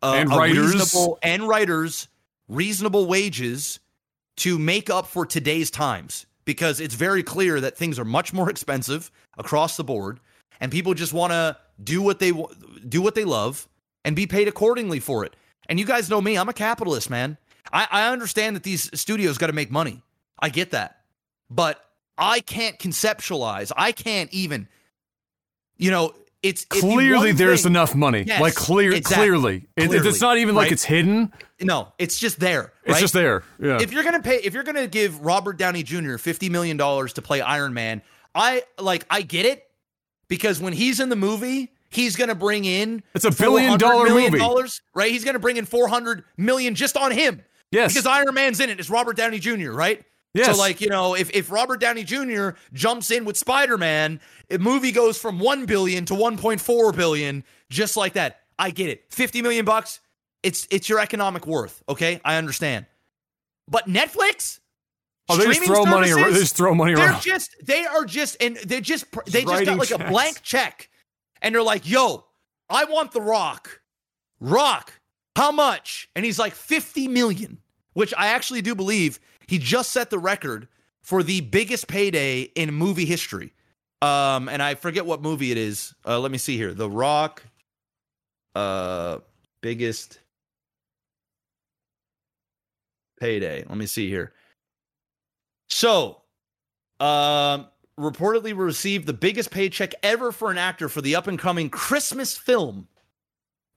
[SPEAKER 2] uh,
[SPEAKER 1] And writers.
[SPEAKER 2] reasonable and writers reasonable wages to make up for today's times? Because it's very clear that things are much more expensive across the board, and people just want to do what they do what they love and be paid accordingly for it. And you guys know me; I'm a capitalist, man. I, I understand that these studios got to make money. I get that, but I can't conceptualize. I can't even, you know, it's
[SPEAKER 1] Clearly, there's
[SPEAKER 2] thing-
[SPEAKER 1] enough money.
[SPEAKER 2] Yes,
[SPEAKER 1] like clear,
[SPEAKER 2] exactly.
[SPEAKER 1] clearly, It-
[SPEAKER 2] Clearly,
[SPEAKER 1] it's not even like it's hidden.
[SPEAKER 2] No, it's just there.
[SPEAKER 1] It's just there. Yeah.
[SPEAKER 2] If you're gonna pay, if you're gonna give Robert Downey Jr. fifty million dollars to play Iron Man, I like, I get it because when he's in the movie, he's gonna bring in
[SPEAKER 1] It's a billion
[SPEAKER 2] $400 million
[SPEAKER 1] movie.
[SPEAKER 2] dollars, right? He's gonna bring in four hundred million just on him
[SPEAKER 1] yes.
[SPEAKER 2] because Iron Man's in it. It's Robert Downey Jr., right?
[SPEAKER 1] yes.
[SPEAKER 2] So, like, you know, if, if Robert Downey Jr. jumps in with Spider Man, a movie goes from 1 billion to 1.4 billion, just like that. I get it. 50 million bucks, it's it's your economic worth. Okay. I understand. But Netflix?
[SPEAKER 1] oh, they just throw money. Around, they just throw money
[SPEAKER 2] They're
[SPEAKER 1] around.
[SPEAKER 2] just, they are just, and they just, they just
[SPEAKER 1] writing
[SPEAKER 2] got like a blank check. And they're like, yo, I want The Rock. Rock, how much? And he's like, 50 million, which I actually do believe he just set the record for the biggest payday in movie history. Um, and I forget what movie it is. Uh, let me see here. The Rock, uh, biggest payday. Let me see here. So, um, reportedly received the biggest paycheck ever for an actor for the up and coming Christmas film,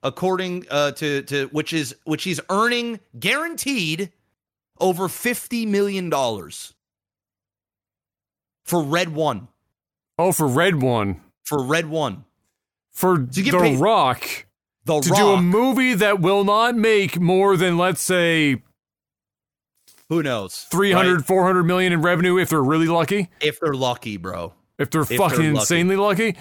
[SPEAKER 2] according uh, to to which is which he's earning guaranteed over fifty million dollars for Red One.
[SPEAKER 1] oh, for Red One.
[SPEAKER 2] For Red One,
[SPEAKER 1] For The
[SPEAKER 2] paid-
[SPEAKER 1] Rock.
[SPEAKER 2] The
[SPEAKER 1] to
[SPEAKER 2] Rock.
[SPEAKER 1] do a movie that will not make more than, let's say,
[SPEAKER 2] who knows?
[SPEAKER 1] 300,
[SPEAKER 2] right?
[SPEAKER 1] 400 million in revenue if they're really lucky.
[SPEAKER 2] if they're lucky, bro.
[SPEAKER 1] If they're
[SPEAKER 2] they're
[SPEAKER 1] fucking
[SPEAKER 2] lucky.
[SPEAKER 1] insanely lucky.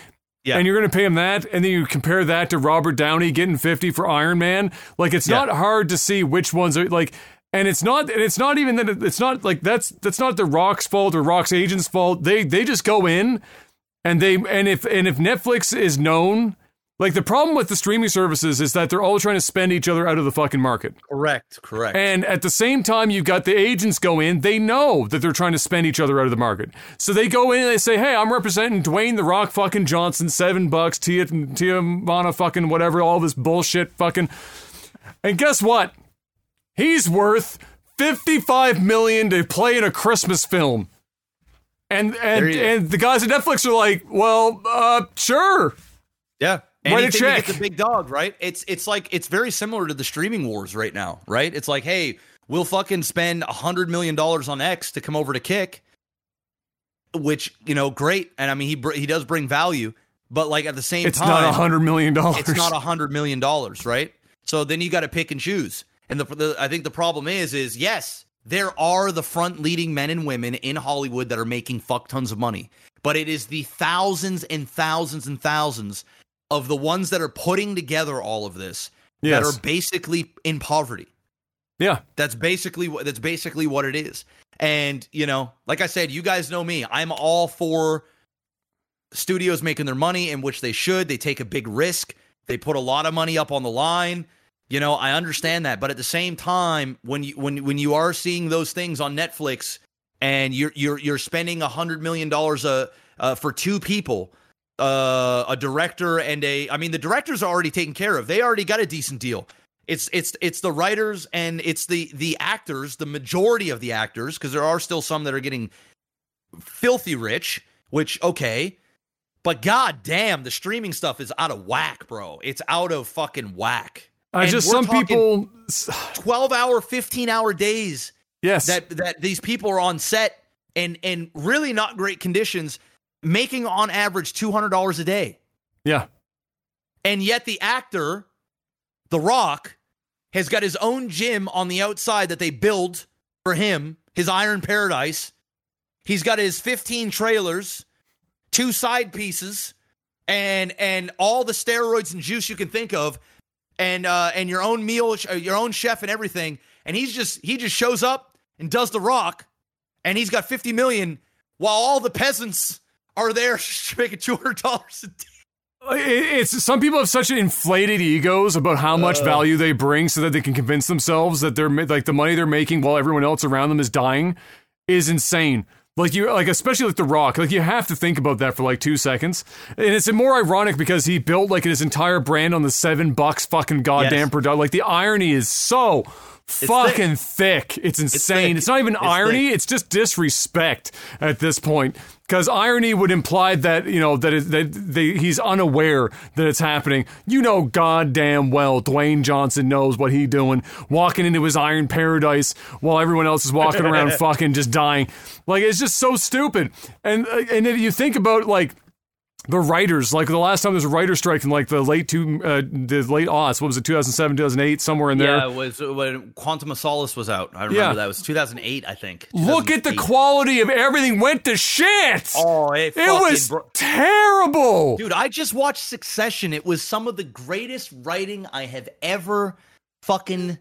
[SPEAKER 2] Yeah.
[SPEAKER 1] And you're going to pay him that, and then you compare that to Robert Downey getting 50 for Iron Man. Like, it's
[SPEAKER 2] Yeah.
[SPEAKER 1] not hard to see which ones are like. And it's not, and it's not even that. It's not like that's that's not the Rock's fault or Rock's agent's fault. They they just go in, and they and if and if Netflix is known, like the problem with the streaming services is that they're all trying to spend each other out of the fucking market.
[SPEAKER 2] Correct. Correct.
[SPEAKER 1] And at the same time, you've got the agents go in. They know that they're trying to spend each other out of the market. So they go in and they say, "Hey, I'm representing Dwayne the Rock fucking Johnson, seven bucks, Tia Tia Teremana fucking whatever, all this bullshit fucking." And guess what? He's worth fifty-five million to play in a Christmas film. And and and the guys at Netflix are like, "Well, uh, sure."
[SPEAKER 2] Yeah.
[SPEAKER 1] Write a
[SPEAKER 2] Anything to
[SPEAKER 1] check.
[SPEAKER 2] get the big dog, right? It's it's like it's very similar to the streaming wars right now, right? It's like, hey, we'll fucking spend a hundred million dollars on X to come over to Kick, which you know, great, and I mean he br- he does bring value, but like at the same
[SPEAKER 1] It's
[SPEAKER 2] time,
[SPEAKER 1] not a hundred million dollars.
[SPEAKER 2] it's not a hundred million dollars, right? So then you got to pick and choose. And the, the I think the problem is is yes, there are the front leading men and women in Hollywood that are making fuck tons of money, but it is the thousands and thousands and thousands of the ones that are putting together all of this that are basically in poverty.
[SPEAKER 1] Yeah.
[SPEAKER 2] That's basically what that's basically what it is. And you know, like I said, you guys know me. I'm all for studios making their money in which they should. They take a big risk. They put a lot of money up on the line. You know, I understand that, but at the same time, when you when when you are seeing those things on Netflix and you're you're you're spending a hundred million dollars uh, uh for two people, uh, a director and a I mean the directors are already taken care of. They already got a decent deal. It's it's it's the writers and it's the the actors, the majority of the actors, because there are still some that are getting filthy rich, which okay. But god damn, the streaming stuff is out of whack, bro. It's out of fucking whack.
[SPEAKER 1] I
[SPEAKER 2] And
[SPEAKER 1] just some people
[SPEAKER 2] 12 hour, 15 hour days
[SPEAKER 1] yes.
[SPEAKER 2] that that these people are on set and and really not great conditions, making on average $200 a day.
[SPEAKER 1] yeah.
[SPEAKER 2] And yet the actor, The Rock, has got his own gym on the outside that they build for him, his Iron Paradise. He's got his 15 trailers, two side pieces, and and all the steroids and juice you can think of, and uh, and your own meal, uh, your own chef and everything. And he's just he just shows up and does The Rock, and he's got 50 million, while all the peasants are there making $200 a day.
[SPEAKER 1] It's some people have such inflated egos about how much value they bring, so that they can convince themselves that they're like the money they're making while everyone else around them is dying is insane. Like you, like especially like The Rock, like you have to think about that for like two seconds, and it's more ironic because he built like his entire brand on the seven bucks fucking goddamn
[SPEAKER 2] Yes.
[SPEAKER 1] product. Like the irony is so fucking thick. It's insane.
[SPEAKER 2] thick.
[SPEAKER 1] It's, not even
[SPEAKER 2] It's
[SPEAKER 1] irony. It's just disrespect at this point. Because irony would imply that you know that, it, that they, he's unaware that it's happening. You know, goddamn well, Dwayne Johnson knows what he's doing, walking into his iron paradise while everyone else is walking around fucking just dying. Like it's just so stupid. And uh, and if you think about like the writers, like the last time there was a writer strike in like the late two, uh, the late aughts. What was it, 2007, 2008, somewhere in there?
[SPEAKER 2] Yeah, it was when Quantum of Solace was out. I remember
[SPEAKER 1] Yeah.
[SPEAKER 2] that it was 2008, I think.
[SPEAKER 1] Look at the quality of everything went to shit.
[SPEAKER 2] Oh, it,
[SPEAKER 1] it was
[SPEAKER 2] bro-
[SPEAKER 1] terrible.
[SPEAKER 2] dude. I just watched Succession. It was some of the greatest writing I have ever fucking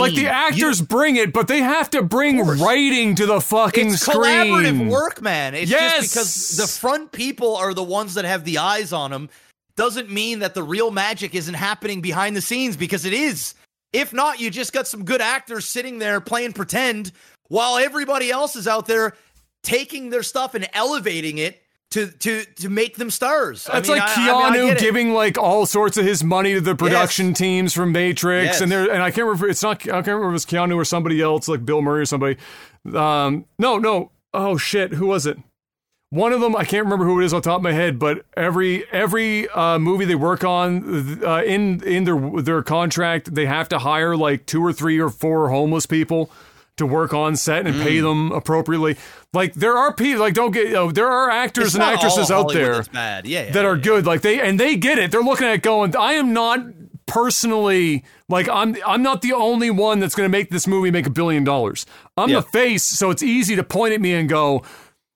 [SPEAKER 1] like the actors bring it, but they have to bring writing to the fucking
[SPEAKER 2] it's
[SPEAKER 1] screen.
[SPEAKER 2] collaborative work, man. It's
[SPEAKER 1] Yes.
[SPEAKER 2] just because the front people are the ones that have the eyes on them doesn't mean that the real magic isn't happening behind the scenes because it is. If not, you just got some good actors sitting there playing pretend while everybody else is out there taking their stuff and elevating it to to to make them stars. I
[SPEAKER 1] That's
[SPEAKER 2] mean,
[SPEAKER 1] like
[SPEAKER 2] I- I mean, I
[SPEAKER 1] Keanu giving like all sorts of his money to the production teams from Matrix,
[SPEAKER 2] Yes.
[SPEAKER 1] and there. And I can't remember. It's not. I can't remember if it was Keanu or somebody else, like Bill Murray or somebody. Um, no, no. Oh shit, who was it? One of them, I can't remember who it is on top of my head, but every every uh, movie they work on, uh, in in their their contract, they have to hire like two or three or four homeless people to work on set and
[SPEAKER 2] Mm.
[SPEAKER 1] pay them appropriately. Like there are people, like don't get, there are actors
[SPEAKER 2] It's
[SPEAKER 1] and actresses out there.
[SPEAKER 2] Yeah, yeah,
[SPEAKER 1] that
[SPEAKER 2] yeah,
[SPEAKER 1] are good. Like they and they get it. They're looking at going, I am not personally like I'm I'm not the only one that's going to make this movie make a billion dollars. I'm the face, so it's easy to point at me and go,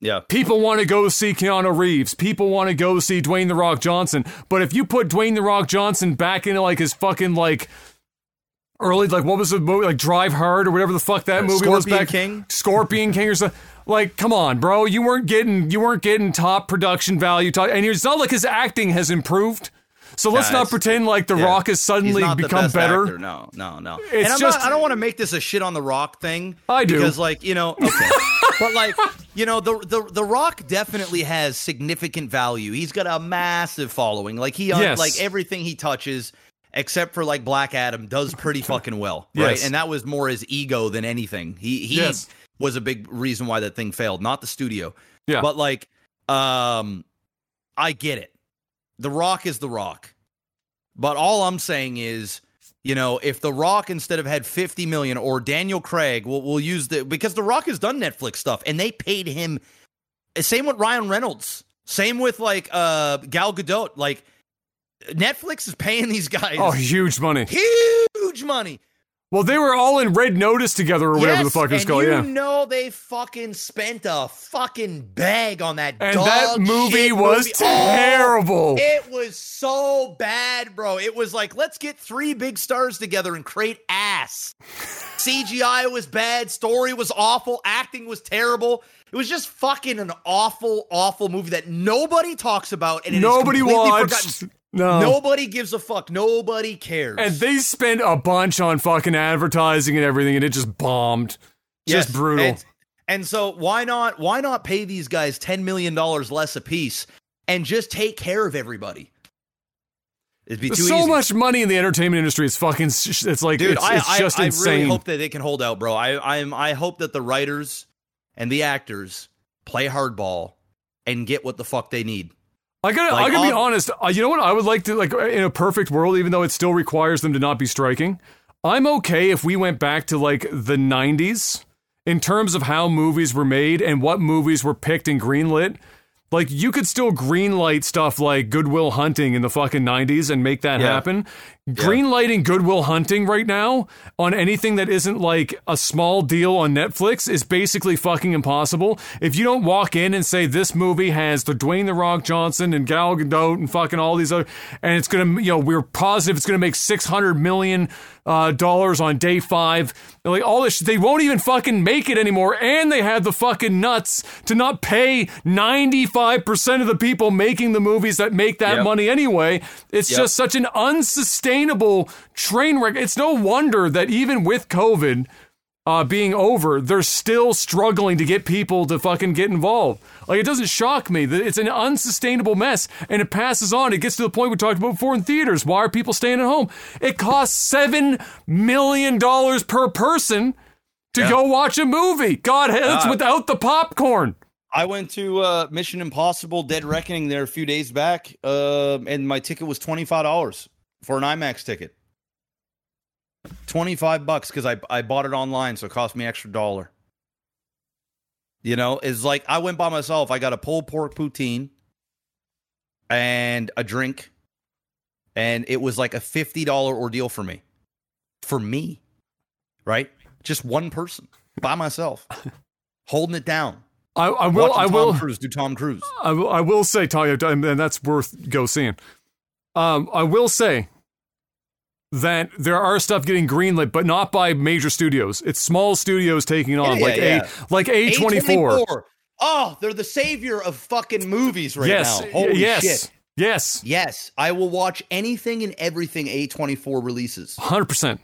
[SPEAKER 2] Yeah.
[SPEAKER 1] people want to go see Keanu Reeves. People want to go see Dwayne the Rock Johnson. But if you put Dwayne the Rock Johnson back into like his fucking like early like what was the movie like Drive Hard or whatever the fuck that movie was
[SPEAKER 2] Scorpion
[SPEAKER 1] back
[SPEAKER 2] King?
[SPEAKER 1] Scorpion King or something. Like, come on, bro. You weren't getting you weren't getting top production value. Top, and it's not like his acting has improved. So let's not pretend like The
[SPEAKER 2] Yeah.
[SPEAKER 1] Rock has suddenly
[SPEAKER 2] He's not the
[SPEAKER 1] become better.
[SPEAKER 2] actor. No, no, no.
[SPEAKER 1] It's
[SPEAKER 2] and I'm
[SPEAKER 1] just-
[SPEAKER 2] not, I don't want to make this a shit on the Rock thing.
[SPEAKER 1] I do.
[SPEAKER 2] because, like, you know, okay. but like, you know, the the the Rock definitely has significant value. He's got a massive following. Like he, uh,
[SPEAKER 1] Yes.
[SPEAKER 2] like everything he touches, except for like Black Adam, does pretty fucking well, right?
[SPEAKER 1] Yes.
[SPEAKER 2] And that was more his ego than anything. He he
[SPEAKER 1] Yes.
[SPEAKER 2] was a big reason why that thing failed, not the studio.
[SPEAKER 1] Yeah.
[SPEAKER 2] But like, um, I get it. The Rock is the Rock. But all I'm saying is, you know, if The Rock instead of had 50 million or Daniel Craig, we'll, we'll use the because The Rock has done Netflix stuff and they paid him. Same with Ryan Reynolds. Same with like uh Gal Gadot. Like Netflix is paying these guys
[SPEAKER 1] Oh, huge money.
[SPEAKER 2] huge money.
[SPEAKER 1] Well, they were all in Red Notice together or whatever the
[SPEAKER 4] Yes,
[SPEAKER 1] fuck it's called.
[SPEAKER 4] you
[SPEAKER 1] Yeah.
[SPEAKER 4] know they fucking spent a fucking bag on that
[SPEAKER 1] And that movie was
[SPEAKER 4] movie.
[SPEAKER 1] Oh, terrible.
[SPEAKER 4] Oh, it was so bad, bro. It was like let's get three big stars together and create ass. CGI was bad, story was awful, acting was terrible. It was just fucking an awful, awful movie that nobody talks about and it is
[SPEAKER 1] Nobody watched.
[SPEAKER 4] forgotten.
[SPEAKER 1] No.
[SPEAKER 4] Nobody gives a fuck. Nobody cares.
[SPEAKER 1] And they spent a bunch on fucking advertising and everything, and it just bombed. Just brutal.
[SPEAKER 4] And, and so why not why not pay these guys ten million dollars less a piece and just take care of everybody? It'd be
[SPEAKER 1] so
[SPEAKER 4] easy.
[SPEAKER 1] much money in the entertainment industry. It's fucking. It's like
[SPEAKER 4] Dude,
[SPEAKER 1] it's,
[SPEAKER 4] I,
[SPEAKER 1] it's
[SPEAKER 4] I,
[SPEAKER 1] just
[SPEAKER 4] I
[SPEAKER 1] insane.
[SPEAKER 4] really hope that they can hold out, bro. I I'm I hope that the writers and the actors play hardball and get what the fuck they need.
[SPEAKER 1] I gotta,
[SPEAKER 4] Like,
[SPEAKER 1] I gotta be honest. You know what? I would like to, like, in a perfect world, even though it still requires them to not be striking. I'm okay if we went back to like the '90s in terms of how movies were made and what movies were picked and greenlit. Like, you could still greenlight stuff like Good Will Hunting in the fucking '90s and make that
[SPEAKER 4] Yeah.
[SPEAKER 1] happen. Greenlighting Good Will Hunting right now on anything that isn't like a small deal on Netflix is basically fucking impossible. If you don't walk in and say this movie has the Dwayne the Rock Johnson and Gal Gadot and fucking all these other, and it's gonna, you know, we're positive it's gonna make six hundred million uh, dollars on day five. Like all this, shit, they won't even fucking make it anymore, and they have the fucking nuts to not pay ninety five percent of the people making the movies that make that
[SPEAKER 2] Yep.
[SPEAKER 1] money anyway. It's
[SPEAKER 2] Yep.
[SPEAKER 1] just such an unsustainable train wreck. It's no wonder that even with COVID uh, being over, they're still struggling to get people to fucking get involved. Like, it doesn't shock me that it's an unsustainable mess and it passes on. It gets to the point we talked about before in theaters. Why are people staying at home? It costs $7 million per person to
[SPEAKER 2] Yeah.
[SPEAKER 1] go watch a movie. God, that's
[SPEAKER 2] Ah.
[SPEAKER 1] without the popcorn.
[SPEAKER 2] I went to uh, Mission Impossible Dead Reckoning there a few days back, uh, and my ticket was twenty five dollars for an IMAX ticket. Twenty five bucks because I I bought it online, so it cost me extra dollar. You know, it's like I went by myself. I got a pulled pork poutine and a drink, and it was like a fifty dollar ordeal for me. For me, right? Just one person by myself, holding it down.
[SPEAKER 1] I, I will.
[SPEAKER 2] Watching
[SPEAKER 1] I
[SPEAKER 2] Tom
[SPEAKER 1] will.
[SPEAKER 2] Cruise do Tom Cruise.
[SPEAKER 1] I will, I will say, Talia, and that's worth go seeing. Um, I will say that there are stuff getting greenlit, but not by major studios. It's small studios taking on,
[SPEAKER 2] Yeah,
[SPEAKER 1] like
[SPEAKER 2] yeah.
[SPEAKER 1] a like A twenty four.
[SPEAKER 2] A24. Oh, they're the savior of fucking movies right
[SPEAKER 1] Yes,
[SPEAKER 2] now. Holy
[SPEAKER 1] yes,
[SPEAKER 2] shit.
[SPEAKER 1] yes,
[SPEAKER 2] Yes, I will watch anything and everything A24 releases.
[SPEAKER 1] hundred percent.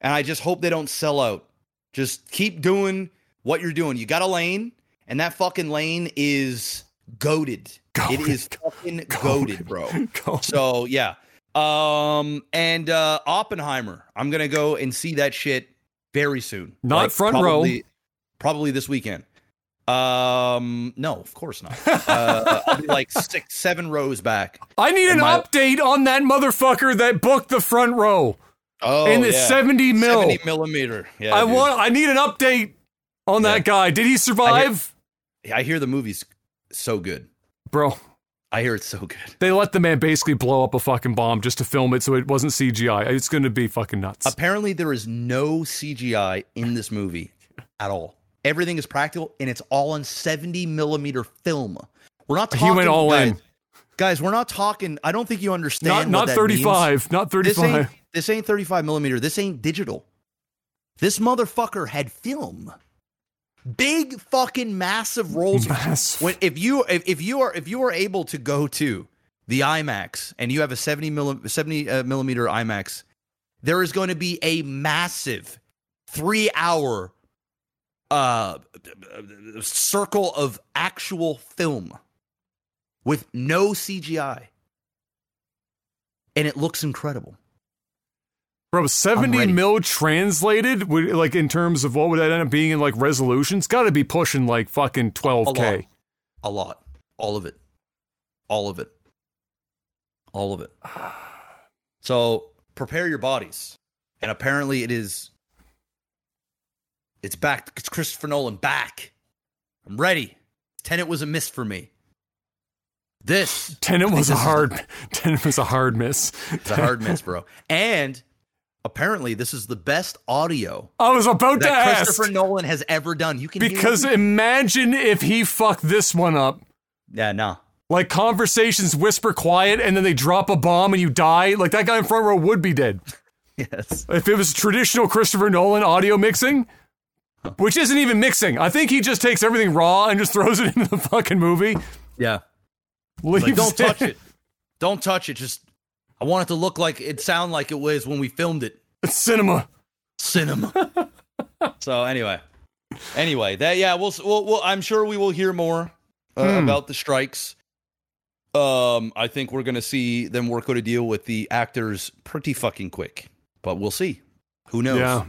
[SPEAKER 2] And I just hope they don't sell out. Just keep doing what you're doing. You got a lane, and that fucking lane is goaded. It is fucking goaded, bro. So yeah. Um and uh Oppenheimer. I'm gonna go and see that shit very soon.
[SPEAKER 1] Not front row.
[SPEAKER 2] probably, Probably this weekend. Um no, of course not. Uh, I'll like six, seven rows back.
[SPEAKER 1] I need an
[SPEAKER 2] my-
[SPEAKER 1] update on that motherfucker that booked the front row
[SPEAKER 2] Oh,
[SPEAKER 1] in the seventy mil.
[SPEAKER 2] 70 millimeter. Yeah,
[SPEAKER 1] I
[SPEAKER 2] dude.
[SPEAKER 1] want. I need an update on
[SPEAKER 2] Yeah.
[SPEAKER 1] that guy. Did he survive,
[SPEAKER 2] I hear the movie's so good.
[SPEAKER 1] Bro?
[SPEAKER 2] I hear it's so good.
[SPEAKER 1] They let the man basically blow up a fucking bomb just to film it, so it wasn't CGI. It's going to be fucking nuts.
[SPEAKER 2] Apparently, there is no CGI in this movie at all. Everything is practical, and it's all on 70 millimeter film. We're not talking.
[SPEAKER 1] He went all
[SPEAKER 2] guys,
[SPEAKER 1] in.
[SPEAKER 2] guys. We're not talking. I don't think you understand.
[SPEAKER 1] Not not thirty
[SPEAKER 2] means.
[SPEAKER 1] Not thirty
[SPEAKER 2] This ain't, this ain't 35 millimeter. This ain't digital. This motherfucker had film. Big fucking massive rolls. When if you if, if you are if you are able to go to the IMAX and you have a 70 milli, 70 uh, millimeter IMAX, there is going to be a massive three hour uh circle of actual film with no CGI. And it looks incredible.
[SPEAKER 1] Bro, seventy mil translated, would, like in terms of what would that end up being in like resolution? It's got to be pushing like fucking twelve
[SPEAKER 2] A lot. A lot. All of it. All of it. All of it. So prepare your bodies. And apparently it is it's back. It's Christopher Nolan back. I'm ready. Tenet was a miss for me. This
[SPEAKER 1] Tenet was a
[SPEAKER 2] is-
[SPEAKER 1] hard. Tenet was a hard miss.
[SPEAKER 2] is a hard miss, bro. And apparently this is the best audio
[SPEAKER 1] I was about to ask
[SPEAKER 2] Christopher Nolan has ever done. You can
[SPEAKER 1] because
[SPEAKER 2] it.
[SPEAKER 1] imagine if he fucked this one up.
[SPEAKER 2] yeah, no.
[SPEAKER 1] Like conversations whisper quiet and then they drop a bomb and you die. Like that guy in front row would be dead.
[SPEAKER 2] Yes.
[SPEAKER 1] If it was traditional Christopher Nolan audio mixing, which isn't even mixing. I think he just takes everything raw and just throws it into the fucking movie.
[SPEAKER 2] Yeah.
[SPEAKER 1] Leaves
[SPEAKER 2] Like, don't touch it. Don't touch it. Just I want it to look like it sound like it was when we filmed it.
[SPEAKER 1] It's cinema.
[SPEAKER 2] Cinema. so anyway, anyway, that yeah, we'll, we'll, we'll I'm sure we will hear more uh,
[SPEAKER 1] Hmm.
[SPEAKER 2] about the strikes. Um, I think we're gonna see them work out a deal with the actors pretty fucking quick, but we'll see. Who knows?
[SPEAKER 1] Yeah.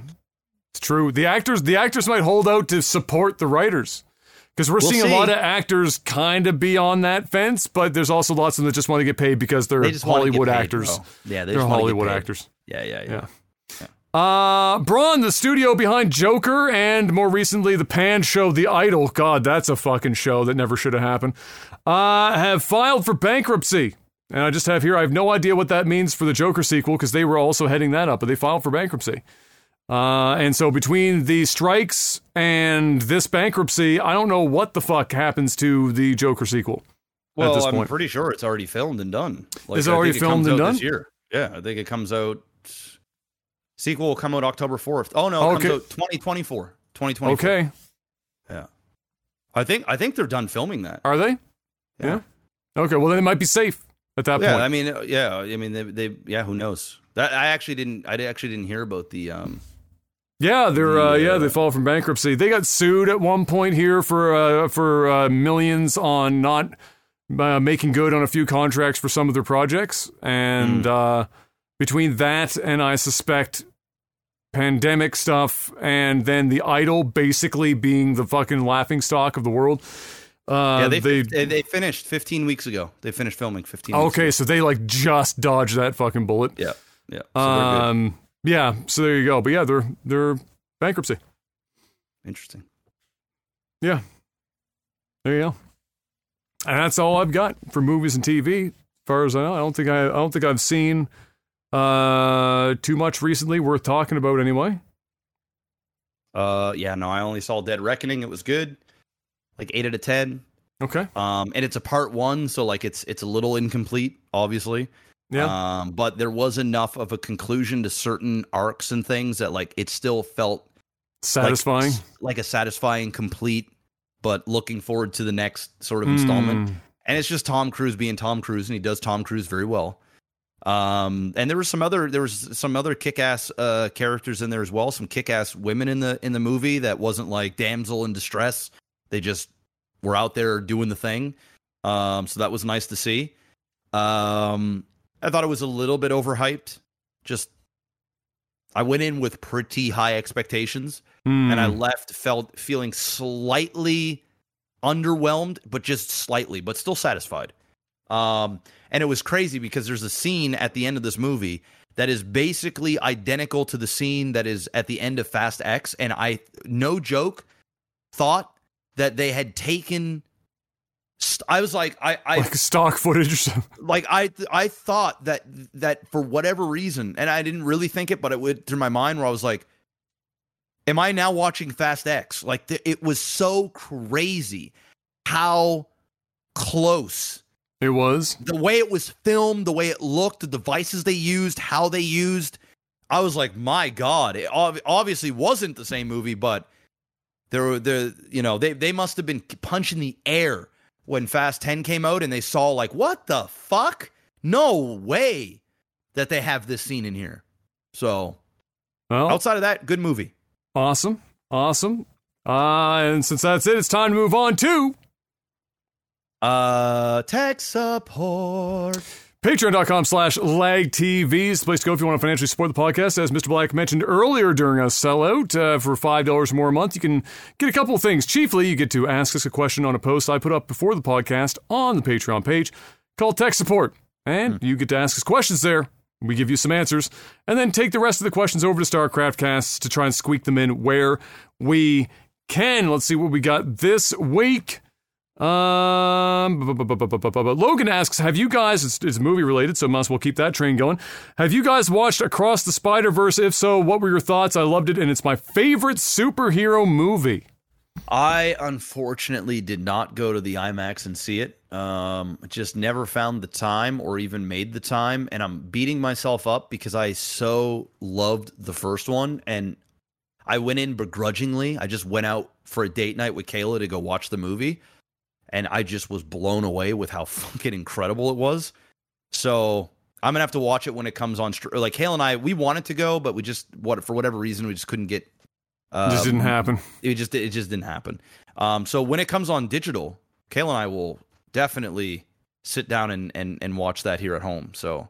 [SPEAKER 1] It's true. The actors the actors might hold out to support the writers. Because we're
[SPEAKER 2] We'll
[SPEAKER 1] seeing
[SPEAKER 2] see.
[SPEAKER 1] a lot of actors kind of be on that fence, but there's also lots of them that just want to get paid because they're
[SPEAKER 2] They just wanna get
[SPEAKER 1] Hollywood
[SPEAKER 2] paid,
[SPEAKER 1] actors.
[SPEAKER 2] bro. Yeah, they
[SPEAKER 1] They're
[SPEAKER 2] just wanna get
[SPEAKER 1] Hollywood actors.
[SPEAKER 2] Yeah, yeah, yeah.
[SPEAKER 1] Yeah. Uh, Bron, the studio behind Joker, and more recently the Pan show, The Idol. God, that's a fucking show that never should have happened. Uh, have filed for bankruptcy. And I just have here, I have no idea what that means for the Joker sequel because they were also heading that up, but they filed for bankruptcy. Uh, and so between the strikes and this bankruptcy, I don't know what the fuck happens to the Joker sequel
[SPEAKER 2] Well,
[SPEAKER 1] at this
[SPEAKER 2] I'm
[SPEAKER 1] point.
[SPEAKER 2] pretty sure it's already filmed and done.
[SPEAKER 1] Is it already
[SPEAKER 2] think
[SPEAKER 1] filmed and done?
[SPEAKER 2] This year. Yeah, I think it comes out. Sequel will come out October 4th. Oh no, it
[SPEAKER 1] Okay.
[SPEAKER 2] comes out 2024. 2024.
[SPEAKER 1] Okay.
[SPEAKER 2] Yeah. I think I think they're done filming that.
[SPEAKER 1] Are they?
[SPEAKER 2] Yeah.
[SPEAKER 1] Okay, well, then it might be safe at that
[SPEAKER 2] Yeah,
[SPEAKER 1] point.
[SPEAKER 2] I mean, yeah, I mean, they, they, yeah, who knows? That I actually didn't, I actually didn't hear about the, um,
[SPEAKER 1] Yeah, they're uh, yeah
[SPEAKER 2] uh,
[SPEAKER 1] they fall from bankruptcy. They got sued at one point here for uh, for uh, millions on not uh, making good on a few contracts for some of their projects, and uh, between that and I suspect pandemic stuff, and then the idol basically being the fucking laughing stock of the world. Uh,
[SPEAKER 2] yeah, they,
[SPEAKER 1] they
[SPEAKER 2] they they finished 15 weeks ago. They finished filming 15. weeks
[SPEAKER 1] okay, so they like just dodged that fucking bullet.
[SPEAKER 2] Yeah, yeah. So.
[SPEAKER 1] Um, yeah, so there you go. But yeah, they're they're bankruptcy.
[SPEAKER 2] Interesting.
[SPEAKER 1] Yeah. There you go. And that's all I've got for movies and TV. As far as I know, I don't think I, I don't think I've seen uh too much recently worth talking about anyway.
[SPEAKER 2] Uh, yeah, no, I only saw Dead Reckoning. It was good, like eight out of ten.
[SPEAKER 1] Okay.
[SPEAKER 2] Um, and it's a part one, so like it's it's a little incomplete, obviously.
[SPEAKER 1] Yeah.
[SPEAKER 2] Um, but there was enough of a conclusion to certain arcs and things that like it still felt like-
[SPEAKER 1] Satisfying.
[SPEAKER 2] like, a satisfying, complete, but looking forward to the next sort of installment.
[SPEAKER 1] Mm.
[SPEAKER 2] And it's just Tom Cruise being Tom Cruise, and he does Tom Cruise very well. Um, and there was some other there was some other kick ass uh, characters in there as well. Some kick ass women in the in the movie that wasn't like damsel in distress. They just were out there doing the thing. Um, so that was nice to see. Um, I thought it was a little bit overhyped. Just I went in with pretty high expectations
[SPEAKER 1] Mm.
[SPEAKER 2] and I left felt feeling slightly underwhelmed, but just slightly, but still satisfied. Um, and it was crazy because there's a scene at the end of this movie that is basically identical to the scene that is at the end of Fast X, and I, no joke, thought that they had taken. I was like, I, I
[SPEAKER 1] like stock footage or something.
[SPEAKER 2] like I I thought that that for whatever reason, and I didn't really think it, but it went through my mind where I was like, "Am I now watching Fast X?" Like the, it was so crazy how close
[SPEAKER 1] It was.
[SPEAKER 2] the way it was filmed, the way it looked, the devices they used, how they used. I was like, "My God!" It ob- obviously wasn't the same movie, but there were there you know they they must have been punching the air when Fast 10 came out and they saw like what the fuck no way that they have this scene in here so
[SPEAKER 1] Well,
[SPEAKER 2] outside of that good movie
[SPEAKER 1] awesome. Awesome. Uh, and since that's it, it's time to move on to
[SPEAKER 2] uh tech support
[SPEAKER 1] Patreon.com slash lag TV is the place to go if you want to financially support the podcast. As Mr. Black mentioned earlier during a sellout, uh, for $5 more a month, you can get a couple of things. Chiefly, you get to ask us a question on a post I put up before the podcast on the Patreon page called Tech Support. And you get to ask us questions there. We give you some answers, and then take the rest of the questions over to StarCraft Casts to try and squeak them in where we can. Let's see what we got this week. Um, Logan asks, "Have you guys? It's, it's movie related, so might as well keep that train going. Have you guys watched Across the Spider Verse? If so, what were your thoughts? I loved it, and it's my favorite superhero movie."
[SPEAKER 2] I unfortunately did not go to the IMAX and see it. Um, just never found the time or even made the time, and I'm beating myself up because I so loved the first one, and I went in begrudgingly. I just went out for a date night with Kayla to go watch the movie and I just was blown away with how fucking incredible it was. So I'm gonna have to watch it when it comes on. Str- like Kayla and I, we wanted to go, but we just what for whatever reason we just couldn't get.
[SPEAKER 1] It just
[SPEAKER 2] um,
[SPEAKER 1] didn't happen.
[SPEAKER 2] it just it just didn't happen. Um, so when it comes on digital, Kayla and I will definitely sit down and and and watch that here at home. So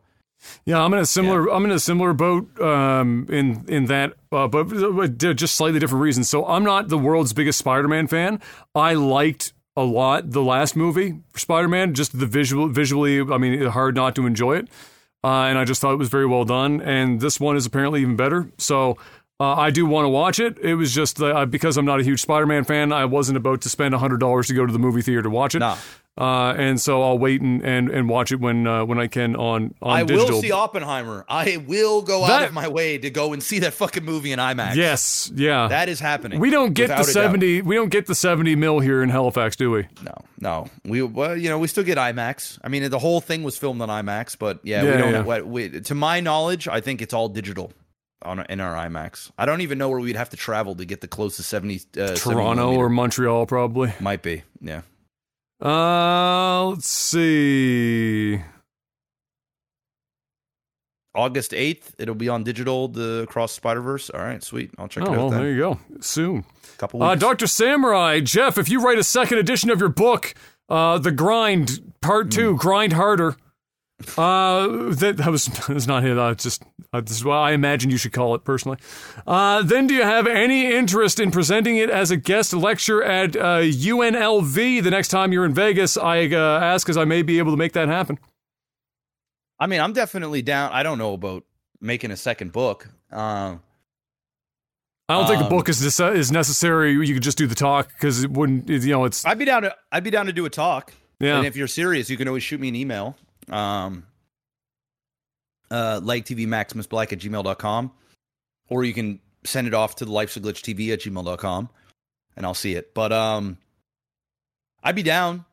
[SPEAKER 1] Yeah, I'm in a similar. I'm in a similar boat. Um, in in that, uh, but, but just slightly different reasons. So I'm not the world's biggest Spider-Man fan. I liked a lot the last movie for Spider-Man. Just the visual, visually. I mean, hard not to enjoy it. Uh, and I just thought it was very well done. And this one is apparently even better. So. Uh, I do want to watch it. It was just uh, because I'm not a huge Spider-Man fan. I wasn't about to spend hundred dollars to go to the movie theater to watch it.
[SPEAKER 2] Nah.
[SPEAKER 1] Uh, and so I'll wait and, and, and watch it when uh, when I can on on
[SPEAKER 2] I
[SPEAKER 1] digital.
[SPEAKER 2] will see Oppenheimer. I will go out of my way to go and see that fucking movie in IMAX.
[SPEAKER 1] Yes, yeah.
[SPEAKER 2] that is happening.
[SPEAKER 1] we don't get the seventy. We don't get the seventy mil here in Halifax, do we?
[SPEAKER 2] No, no. We well, you know, we still get IMAX. I mean, the whole thing was filmed on IMAX, but yeah,
[SPEAKER 1] Yeah,
[SPEAKER 2] we don't.
[SPEAKER 1] yeah.
[SPEAKER 2] What, we, to my knowledge, I think it's all digital on in our IMAX. I don't even know where we'd have to travel to get the closest seventy. Uh,
[SPEAKER 1] Toronto
[SPEAKER 2] millimeter.
[SPEAKER 1] or Montreal, probably.
[SPEAKER 2] might be. Yeah.
[SPEAKER 1] Uh, let's see.
[SPEAKER 2] August 8th, it'll be on digital, the Cross Spider Verse. All right, sweet. I'll check
[SPEAKER 1] Oh
[SPEAKER 2] it out
[SPEAKER 1] well,
[SPEAKER 2] then.
[SPEAKER 1] there you go. Soon.
[SPEAKER 2] couple
[SPEAKER 1] Uh. Doctor Samurai, Jeff, if you write a second edition of your book, uh, The Grind Part Two, Grind Harder. Uh, that, that was that's not it. Uh, just uh, this is what I imagine you should call it personally. Uh, then, do you have any interest in presenting it as a guest lecture at uh, UNLV the next time you're in Vegas? I uh, ask because I may be able to make that happen.
[SPEAKER 2] I mean, I'm definitely down. I don't know about making a second book. Uh,
[SPEAKER 1] I don't think the
[SPEAKER 2] Um,
[SPEAKER 1] book is is necessary. You could just do the talk because it wouldn't. You know, it's
[SPEAKER 2] I'd be down to I'd be down to do a talk.
[SPEAKER 1] yeah.
[SPEAKER 2] And if you're serious, you can always shoot me an email. Um, uh, LikeTVMaximusBlack at gmail.com. Or you can send it off to the Life's a Glitch TV at gmail.com and I'll see it. But um, I'd be down.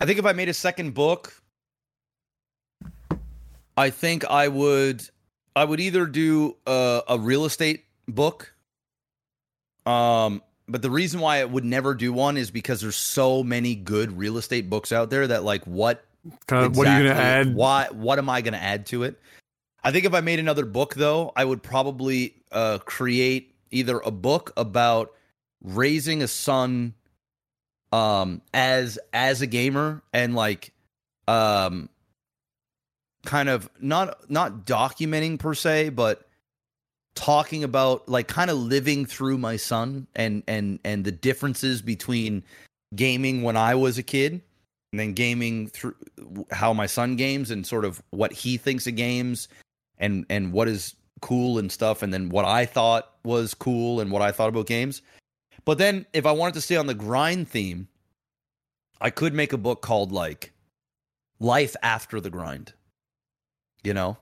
[SPEAKER 2] I think if I made a second book, I think I would I would either do a, a real estate book. Um, but the reason why I would never do one is because there's so many good real estate books out there that like what
[SPEAKER 1] kind of what are you going to add?
[SPEAKER 2] Why what am I going to add to it? I think if I made another book though, I would probably uh create either a book about raising a son um as as a gamer and like um kind of not not documenting per se, but talking about like kind of living through my son and and and the differences between gaming when I was a kid and then gaming through how my son games and sort of what he thinks of games and and what is cool and stuff and then what I thought was cool and what I thought about games. But then if I wanted to stay on the grind theme, I could make a book called like Life After the Grind. You know?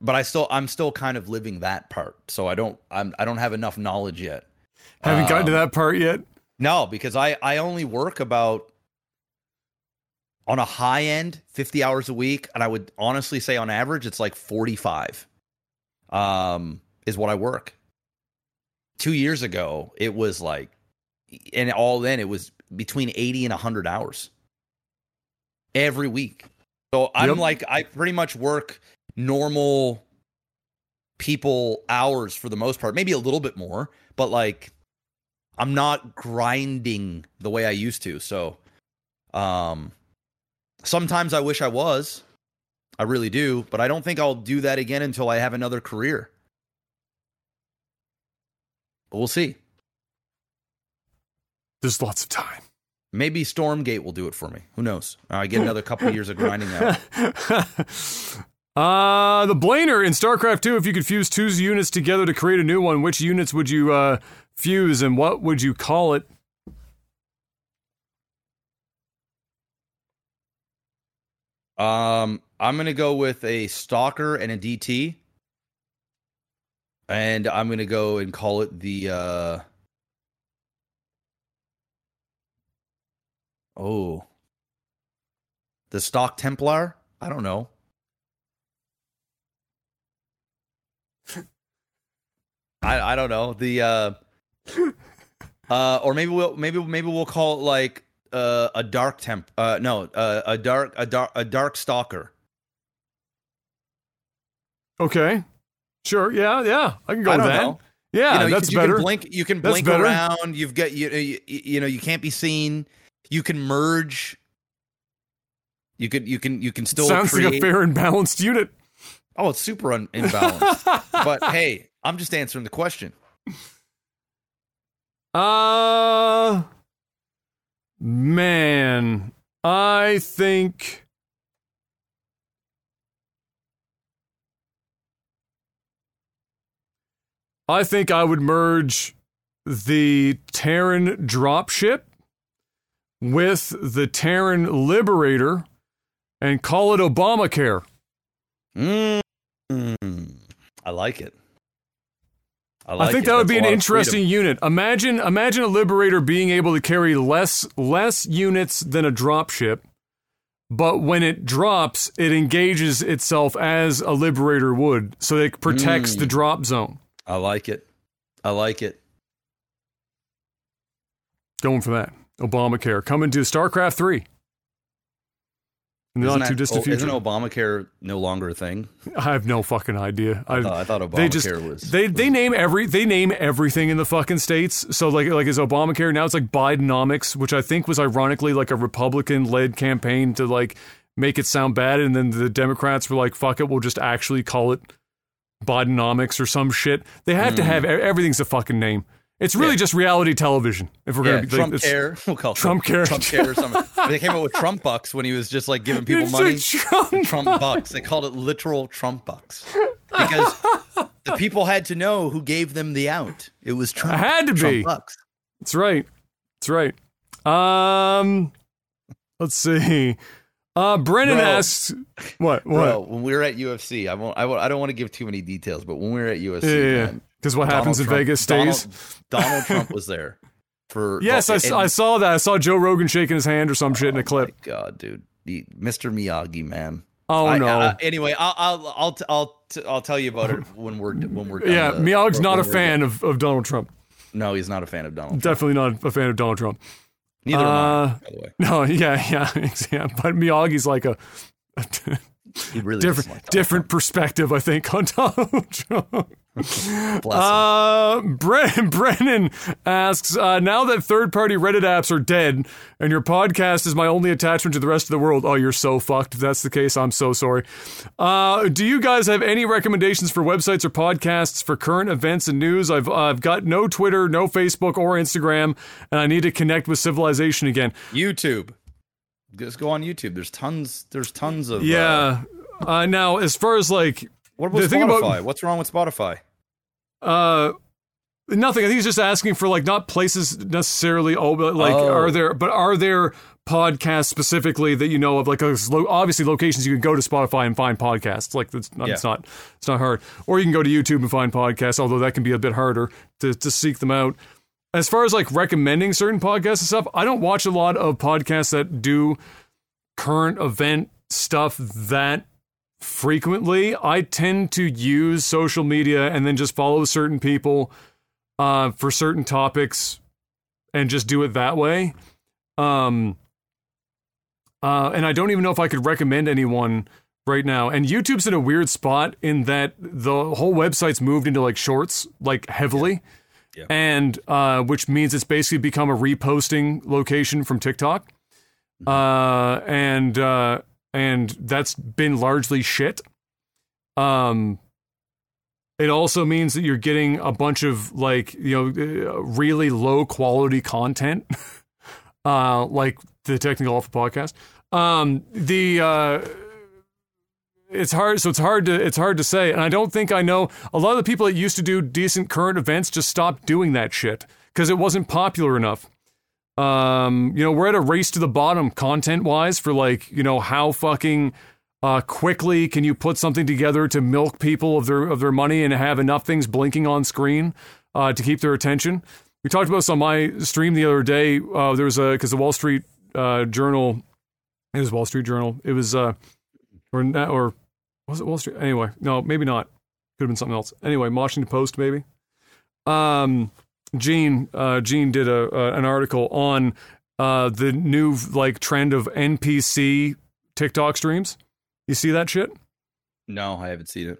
[SPEAKER 2] But I still I'm still kind of living that part. So I don't I'm I don't have enough knowledge yet.
[SPEAKER 1] Haven't gotten to
[SPEAKER 2] Um,
[SPEAKER 1] that part yet.
[SPEAKER 2] No, because I I only work about on a high end 50 hours a week and I would honestly say on average it's like 45. Um is what I work. 2 years ago it was like and all then it was between 80 and 100 hours every week. So I'm
[SPEAKER 1] Yep.
[SPEAKER 2] like I pretty much work normal people hours for the most part, maybe a little bit more, but like I'm not grinding the way I used to. So um sometimes I wish I was. I really do, but I don't think I'll do that again until I have another career. But we'll see.
[SPEAKER 1] There's lots of time.
[SPEAKER 2] Maybe Stormgate will do it for me. Who knows? I get another couple of years of grinding out.
[SPEAKER 1] uh, the Blainer in StarCraft 2, if you could fuse two units together to create a new one, which units would you uh, fuse, and what would you call it?
[SPEAKER 2] Um, I'm gonna go with a stalker and a DT, and I'm gonna go and call it the. uh Oh, the stock Templar. I don't know. I I don't know the. uh Uh, or maybe we'll maybe maybe we'll call it like uh, a dark temp. Uh, no, uh, a dark a dark a dark stalker.
[SPEAKER 1] Okay. Sure. Yeah. Yeah. I can go
[SPEAKER 2] I
[SPEAKER 1] with that.
[SPEAKER 2] know.
[SPEAKER 1] Yeah,
[SPEAKER 2] you know, you
[SPEAKER 1] that's
[SPEAKER 2] you
[SPEAKER 1] better.
[SPEAKER 2] Can blink. You can
[SPEAKER 1] That's
[SPEAKER 2] blink
[SPEAKER 1] better.
[SPEAKER 2] around. You've got you, you. You know, you can't be seen. You can merge. You could. You can. You can still.
[SPEAKER 1] Sounds
[SPEAKER 2] create,
[SPEAKER 1] like a fair and balanced unit.
[SPEAKER 2] Oh, it's super un- imbalanced. but hey, I'm just answering the question.
[SPEAKER 1] Uh man, I think I think I would merge the Terran dropship with the Terran Liberator and call it Obamacare.
[SPEAKER 2] Mm, I like it. I, like I
[SPEAKER 1] think
[SPEAKER 2] it.
[SPEAKER 1] that would
[SPEAKER 2] That's
[SPEAKER 1] be an interesting unit. Imagine imagine a liberator being able to carry less less units than a dropship, but when it drops, it engages itself as a liberator would, so it protects
[SPEAKER 2] mm.
[SPEAKER 1] the hmm. drop zone.
[SPEAKER 2] I like it. I like it.
[SPEAKER 1] Going for that. Obamacare coming to StarCraft 3. Not
[SPEAKER 2] isn't
[SPEAKER 1] too
[SPEAKER 2] that,
[SPEAKER 1] distant
[SPEAKER 2] oh,
[SPEAKER 1] future.
[SPEAKER 2] Isn't Obamacare no longer a thing?
[SPEAKER 1] I have no fucking idea.
[SPEAKER 2] I, I, thought, I thought, Obamacare
[SPEAKER 1] they just,
[SPEAKER 2] was.
[SPEAKER 1] They was, they name every they name everything in the fucking states. So like like is Obamacare now? It's like Bidenomics, which I think was ironically like a Republican led campaign to like make it sound bad, and then the Democrats were like, "Fuck it, we'll just actually call it Bidenomics or some shit." They hmm. have mm. to have everything's a fucking name. It's really.
[SPEAKER 2] Yeah.
[SPEAKER 1] just reality television. If we're
[SPEAKER 2] yeah,
[SPEAKER 1] gonna be
[SPEAKER 2] Trump
[SPEAKER 1] like,
[SPEAKER 2] care. We'll call it
[SPEAKER 1] Trump care.
[SPEAKER 2] Trump care or something. they came up with Trump bucks when he was just like giving people
[SPEAKER 1] It's
[SPEAKER 2] money.
[SPEAKER 1] Trump.
[SPEAKER 2] Trump bucks. They called it literal Trump bucks because the people had to know who gave them the out. It was Trump.
[SPEAKER 1] It had to
[SPEAKER 2] Trump
[SPEAKER 1] be.
[SPEAKER 2] bucks.
[SPEAKER 1] That's right. That's right. Um, let's see. Uh, Brennan
[SPEAKER 2] Bro.
[SPEAKER 1] asks, "What? What?
[SPEAKER 2] Bro, when we were at UFC, I won't. I, won't, I don't want to give too many details, but when we were at UFC,
[SPEAKER 1] yeah.
[SPEAKER 2] man,
[SPEAKER 1] Because what happens in
[SPEAKER 2] Trump-
[SPEAKER 1] Vegas stays."
[SPEAKER 2] Donald, Donald Trump was there for.
[SPEAKER 1] yes, I,
[SPEAKER 2] and-
[SPEAKER 1] I saw that. I saw Joe Rogan shaking his hand or some shit in a
[SPEAKER 2] Oh
[SPEAKER 1] clip.
[SPEAKER 2] God, dude, The- Mr. Miyagi, man.
[SPEAKER 1] Oh
[SPEAKER 2] I-
[SPEAKER 1] no.
[SPEAKER 2] I- anyway, I'll I'll I'll t- I'll, t- I'll tell you about it when we're when we're done
[SPEAKER 1] yeah, Miyagi's not a fan
[SPEAKER 2] done.
[SPEAKER 1] of, of Donald Trump.
[SPEAKER 2] No, he's not a fan of Donald. Trump.
[SPEAKER 1] Definitely not a fan of Donald Trump.
[SPEAKER 2] Neither am I,
[SPEAKER 1] Uh,
[SPEAKER 2] by the way.
[SPEAKER 1] No, yeah, yeah, yeah. But Miyagi's like a, a
[SPEAKER 2] He really
[SPEAKER 1] different
[SPEAKER 2] like Donald
[SPEAKER 1] different perspective, I think, on Donald Trump.
[SPEAKER 2] Trump. Bless.
[SPEAKER 1] Uh, Bren- Brennan asks, uh, now that third party Reddit apps are dead and your podcast is my only attachment to the rest of the world, oh, you're so fucked. If that's the case, I'm so sorry. Uh, do you guys have any recommendations for websites or podcasts for current events and news? I've, I've got no Twitter, no Facebook or Instagram, and I need to connect with civilization again.
[SPEAKER 2] YouTube. Just go on YouTube. There's tons. There's tons of. Uh,
[SPEAKER 1] Yeah. Uh, now, as far as like,
[SPEAKER 2] what about
[SPEAKER 1] the
[SPEAKER 2] Spotify?
[SPEAKER 1] about-
[SPEAKER 2] What's wrong with Spotify?
[SPEAKER 1] Uh, nothing. I think he's just asking for like not places necessarily. Oh, but like
[SPEAKER 2] Oh.
[SPEAKER 1] are there? But are there podcasts specifically that you know of? Like obviously locations you can go to Spotify and find podcasts. Like it's not, it's not it's not hard. Or you can go to YouTube and find podcasts. Although that can be a bit harder to to seek them out. As far as like recommending certain podcasts and stuff, I don't watch a lot of podcasts that do current event stuff that frequently. I tend to use social media and then just follow certain people uh, for certain topics and just do it that way. Um, uh, and I don't even know if I could recommend anyone right now. And YouTube's in a weird spot in that the whole website's moved into like shorts, like heavily.
[SPEAKER 2] Yeah.
[SPEAKER 1] And uh, which means it's basically become a reposting location from TikTok.
[SPEAKER 2] Mm-hmm.
[SPEAKER 1] Uh, and uh, and that's been largely shit. Um, it also means that you're getting a bunch of like you know uh, really low quality content, uh, like the Technical Alpha podcast. Um, the uh, it's hard, so it's hard to it's hard to say, and I don't think I know a lot of the people that used to do decent current events just stopped doing that shit because it wasn't popular enough. Um, you know, we're at a race to the bottom content wise for like, you know, how fucking uh, quickly can you put something together to milk people of their of their money and have enough things blinking on screen uh, to keep their attention. We talked about this on my stream the other day. Uh, there was a because the Wall Street uh, Journal, it was Wall Street Journal. It was uh, or or was it Wall Street? Anyway, no, maybe not. Could have been something else. Anyway, Washington Post maybe. Um, Gene uh, Gene did a, uh, an article on uh, the new like trend of NPC TikTok streams. You see that shit?
[SPEAKER 2] No, I haven't seen it.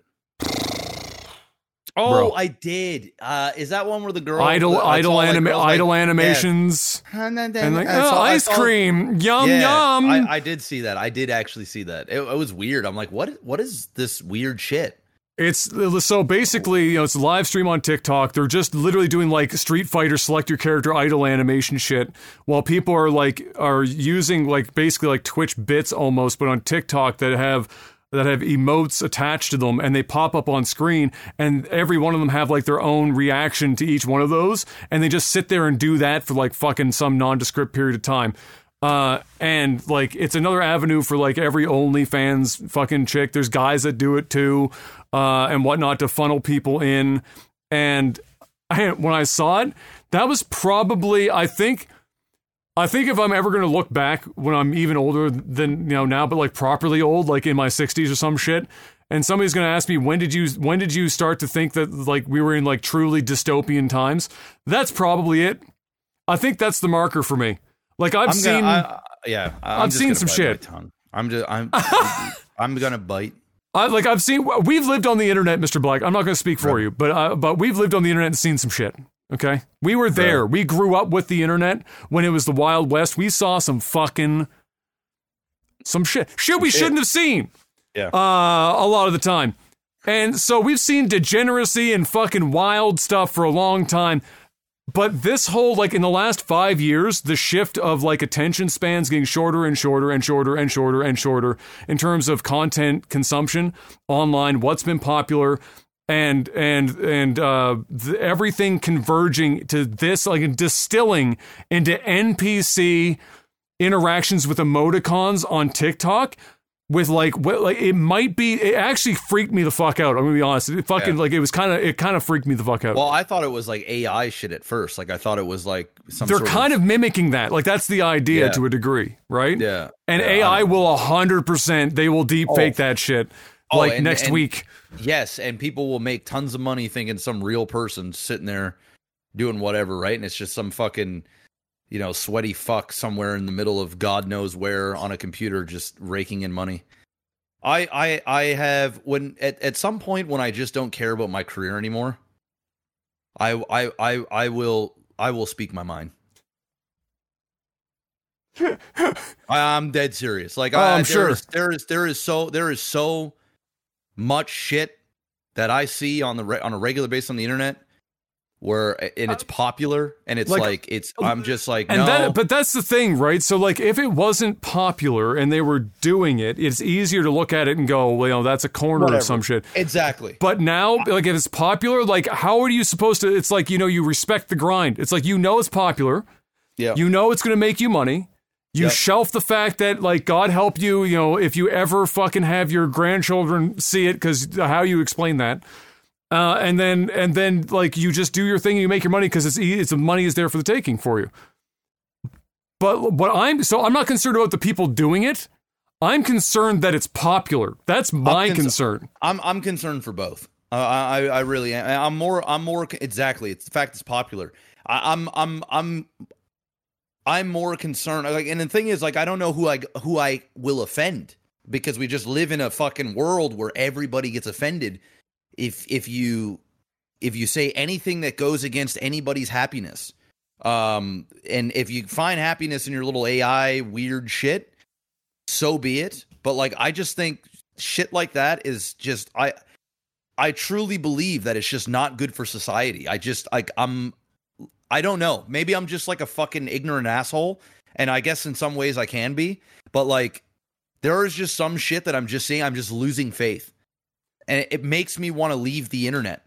[SPEAKER 2] Oh,
[SPEAKER 1] Bro.
[SPEAKER 2] I did. Uh, is that one where the girl
[SPEAKER 1] idle
[SPEAKER 2] I
[SPEAKER 1] idle
[SPEAKER 2] saw,
[SPEAKER 1] anima-
[SPEAKER 2] like-
[SPEAKER 1] idle animations
[SPEAKER 2] Yeah. And then,
[SPEAKER 1] like oh,
[SPEAKER 2] saw-
[SPEAKER 1] ice
[SPEAKER 2] saw-
[SPEAKER 1] cream yum
[SPEAKER 2] Yeah,
[SPEAKER 1] yum
[SPEAKER 2] I, I did see that. I did actually see that. It, it was weird. I'm like, what? What is this weird shit?
[SPEAKER 1] It's so basically, you know, it's live stream on TikTok. They're just literally doing like Street Fighter select your character idle animation shit while people are like are using like basically like Twitch bits almost but on TikTok that have that have emotes attached to them and they pop up on screen and every one of them have like their own reaction to each one of those and they just sit there and do that for like fucking some nondescript period of time. Uh, and like it's another avenue for like every OnlyFans fucking chick. There's guys that do it too, uh, and whatnot to funnel people in. And I, when I saw it, that was probably I think. I think if I'm ever going to look back when I'm even older than you know now, but like properly old, like in my 60s or some shit, and somebody's going to ask me when did you when did you start to think that like we were in like truly dystopian times? That's probably it. I think that's the marker for me. Like I've
[SPEAKER 2] I'm
[SPEAKER 1] seen.
[SPEAKER 2] Gonna, I, yeah, I'm
[SPEAKER 1] I've
[SPEAKER 2] just
[SPEAKER 1] seen some shit.
[SPEAKER 2] I'm just. I'm. I'm gonna bite.
[SPEAKER 1] I, like I've seen, we've lived on the internet, Mr. Black. I'm not going to speak for
[SPEAKER 2] Right.
[SPEAKER 1] you, but uh, but we've lived on the internet and seen some shit. Okay, we were there. We grew up with the internet when it was the Wild West. We saw some fucking some shit, shit we shouldn't have seen.
[SPEAKER 2] Yeah.
[SPEAKER 1] uh, a lot of the time, and so we've seen degeneracy and fucking wild stuff for a long time. But this whole like in the last five years, the shift of like attention spans getting shorter and shorter and shorter and shorter and shorter in terms of content consumption online, what's been popular, and and and uh, th- everything converging to this like distilling into NPC interactions with emoticons on TikTok. With like, what, like it might be. It actually freaked me the fuck out. I'm gonna be honest. It fucking
[SPEAKER 2] Yeah.
[SPEAKER 1] like it was kind of. It kind of freaked me the fuck out.
[SPEAKER 2] Well, I thought it was like AI shit at first. Like I thought it was like some.
[SPEAKER 1] they're kind of, mimicking that. Like that's the idea
[SPEAKER 2] Yeah.
[SPEAKER 1] to a degree, right?
[SPEAKER 2] Yeah.
[SPEAKER 1] And
[SPEAKER 2] Yeah,
[SPEAKER 1] AI will hundred percent. They will deep oh. fake
[SPEAKER 2] Oh.
[SPEAKER 1] that shit.
[SPEAKER 2] Oh,
[SPEAKER 1] like
[SPEAKER 2] and-
[SPEAKER 1] next
[SPEAKER 2] and-
[SPEAKER 1] week.
[SPEAKER 2] Yes, and people will make tons of money thinking some real person sitting there doing whatever, right? And it's just some fucking, you know, sweaty fuck somewhere in the middle of God knows where on a computer just raking in money. I I I have when at, at some point when I just don't care about my career anymore, I I I I will I will speak my mind. I, I'm dead serious. Like
[SPEAKER 1] Oh,
[SPEAKER 2] I,
[SPEAKER 1] I'm
[SPEAKER 2] there
[SPEAKER 1] sure.
[SPEAKER 2] is- there is there is so there is so much shit that I see on the re- on a regular basis on the internet where and it's um, popular and it's
[SPEAKER 1] Like-
[SPEAKER 2] like, it's uh, I'm just like
[SPEAKER 1] And
[SPEAKER 2] no
[SPEAKER 1] that, but that's the thing, right? So, like, if it wasn't popular and they were doing it, it's easier to look at it and go, well, you know, that's a corner
[SPEAKER 2] Whatever.
[SPEAKER 1] of some shit.
[SPEAKER 2] exactly
[SPEAKER 1] But now, like, if it's popular, like, how are you supposed to? It's like, you know, you respect the grind. It's like, you know, it's popular.
[SPEAKER 2] yeah
[SPEAKER 1] You know, it's going to make you money. You
[SPEAKER 2] Yep.
[SPEAKER 1] shelf the fact that, like, God help you, you know, if you ever fucking have your grandchildren see it, because how you explain that. Uh, and then, and then, like, you just do your thing and you make your money because it's, it's the money is there for the taking for you. But what I'm, so I'm not concerned about the people doing it. I'm concerned that it's popular. That's my
[SPEAKER 2] cons-
[SPEAKER 1] concern.
[SPEAKER 2] I'm I'm concerned for both. Uh, I I really am. I'm more I'm more exactly. It's the fact it's popular. I, I'm I'm I'm I'm more concerned. Like, and the thing is, like, I don't know who I who I will offend because we just live in a fucking world where everybody gets offended if if you if you say anything that goes against anybody's happiness. Um, and if you find happiness in your little AI weird shit, so be it. But like, I just think shit like that is just I I truly believe that it's just not good for society. I just like I'm I don't know. Maybe I'm just like a fucking ignorant asshole and I guess in some ways I can be, but like there is just some shit that I'm just seeing I'm just losing faith. And it, makes me want to leave the internet.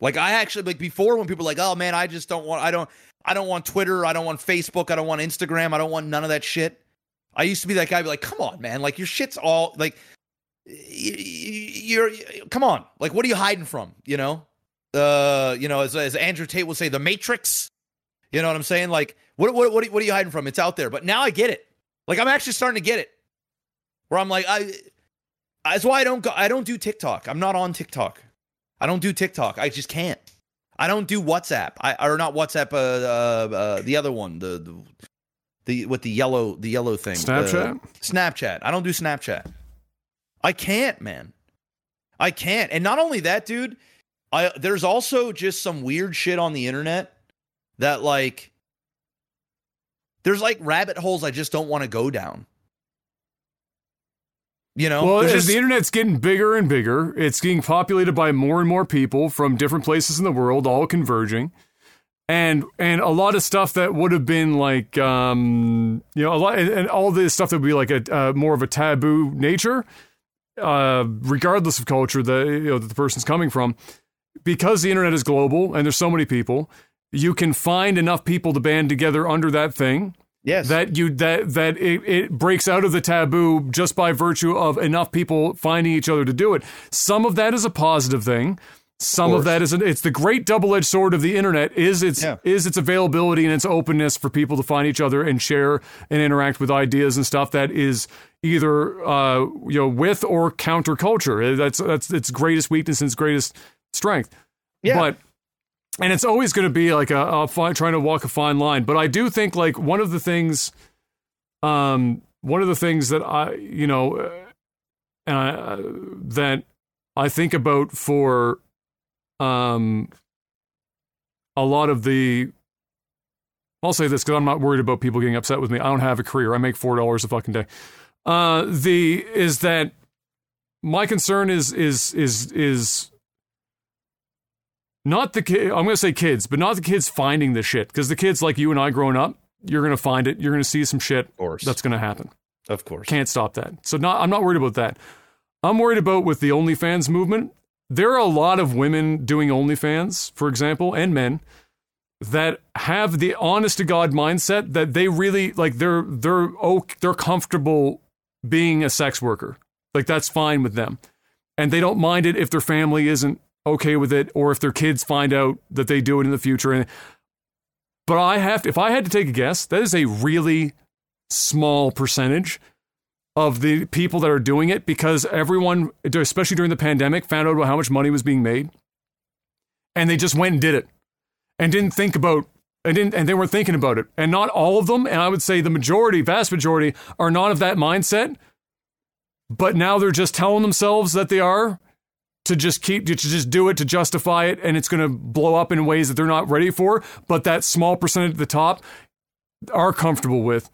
[SPEAKER 2] Like I actually like before when people were like, "Oh man, I just don't want I don't I don't want Twitter, I don't want Facebook, I don't want Instagram, I don't want none of that shit." I used to be that guy, be like, "Come on, man! Like your shit's all like." you're come on like what are you hiding from you know uh you know as, as andrew tate will say the matrix you know what i'm saying like what what what are you hiding from it's out there but now i get it like i'm actually starting to get it where i'm like i that's why i don't go i don't do tiktok i'm not on tiktok i don't do tiktok i just can't i don't do whatsapp i or not whatsapp uh, uh, uh the other one the, the the with the yellow the yellow thing
[SPEAKER 1] Snapchat?
[SPEAKER 2] uh, snapchat i don't do snapchat I can't, man. I can't. And not only that, dude, I there's also just some weird shit on the internet that like there's like rabbit holes I just don't want to go down. You know,
[SPEAKER 1] Well, as
[SPEAKER 2] just-
[SPEAKER 1] the internet's getting bigger and bigger, it's getting populated by more and more people from different places in the world, all converging. And and a lot of stuff that would have been like um you know a lot and, and all this stuff that would be like a uh, more of a taboo nature uh regardless of culture that you know that the person's coming from because the internet is global and there's so many people you can find enough people to band together under that thing
[SPEAKER 2] yes,
[SPEAKER 1] that you that that it, it breaks out of the taboo just by virtue of enough people finding each other to do it. Some of that is a positive thing. Some of,
[SPEAKER 2] course.
[SPEAKER 1] that is an, it's the great double-edged sword of the internet is its
[SPEAKER 2] Yeah.
[SPEAKER 1] is its availability and its openness for people to find each other and share and interact with ideas and stuff that is either uh, you know with or counterculture. That's that's its greatest weakness and its greatest strength.
[SPEAKER 2] Yeah.
[SPEAKER 1] But and it's always going to be like a, a fine, trying to walk a fine line. But I do think like one of the things, um, one of the things that I you know, uh, uh, that I think about for, um, a lot of the. I'll say this because I'm not worried about people getting upset with me. I don't have a career. I make four dollars a fucking day. Uh, the is that my concern is is is is not the kid. I'm going to say kids, but not the kids finding the shit because the kids like you and I growing up, you're going to find it. You're going to see some shit
[SPEAKER 2] of course,
[SPEAKER 1] that's going to happen.
[SPEAKER 2] of course.
[SPEAKER 1] Can't stop that. So not I'm not worried about that. I'm worried about with the OnlyFans movement. There are a lot of women doing OnlyFans, for example, and men that have the honest to God mindset that they really like they're they're oh, they're comfortable being a sex worker. Like that's fine with them. And they don't mind it if their family isn't okay with it or if their kids find out that they do it in the future and but I have to if I had to take a guess, that is a really small percentage of the people that are doing it because everyone, especially during the pandemic, found out about how much money was being made, and they just went and did it, and didn't think about and didn't and they weren't thinking about it. And not all of them, and I would say the majority, vast majority, are not of that mindset. But now they're just telling themselves that they are to just keep to just do it to justify it, and it's going to blow up in ways that they're not ready for. But that small percentage at the top are comfortable with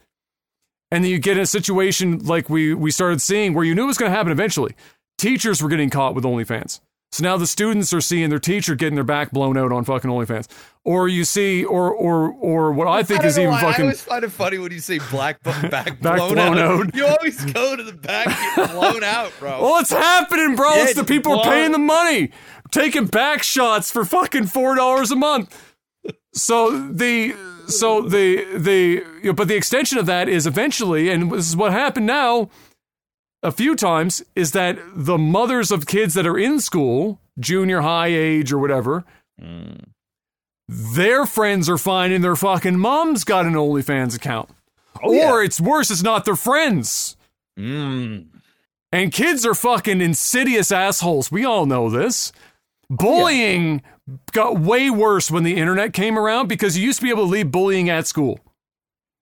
[SPEAKER 1] and then you get in a situation like we we started seeing where you knew it was going to happen eventually. Teachers were getting caught with OnlyFans. So now the students are seeing their teacher getting their back blown out on fucking OnlyFans. Or you see, or or or what I think
[SPEAKER 2] I
[SPEAKER 1] is even
[SPEAKER 2] why, I
[SPEAKER 1] fucking
[SPEAKER 2] always find it funny when you say black back,
[SPEAKER 1] Back
[SPEAKER 2] blown,
[SPEAKER 1] blown
[SPEAKER 2] out.
[SPEAKER 1] out.
[SPEAKER 2] You always go to the back, get blown out, bro.
[SPEAKER 1] Well, it's happening, bro.
[SPEAKER 2] Yeah,
[SPEAKER 1] it's the people
[SPEAKER 2] blow
[SPEAKER 1] paying the money, taking back shots for fucking four dollars a month. So the so the the you know, but the extension of that is eventually, and this is what happened now a few times, is that the mothers of kids that are in school, junior high age or whatever, their friends are fine and their fucking mom's got an OnlyFans account.
[SPEAKER 2] Oh, yeah.
[SPEAKER 1] or it's worse, it's not their friends.
[SPEAKER 2] Mm.
[SPEAKER 1] And kids are fucking insidious assholes. We all know this. Bullying got way worse when the internet came around because you used to be able to leave bullying at school.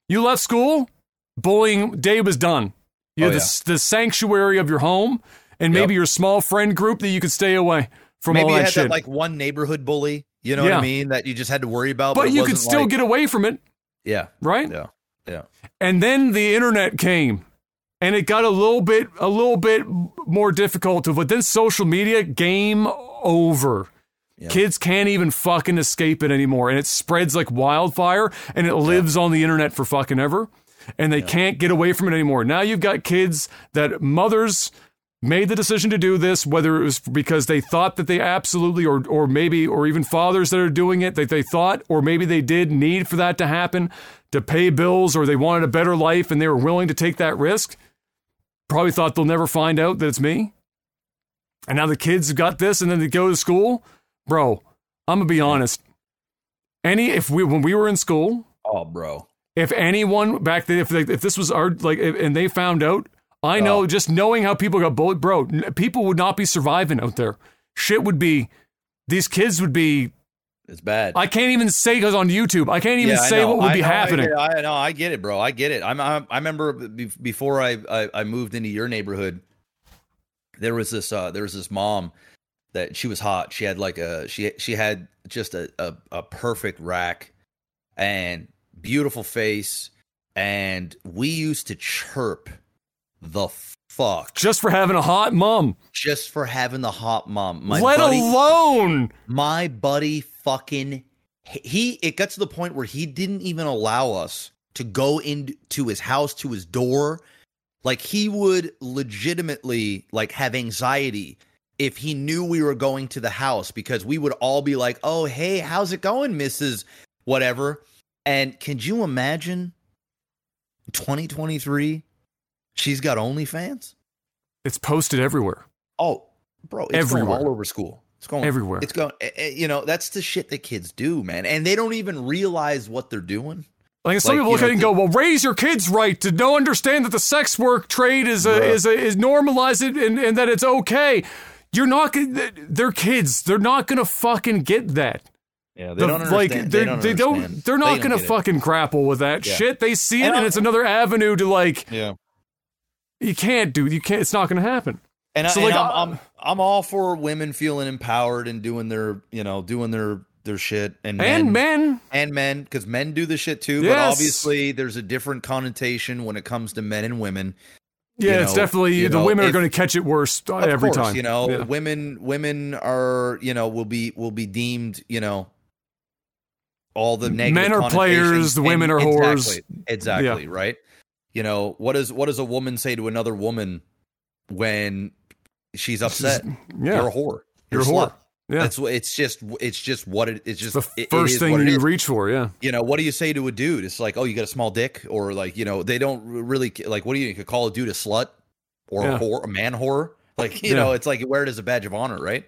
[SPEAKER 1] You left school, bullying day was done. You
[SPEAKER 2] Oh,
[SPEAKER 1] the, the sanctuary of your home and maybe
[SPEAKER 2] Yep.
[SPEAKER 1] your small friend group that you could stay away from
[SPEAKER 2] Maybe
[SPEAKER 1] all
[SPEAKER 2] you
[SPEAKER 1] that
[SPEAKER 2] had
[SPEAKER 1] shit.
[SPEAKER 2] that like one neighborhood bully. You know what I mean? That you just had to worry about.
[SPEAKER 1] but
[SPEAKER 2] it
[SPEAKER 1] you could still
[SPEAKER 2] like-
[SPEAKER 1] get away from it,
[SPEAKER 2] Yeah.
[SPEAKER 1] right?
[SPEAKER 2] Yeah. Yeah.
[SPEAKER 1] And then the internet came and it got a little bit a little bit more difficult to but then social media game over.
[SPEAKER 2] Yeah.
[SPEAKER 1] Kids can't even fucking escape it anymore and it spreads like wildfire and it lives on the internet for fucking ever and they can't get away from it anymore. Now you've got kids that mothers made the decision to do this, whether it was because they thought that they absolutely, or or maybe, or even fathers that are doing it that they thought, or maybe they did need for that to happen to pay bills, or they wanted a better life and they were willing to take that risk. Probably thought they'll never find out that it's me. and now the kids have got this, and then they go to school, bro. I'm gonna be honest. Any if we when we were in school,
[SPEAKER 2] Oh, bro.
[SPEAKER 1] If anyone back then, if if this was our like, if, and they found out, I know
[SPEAKER 2] Oh.
[SPEAKER 1] just knowing how people got bullied, bro, people would not be surviving out there. Shit would be, these kids would be.
[SPEAKER 2] It's bad.
[SPEAKER 1] I can't even say because on YouTube, I can't even
[SPEAKER 2] Yeah, I
[SPEAKER 1] say
[SPEAKER 2] know.
[SPEAKER 1] what would
[SPEAKER 2] I
[SPEAKER 1] be
[SPEAKER 2] know,
[SPEAKER 1] happening.
[SPEAKER 2] it. I know. I get it, bro. I get it. I'm. I'm I remember before I, I I moved into your neighborhood, there was this uh there was this mom that she was hot. She had like a she she had just a a, a perfect rack and beautiful face, and we used to chirp the fuck.
[SPEAKER 1] Just for having a hot mom,
[SPEAKER 2] just for having the hot mom. My
[SPEAKER 1] let
[SPEAKER 2] buddy,
[SPEAKER 1] alone.
[SPEAKER 2] My buddy fucking he it got to the point where he didn't even allow us to go into his house to his door. Like he would legitimately like have anxiety if he knew we were going to the house because we would all be like oh hey how's it going mrs whatever and can you imagine 2023 she's got onlyfans
[SPEAKER 1] it's posted everywhere.
[SPEAKER 2] oh bro it's
[SPEAKER 1] Everywhere.
[SPEAKER 2] going all over school it's going
[SPEAKER 1] Everywhere.
[SPEAKER 2] it's going, eh, eh, you know, that's the shit that kids do, man. And they don't even realize what they're doing.
[SPEAKER 1] Like some
[SPEAKER 2] Like,
[SPEAKER 1] people look at it and go, "Well, raise your kids right to know understand that the sex work trade is a,
[SPEAKER 2] Bruh.
[SPEAKER 1] is a, is normalize it and, and that it's okay." You're not gonna. They're kids. They're not gonna fucking get that.
[SPEAKER 2] Yeah,
[SPEAKER 1] The- like they're, they don't. They're not gonna fucking grapple with that
[SPEAKER 2] Yeah.
[SPEAKER 1] shit. They see it,
[SPEAKER 2] And
[SPEAKER 1] and, it's another avenue to like.
[SPEAKER 2] Yeah.
[SPEAKER 1] You can't do. You can't. It's not gonna happen.
[SPEAKER 2] And, I,
[SPEAKER 1] So,
[SPEAKER 2] and
[SPEAKER 1] like,
[SPEAKER 2] I'm,
[SPEAKER 1] I'm-
[SPEAKER 2] I'm I'm all for women feeling empowered and doing their, you know, doing their their shit and men,
[SPEAKER 1] And men,
[SPEAKER 2] and men because men do the shit too. But obviously, there's a different connotation when it comes to men and women.
[SPEAKER 1] yeah,
[SPEAKER 2] you
[SPEAKER 1] it's
[SPEAKER 2] know-
[SPEAKER 1] definitely the
[SPEAKER 2] know,
[SPEAKER 1] women are going to catch it worse uh, every
[SPEAKER 2] course,
[SPEAKER 1] time.
[SPEAKER 2] you know,
[SPEAKER 1] Yeah.
[SPEAKER 2] women women are, you know, will be will be deemed, you know, all the negative
[SPEAKER 1] Men are players, the women are whores.
[SPEAKER 2] exactly, Exactly, right? You know, what does what does a woman say to another woman when she's upset?
[SPEAKER 1] yeah,
[SPEAKER 2] You're a whore.
[SPEAKER 1] You're a
[SPEAKER 2] slut.
[SPEAKER 1] whore. Yeah.
[SPEAKER 2] That's what it's just it's just what it it's just
[SPEAKER 1] the
[SPEAKER 2] it- it
[SPEAKER 1] first
[SPEAKER 2] is
[SPEAKER 1] thing you reach for. Yeah.
[SPEAKER 2] You know, what do you say to a dude? It's like, oh, you got a small dick, or like, you know, they don't really like. What do you, you could call a dude a slut or
[SPEAKER 1] Yeah.
[SPEAKER 2] a whore, a man whore? Like, you
[SPEAKER 1] Yeah.
[SPEAKER 2] know, it's like wear it as a badge of honor, right?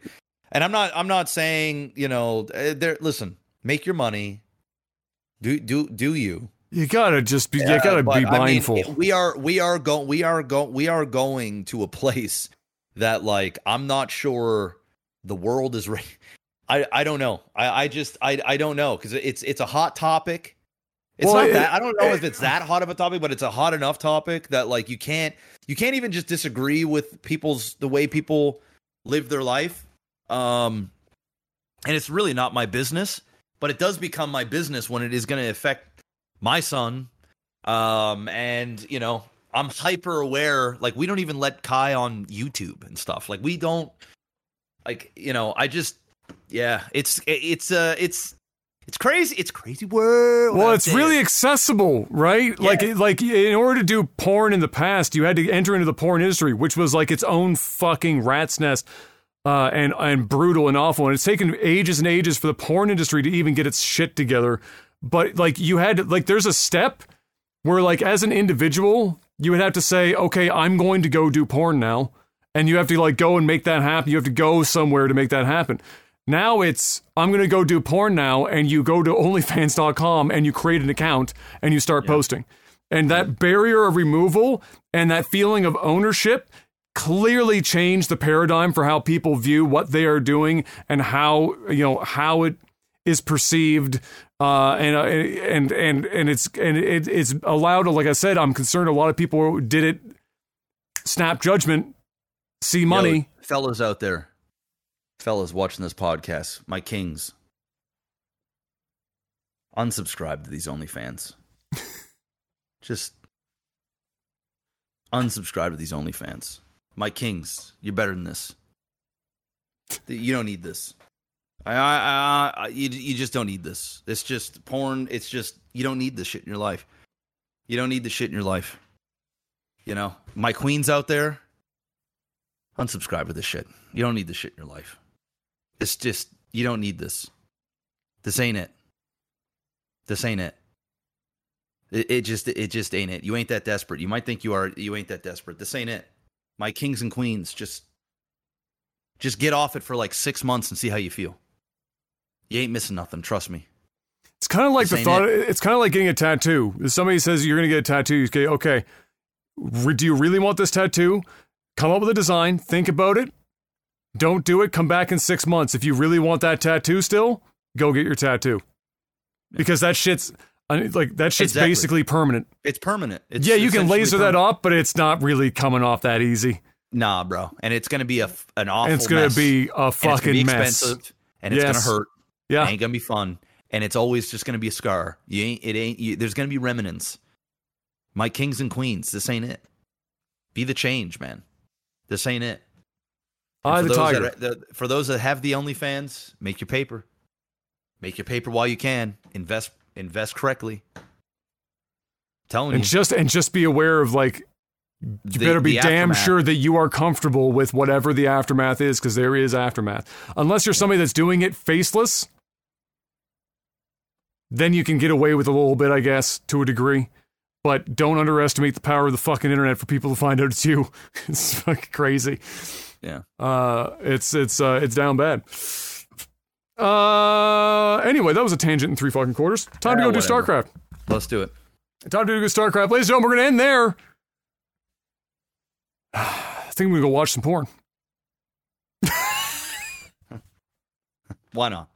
[SPEAKER 2] And I'm not, I'm not saying, you know, uh, there. Listen, make your money. Do do do you?
[SPEAKER 1] You gotta just be. you
[SPEAKER 2] Uh,
[SPEAKER 1] gotta be
[SPEAKER 2] I mean,
[SPEAKER 1] mindful.
[SPEAKER 2] we are we are going we are going we are going to a place that like I'm not sure the world is ready. I I don't know. I I just I I don't know because it's it's a hot topic. It's
[SPEAKER 1] Well,
[SPEAKER 2] not
[SPEAKER 1] it-
[SPEAKER 2] that I don't know if it's that hot of a topic, but it's a hot enough topic that like you can't you can't even just disagree with people's the way people live their life. Um, and it's really not my business, but it does become my business when it is going to affect my son. Um, and you know, I'm hyper aware. Like we don't even let Kai on YouTube and stuff. Like we don't. Like you know, I just yeah. It's it's uh it's it's crazy. It's crazy world.
[SPEAKER 1] Well, it's really accessible, right? Like, like in order to do porn in the past, you had to enter into the porn industry, which was like its own fucking rat's nest, uh, and and brutal and awful. And it's taken ages and ages for the porn industry to even get its shit together. But like, you had like, there's a step where, like, as an individual, you would have to say, okay, I'm going to go do porn now, and you have to like go and make that happen. You have to go somewhere to make that happen. Now it's I'm going to go do porn now, and you go to OnlyFans.com and you create an account and you start posting. And that barrier of removal and that feeling of ownership clearly changed the paradigm for how people view what they are doing and how you know how it is perceived. Uh, and uh, and and and it's and it, it's allowed. Like I said, I'm concerned. A lot of people did it. Snap judgment, see money.
[SPEAKER 2] Yo, fellas out there, fellas watching this podcast, my kings, unsubscribe to these OnlyFans. Just unsubscribe to these OnlyFans. My kings, you're better than this. You don't need this. I, I, I, you, you just don't need this. It's just porn. It's just you don't need this shit in your life. You don't need the shit in your life. You know, my queens out there, unsubscribe to this shit. You don't need this shit in your life. It's just you don't need this. This ain't it. This ain't it. It, it just it just ain't it. You ain't that desperate. You might think you are. You ain't that desperate. This ain't it. My kings and queens, just Just get off it for like six months and see how you feel. You ain't missing nothing. Trust me.
[SPEAKER 1] It's kind of like
[SPEAKER 2] This
[SPEAKER 1] the thought. It's kind of like getting a tattoo. If somebody says you're going to get a tattoo, you say, okay, do you really want this tattoo? Come up with a design, think about it. Don't do it. Come back in six months. If you really want that tattoo still, go get your tattoo. Because that shit's I mean, like that shit's
[SPEAKER 2] Exactly.
[SPEAKER 1] basically permanent.
[SPEAKER 2] It's permanent. It's
[SPEAKER 1] yeah, you can laser that
[SPEAKER 2] permanent.
[SPEAKER 1] up, but it's not really coming off that easy.
[SPEAKER 2] Nah, bro. And it's gonna be a an awful.
[SPEAKER 1] And it's going
[SPEAKER 2] mess.
[SPEAKER 1] to be a
[SPEAKER 2] And it's
[SPEAKER 1] fucking
[SPEAKER 2] be
[SPEAKER 1] mess.
[SPEAKER 2] and it's
[SPEAKER 1] Yes.
[SPEAKER 2] gonna hurt.
[SPEAKER 1] Yeah.
[SPEAKER 2] it ain't gonna be fun, and it's always just gonna be a scar. You ain't. It ain't. You, there's gonna be remnants. My kings and queens. This ain't it. Be the change, man. This ain't it. And
[SPEAKER 1] I the tiger.
[SPEAKER 2] That, for those that have the OnlyFans, make your paper. Make your paper while you can. Invest. Invest correctly. telling
[SPEAKER 1] and
[SPEAKER 2] you,
[SPEAKER 1] just and just be aware of like you
[SPEAKER 2] the-
[SPEAKER 1] better be damn
[SPEAKER 2] aftermath.
[SPEAKER 1] sure that you are comfortable with whatever the aftermath is because there is aftermath. Unless you're somebody that's doing it faceless then you can get away with a little bit i guess to a degree. But don't underestimate the power of the fucking internet for people to find out it's you. It's fucking crazy.
[SPEAKER 2] Yeah.
[SPEAKER 1] uh it's it's uh it's down bad uh anyway that was a tangent in three fucking quarters time to
[SPEAKER 2] Yeah,
[SPEAKER 1] go do starcraft
[SPEAKER 2] Let's do it.
[SPEAKER 1] Time to do StarCraft. Ladies and gentlemen, we're going to end there. I think we're going to go watch some porn.
[SPEAKER 2] Why not?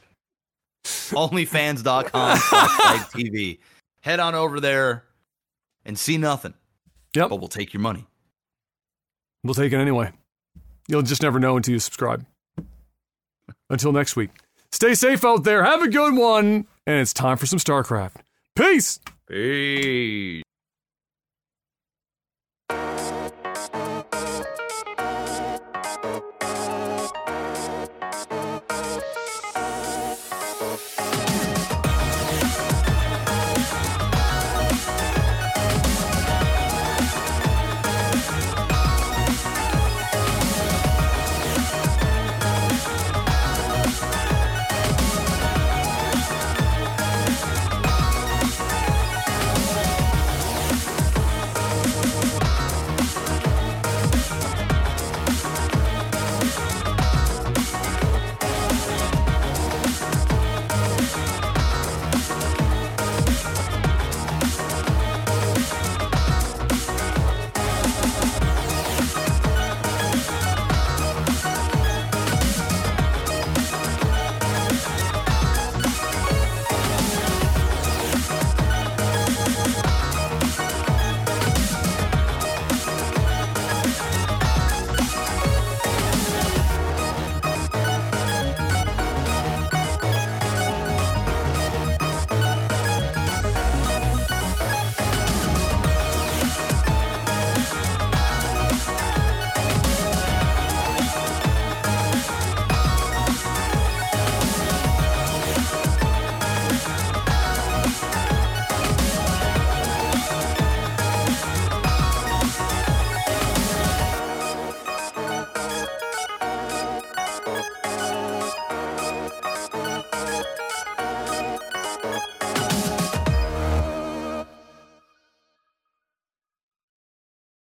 [SPEAKER 2] Onlyfans.com TV. Head on over there and see nothing,
[SPEAKER 1] Yep.
[SPEAKER 2] but we'll take your money.
[SPEAKER 1] We'll take it anyway. You'll just never know until you subscribe. Until next week. Stay safe out there. Have a good one. And it's time for some StarCraft. Peace.
[SPEAKER 2] Peace.